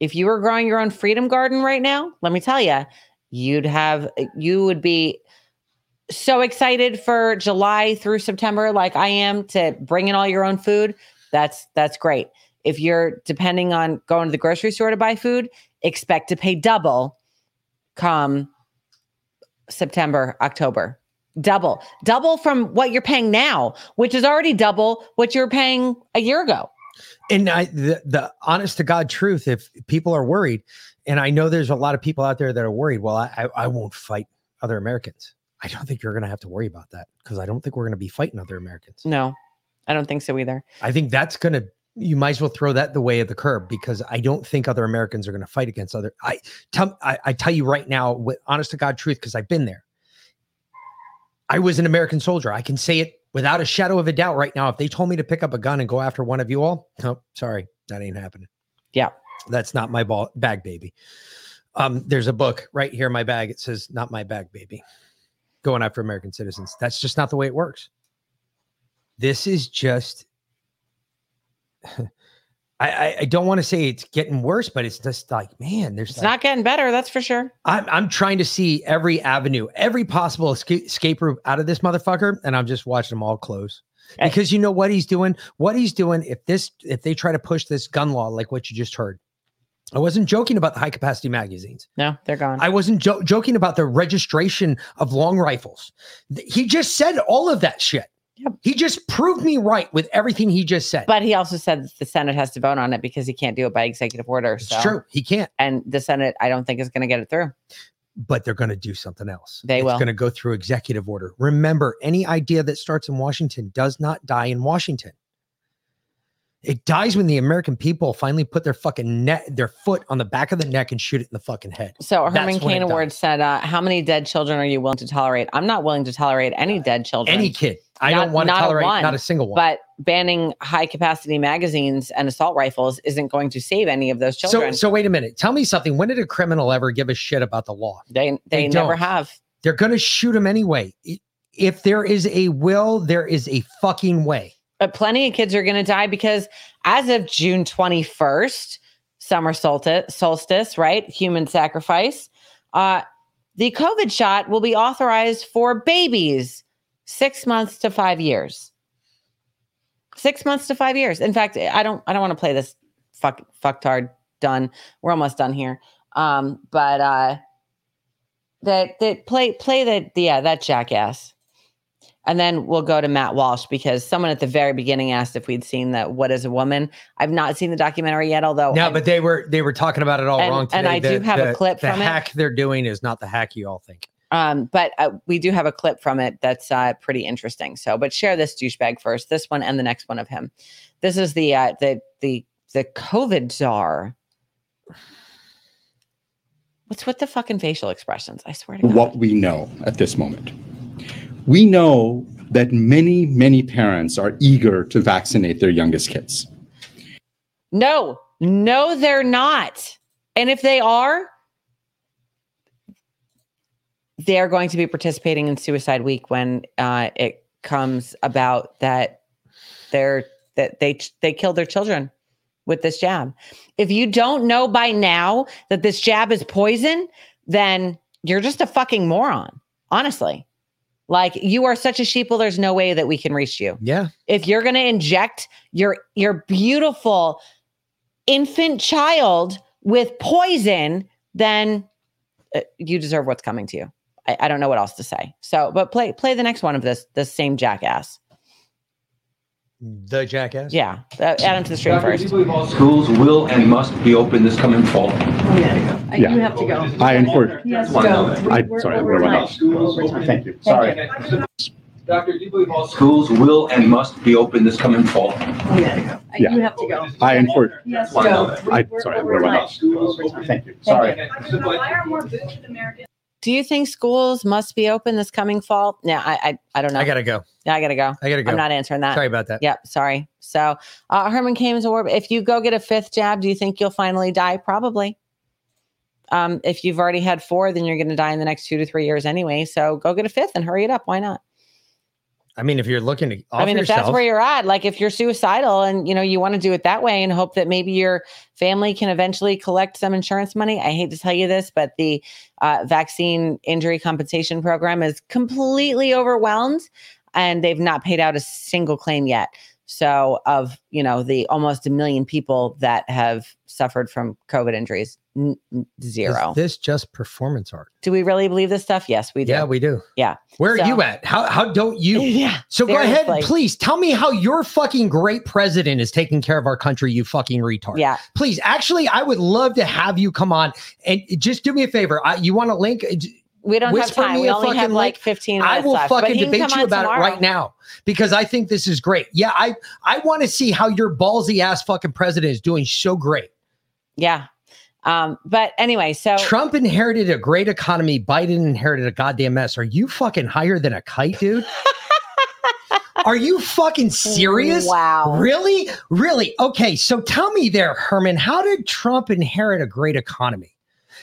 if you were growing your own freedom garden right now, let me tell you, you'd have uh, you would be so excited for July through September like I am to bring in all your own food. That's that's great. If you're depending on going to the grocery store to buy food, expect to pay double come September, October. Double. Double from what you're paying now, which is already double what you're paying a year ago. And I, the, the honest to God truth, if people are worried, and I know there's a lot of people out there that are worried, well, I, I, I won't fight other Americans. I don't think you're going to have to worry about that because I don't think we're going to be fighting other Americans. No, I don't think so either. I think that's going to, you might as well throw that the way of the curb because I don't think other Americans are going to fight against other. I tell, I, I tell you right now, with honest to God truth, because I've been there. I was an American soldier. I can say it without a shadow of a doubt right now. If they told me to pick up a gun and go after one of you all, no, sorry, that ain't happening. Yeah. That's not my ball bag, baby. Um, there's a book right here in my bag. It says, not my bag, baby. Going after American citizens. That's just not the way it works. This is just I, I, I don't want to say it's getting worse, but it's just like, man, there's It's like- not getting better, that's for sure. I'm, I'm trying to see every avenue, every possible escape, escape route out of this motherfucker, and I'm just watching them all close. Eh. Because you know what he's doing? What he's doing, if this, if they try to push this gun law like what you just heard, I wasn't joking about the high capacity magazines. No, they're gone. I wasn't jo- joking about the registration of long rifles. He just said all of that shit. He just proved me right with everything he just said. But he also said that the Senate has to vote on it because he can't do it by executive order. It's so. true. He can't. And the Senate, I don't think is going to get it through. but they're going to do something else. They it's will. going to go through executive order. Remember, any idea that starts in Washington does not die in Washington. It dies when the American people finally put their fucking neck, their foot on the back of the neck and shoot it in the fucking head. So Herman Cain it dies. Award said, uh, "How many dead children are you willing to tolerate?" I'm not willing to tolerate any dead children. Any kid. I Not- don't want to not a tolerate one, not a single one. But banning high capacity magazines and assault rifles isn't going to save any of those children. so wait a minute. Tell me something. When did a criminal ever give a shit about the law? they they, never don't. have. They're going to shoot them anyway. If there is a will, there is a fucking way. But plenty of kids are going to die because as of June 21st, summer solstice, right? Human sacrifice. Uh, the COVID shot will be authorized for babies six months to five years. Six months to five years. In fact, I don't. I don't want to play this fuck fucktard. Done. We're almost done here. Um, but uh, that that play play that yeah that jackass. And then we'll go to Matt Walsh because someone at the very beginning asked if we'd seen that What is a Woman. I've not seen the documentary yet, although No, I- but they were they were talking about it all And- wrong today. and I do The- have a clip the from it. hack they're doing is not the hack you all think. um, but uh, we do have a clip from it that's uh, pretty interesting. So, but share this douchebag first, this one and the next one of him. This is the uh, the the the COVID czar. What's with the fucking facial expressions? I swear to God. what we know at this moment. We know that many, many parents are eager to vaccinate their youngest kids. No, no, they're not. And if they are, they're going to be participating in Suicide Week when uh, it comes about that they're that they they killed their children with this jab. If you don't know by now that this jab is poison, then you're just a fucking moron. Honestly, like you are such a sheeple. There's no way that we can reach you Yeah. if you're going to inject your your beautiful infant child with poison then uh, you deserve what's coming to you I, I don't know what else to say so but play play the next one of this this same jackass The jackass. yeah uh, add him to the stream first Schools will and must be open this coming fall. Yeah. You have to go. I encourage. He has to go. I, We're sorry, over we're time. off. Thank you. Sorry. Doctor, do you believe all schools will and must be open this coming fall? Yeah. Yeah. You have to go. I encourage. He has to go. I, sorry, we're off. Thank you. Sorry. Why are more boosted Americans? Do you think schools must be open this coming fall yeah i i, I don't know I gotta go. yeah i gotta go I gotta go. i'm not answering that Sorry about that. Yep, sorry. So, uh, Herman Cain's award. If you go get a fifth jab, do you think you'll finally die? Probably. Um, if you've already had four, then you're going to die in the next two to three years anyway. So go get a fifth and hurry it up. Why not? I mean, if you're looking to off I mean, if yourself, that's where you're at, like if you're suicidal and you know you want to do it that way and hope that maybe your family can eventually collect some insurance money. I hate to tell you this, but the uh, vaccine injury compensation program is completely overwhelmed, and they've not paid out a single claim yet. So, of you know the almost a million people that have suffered from COVID injuries, n- n- is zero. this just performance art? do we really believe this stuff? Yes, we do. Yeah, we do. yeah. Where are you at? How how don't you? Yeah, So go ahead, please tell me how your fucking great president is taking care of our country. You fucking retard. Yeah. Please, actually, I would love to have you come on and just do me a favor. I, you want a link? We don't have Whisper time. me We only have like link. 15 I will left, fucking debate you about it right now because I think this is great. Yeah, I I want to see how your ballsy ass fucking president is doing so great. Yeah. Um, but anyway, so Trump inherited a great economy. Biden inherited a goddamn mess. Are you fucking higher than a kite, dude? Are you fucking serious? Wow. Really? Really? Okay. So tell me there, Herman, how did Trump inherit a great economy?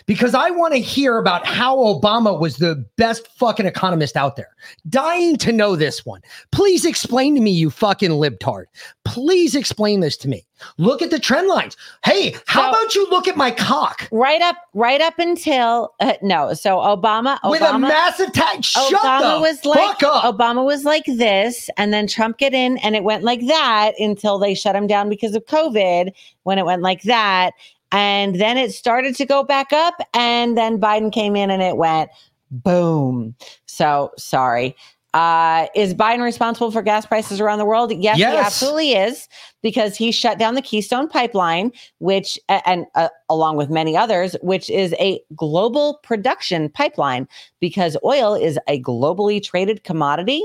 Because I want to hear about how Obama was the best fucking economist out there. Dying to know this one. Please explain to me, you fucking libtard. Please explain this to me. Look at the trend lines. Hey, how about you look at my cock? right up, right up until uh, no. So Obama, With a massive tag. Shut Obama the was like fuck up. Obama was like this, and then Trump get in, and it went like that until they shut him down because of COVID. When it went like that, and then it started to go back up, and then Biden came in, and it went boom. So sorry. Uh, is Biden responsible for gas prices around the world? Yes, he absolutely is because he shut down the Keystone Pipeline, which, and uh, along with many others, which is a global production pipeline because oil is a globally traded commodity.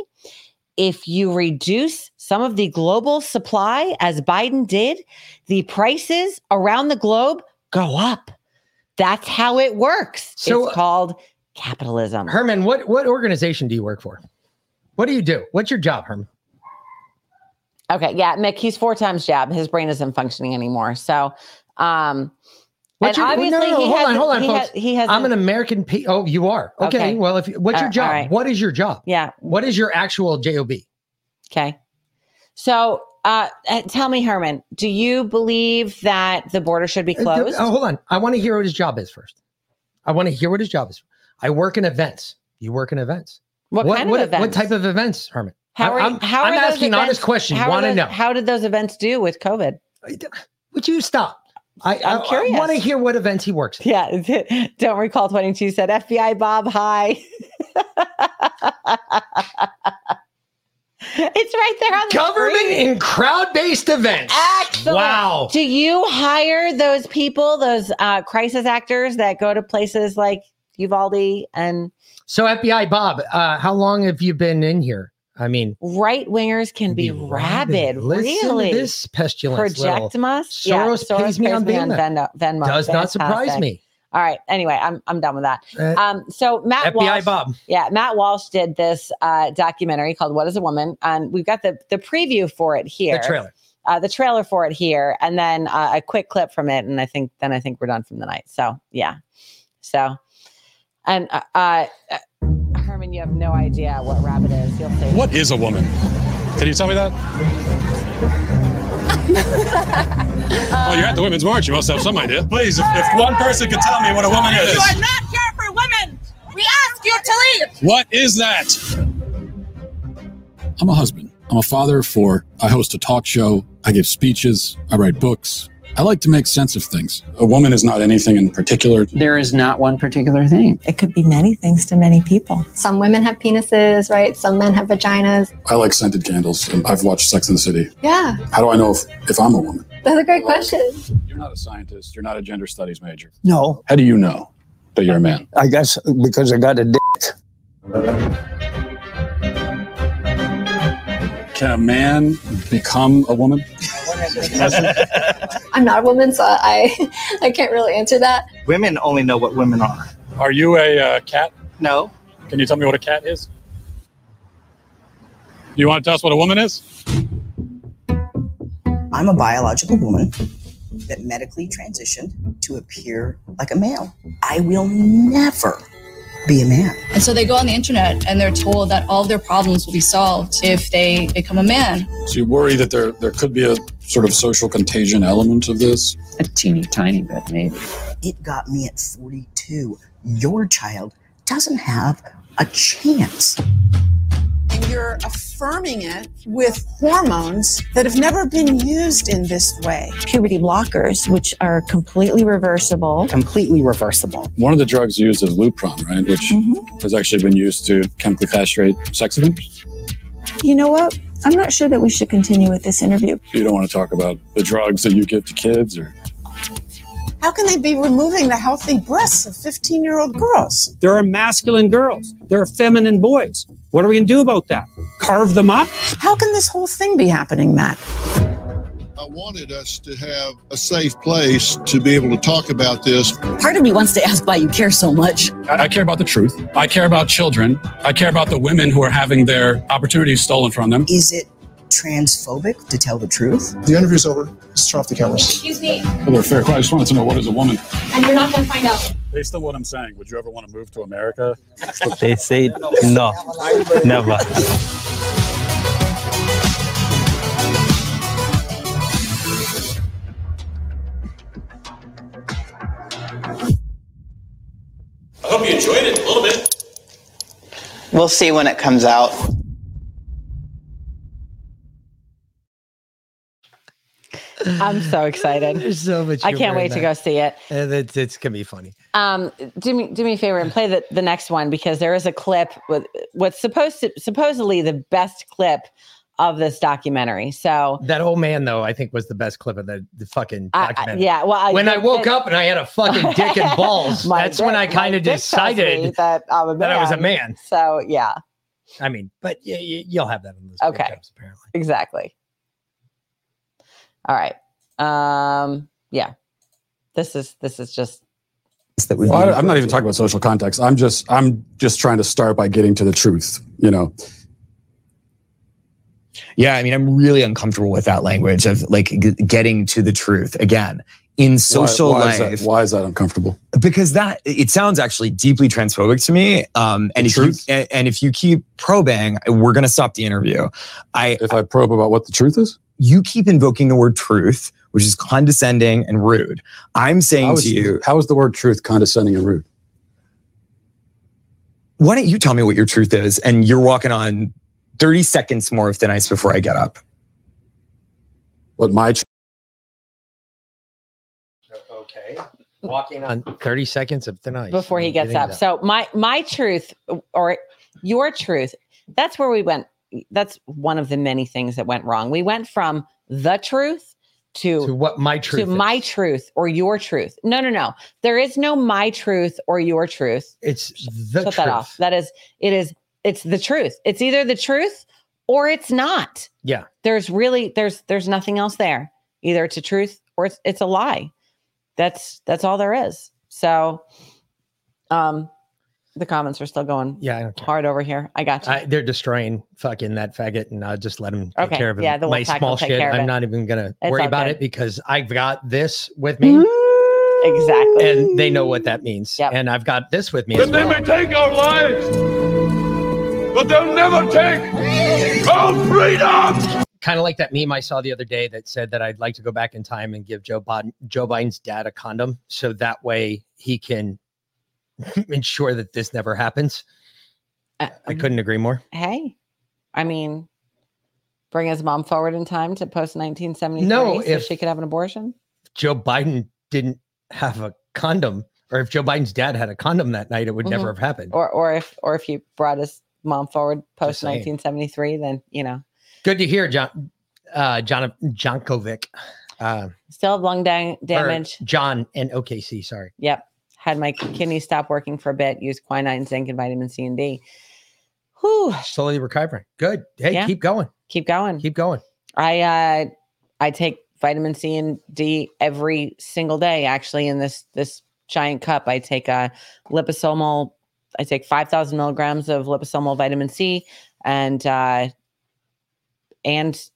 If you reduce some of the global supply, as Biden did, the prices around the globe go up. That's how it works. So, it's called capitalism. Herman, what what organization do you work for? What do you do? What's your job, Herman? Okay, yeah, Mick, he's four times jab. His brain isn't functioning anymore. So, um, What's and your, obviously no, no, no, hold on, hold on, he, folks. has, he has. I'm an American. P- oh, you are okay. Okay. Well, if what's All your job? right. What is your job? Yeah. What is your actual job? Okay. So, uh, uh, tell me, Herman, do you believe that the border should be closed? Oh, hold on. I want to hear what his job is first. I want to hear what his job is. I work in events. You work in events. What kind of events? What type of events, Herman? How are, I'm, how I'm those asking events- honest questions. are Want to know? How did those events do with COVID? Would you stop? I, I'm I, curious. I want to hear what events he works. in. Yeah, don't recall 22 said FBI Bob hi. it's right there on the Government screen. in crowd-based events. Excellent. Wow. Do you hire those people, those uh, crisis actors that go to places like Uvalde and So FBI Bob, uh, how long have you been in here? I mean, right wingers can be, rabid? Listen really? to this pestilence. little- Project us. Soros pays me on Venmo. Venmo. Venmo. Does not surprise me. All right. Anyway, I'm I'm done with that. Uh, Um, so Matt FBI Walsh, Bob. yeah, Matt Walsh did this uh, documentary called "What Is a Woman," and we've got the the preview for it here, The trailer. uh, the trailer for it here, and then uh, a quick clip from it, and I think then I think we're done from the night. So yeah, so and uh, uh, Herman, you have no idea what rabbit is. You'll see. What is a woman? Can you tell me that? Well, oh, you're at the Women's March. You must have some idea. Please, if, if one person could tell me what a woman is. You are not here for women. We ask you to leave. What is that? I'm a husband. I'm a father of four. I host a talk show. I give speeches. I write books. I like to make sense of things. A woman is not anything in particular. There is not one particular thing. It could be many things to many people. Some women have penises, right? Some men have vaginas. I like scented candles, and I've watched Sex in the City. Yeah, How do I know if, if I'm a woman? that's a great question. You're not a scientist. You're not a gender studies major. No, How do you know that you're a man? I guess because I got a dick. Can a man become a woman? I'm not a woman, so I I can't really answer that. Women only know what women are. Are you a uh, cat? No. Can you tell me what a cat is? Do You want to tell us what a woman is? I'm a biological woman that medically transitioned to appear like a male. I will never be a man. And so they go on the internet and they're told that all their problems will be solved if they become a man. So you worry that there there could be a sort of social contagion element of this? A teeny tiny bit, maybe. It got me at 42. Your child doesn't have a chance. And you're affirming it with hormones that have never been used in this way. Puberty blockers, which are completely reversible. Completely reversible. One of the drugs used is Lupron, right? Which mm-hmm. has actually been used to chemically castrate sex offenders. You know what? I'm not sure that we should continue with this interview. You don't want to talk about the drugs that you give to kids or How can they be removing the healthy breasts of 15 year old girls? There are masculine girls. There are feminine boys. What are we going to do about that? Carve them up? How can this whole thing be happening, Matt? I wanted us to have a safe place to be able to talk about this. Part of me wants to ask why you care so much. I, I care about the truth. I care about children. I care about the women who are having their opportunities stolen from them. Is it transphobic to tell the truth? The interview's over. Let's turn off the cameras. Excuse me, Well, they're fair. I just wanted to know what is a woman. and you're not gonna find out. Based on what I'm saying, would you ever want to move to America? They say no, never. I hope you enjoyed it a little bit. We'll see when it comes out. I'm so excited. There's so much. I can't wait to go see it. And it's it's gonna be funny. Um, do me do me a favor and play the, the next one because there is a clip with what's supposed to supposedly the best clip of this documentary. So That old man though, I think was the best clip of the, the fucking I- I- yeah, well, I when I woke that- up and I had a fucking dick and balls, that's when I kind of dick decided that I'm a man. that I was a man. So yeah, I mean, but y- y- you'll have that in those Okay. pickups, apparently. Exactly. All right. Um, yeah. This is this is just Well, I, I'm not even talking about social context. I'm just I'm just trying to start by getting to the truth. You know, Yeah, I mean, I'm really uncomfortable with that language of like g- getting to the truth again in social why, why life Is that, why is that uncomfortable? because that it sounds actually deeply transphobic to me. Um, and if you truth? and, and if you keep probing, we're gonna stop the interview. I if I probe about what the truth is, you keep invoking the word truth, which is condescending and rude. I'm saying How to you, how is the word truth condescending and rude? why don't you tell me what your truth is? And you're walking on 30 seconds more of thin ice before I get up. What my tr- Okay. Walking on 30 seconds of thin ice. before he gets getting up. that. So my my truth or your truth, that's where we went. That's one of the many things that went wrong. We went from the truth to, to what my truth to is. my truth or your truth. No, no, no. There is no my truth or your truth. It's the Shut that truth. off. That is it is it's the truth. It's either the truth or it's not. Yeah. There's really there's there's nothing else there. Either it's a truth or it's it's a lie. That's that's all there is. So um the comments are still going Yeah, I don't care. hard over here. I got you. I, they're destroying fucking that faggot, and I'll just let him take Okay, care of it. yeah, the My small shit. I'm not even gonna It's worry about good. it because I've got this with me, mm-hmm. exactly, and they know what that means. And I've got this with me. As But they well. may take our lives, but they'll never take our freedom. kind of like that meme I saw the other day that said that I'd like to go back in time and give Joe Biden, Joe Biden's dad a condom, so that way he can ensure that this never happens. Uh, I couldn't agree more. hey, I mean, bring his mom forward in time to post 1973 No, so if- she could have an abortion. Joe Biden didn't have a condom, or if Joe Biden's dad had a condom that night, it would never Mhm. have happened. Or or if or if you brought his mom forward post 1973, then you know Good to hear, John. Uh, John Jonkovic. Uh, still have lung da- damage. John and OKC. Sorry. Yep. Had my kidneys stop working for a bit. Used quinine, zinc, and vitamin C and D. Whew. Slowly recovering. Good. Hey, Yeah. keep going. Keep going. Keep going. I uh I take vitamin C and D every single day. Actually, in this this giant cup, I take a liposomal. I take five thousand milligrams of liposomal vitamin C and uh, and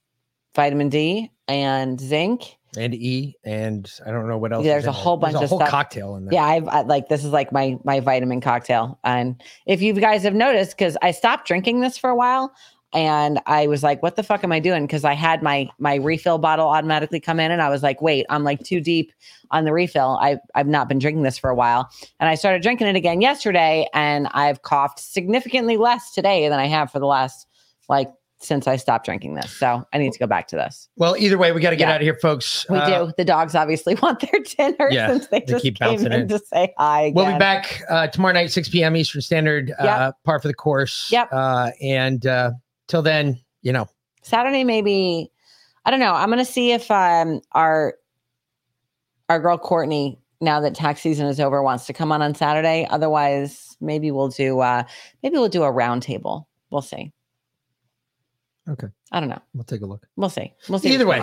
vitamin D and zinc. And E, and I don't know what else. There's is a whole bunch There's a of whole stuff. cocktail in there. Yeah, I've I, like this is like my my vitamin cocktail. And if you guys have noticed, because I stopped drinking this for a while, and I was like, "What the fuck am I doing?" Because I had my my refill bottle automatically come in, and I was like, "Wait, I'm like too deep on the refill. I I've not been drinking this for a while." And I started drinking it again yesterday, and I've coughed significantly less today than I have for the last like since I stopped drinking this. So I need to go back to this. Well, either way, we got to get Yeah. out of here, folks. We Uh, do. The dogs obviously want their dinner Yeah, since they, they just keep came bouncing in in. to say hi. We'll be back uh, tomorrow night, 6 p.m. Eastern Standard, uh, Yep. par for the course. Yep. Uh, and uh, till then, you know, Saturday maybe I don't know. I'm gonna see if um our our girl Courtney, now that tax season is over, wants to come on on Saturday. Otherwise, maybe we'll do uh maybe we'll do a round table. We'll see. Okay. I don't know. we'll take a look. We'll see. We'll see. Either way,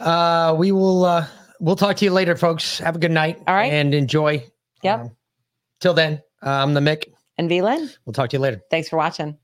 uh, we will uh, we'll talk to you later, folks. Have a good night. All right. And enjoy. Yep. Um, till then, uh, I'm the Mick. And V Lynn, We'll talk to you later. thanks for watching.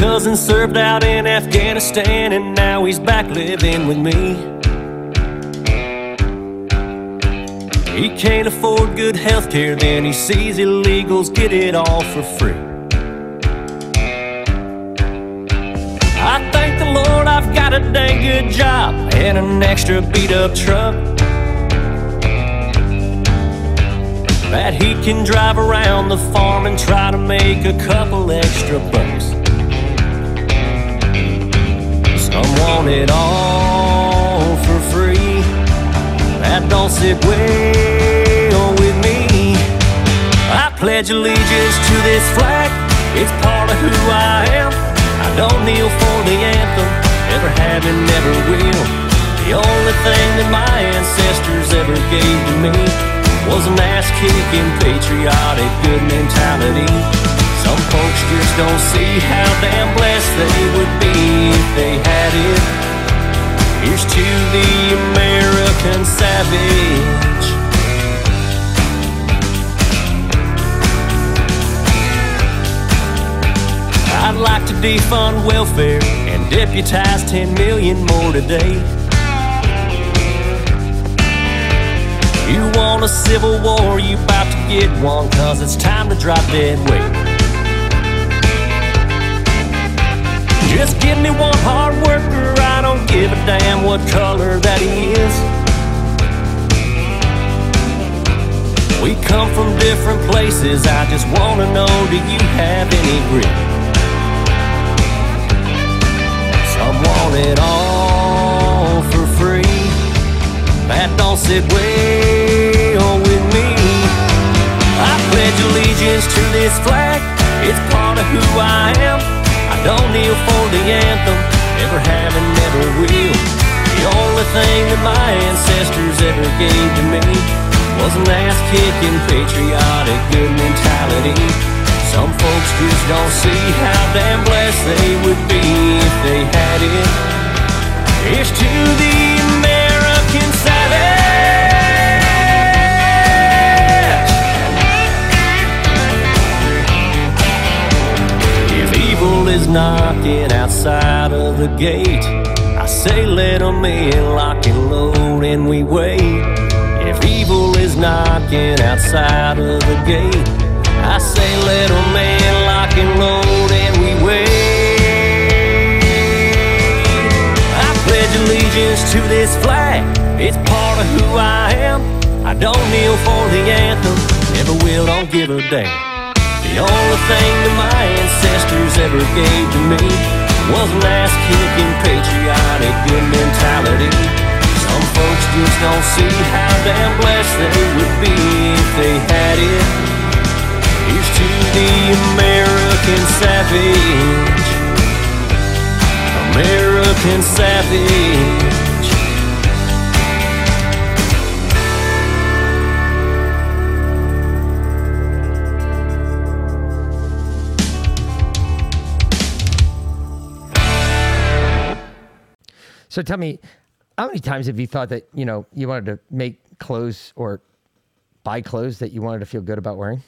Cousin served out in Afghanistan and now he's back living with me. He can't afford good health care, then he sees illegals get it all for free. I thank the Lord I've got a dang good job and an extra beat up truck. That he can drive around the farm and try to make a couple extra bucks. Some want it all for free. That don't sit well with me. I pledge allegiance to this flag. It's part of who I am. I don't kneel for the anthem, never have and never will. The only thing that my ancestors ever gave to me was an ass-kicking, patriotic, good mentality. Some folks just don't see how damn blessed they would be if they had it. Here's to the American savage. I'd like to defund welfare and deputize 10 million more today. You want a civil war, you about to get one, cause it's time to drop dead weight. Just give me one hard worker, I don't give a damn what color that he is. We come from different places, I just wanna know do you have any grit? Some want it all for free. That don't sit well with me. I pledge allegiance to this flag. It's part of who I am. Don't kneel for the anthem. Never have and never will. The only thing that my ancestors ever gave to me was an ass-kicking, patriotic, good mentality. Some folks just don't see how damn blessed they would be if they had it. Here's to the American savage. Knocking outside of the gate, I say let let 'em in, lock and load, and we wait. If evil is knocking outside of the gate, I say let let 'em in, lock and load, and we wait. I pledge allegiance to this flag. It's part of who I am. I don't kneel for the anthem, never will, don't give a damn. The only thing that my ancestors ever gave to me was an ass-kicking, patriotic, good mentality. Some folks just don't see how damn blessed they would be if they had it. Here's to the American savage. American savage. So tell me, how many times have you thought that you know you wanted to make clothes or buy clothes that you wanted to feel good about wearing?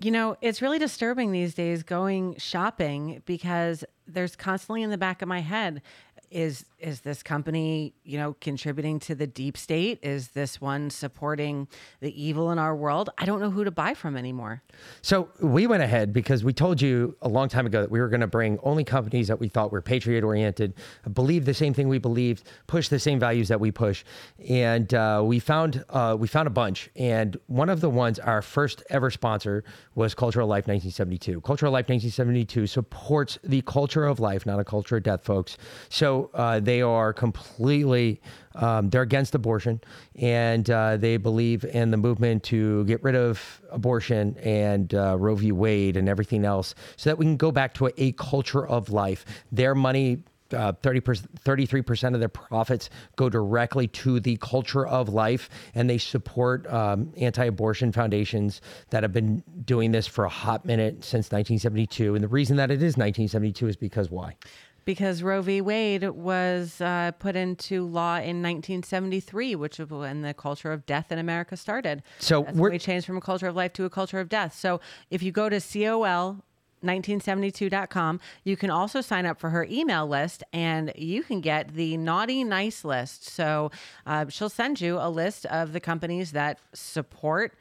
You know, it's really disturbing these days going shopping because there's constantly in the back of my head is is this company, you know, contributing to the deep state? Is this one supporting the evil in our world? I don't know who to buy from anymore. So we went ahead because we told you a long time ago that we were going to bring only companies that we thought were patriot oriented, believe the same thing we believed, push the same values that we push, and uh, we found uh, we found a bunch. And one of the ones, our first ever sponsor, was Cultural Life 1972. Cultural Life 1972 supports the culture of life, not a culture of death, folks. So uh, they are completely um, they're against abortion. And uh, they believe in the movement to get rid of abortion and uh, roe v. Wade and everything else so that we can go back to a, a culture of life. Their money uh, 30 33% of their profits go directly to the culture of life. And they support um, anti-abortion foundations that have been doing this for a hot minute since 1972 and the reason that it is 1972 is because why because Roe v. Wade was uh, put into law in 1973, which was when the culture of death in America started. So we changed from a culture of life to a culture of death. So if you go to COL 1972.com. You can also sign up for her email list and you can get the naughty nice list. So uh, she'll send you a list of the companies that support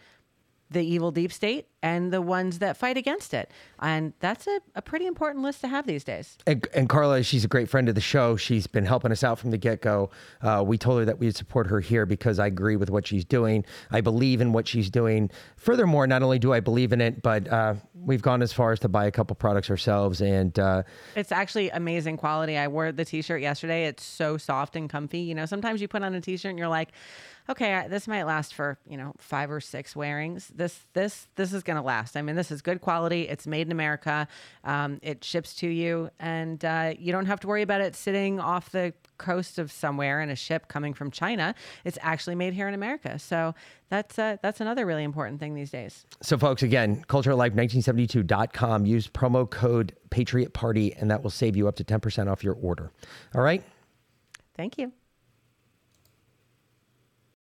the evil deep state and the ones that fight against it. And that's a, a pretty important list to have these days. And, and Carla, she's a great friend of the show. She's been helping us out from the get go. Uh, we told her that we'd support her here because I agree with what she's doing. I believe in what she's doing. Furthermore, not only do I believe in it, but uh, we've gone as far as to buy a couple products ourselves. And uh, It's actually amazing quality. I wore the t-shirt yesterday. It's so soft and comfy. You know, sometimes you put on a t-shirt and you're like, okay, I- this might last for, you know, 5 or 6 wearings. This this this is going to last. I mean, this is good quality. It's made in America. Um, it ships to you and uh, you don't have to worry about it sitting off the coast of somewhere in a ship coming from China. It's actually made here in America. So that's uh, that's another really important thing these days. so, folks, again, culturelife1972.com. Use promo code Patriot Party, and that will save you up to 10% off your order. All right? Thank you.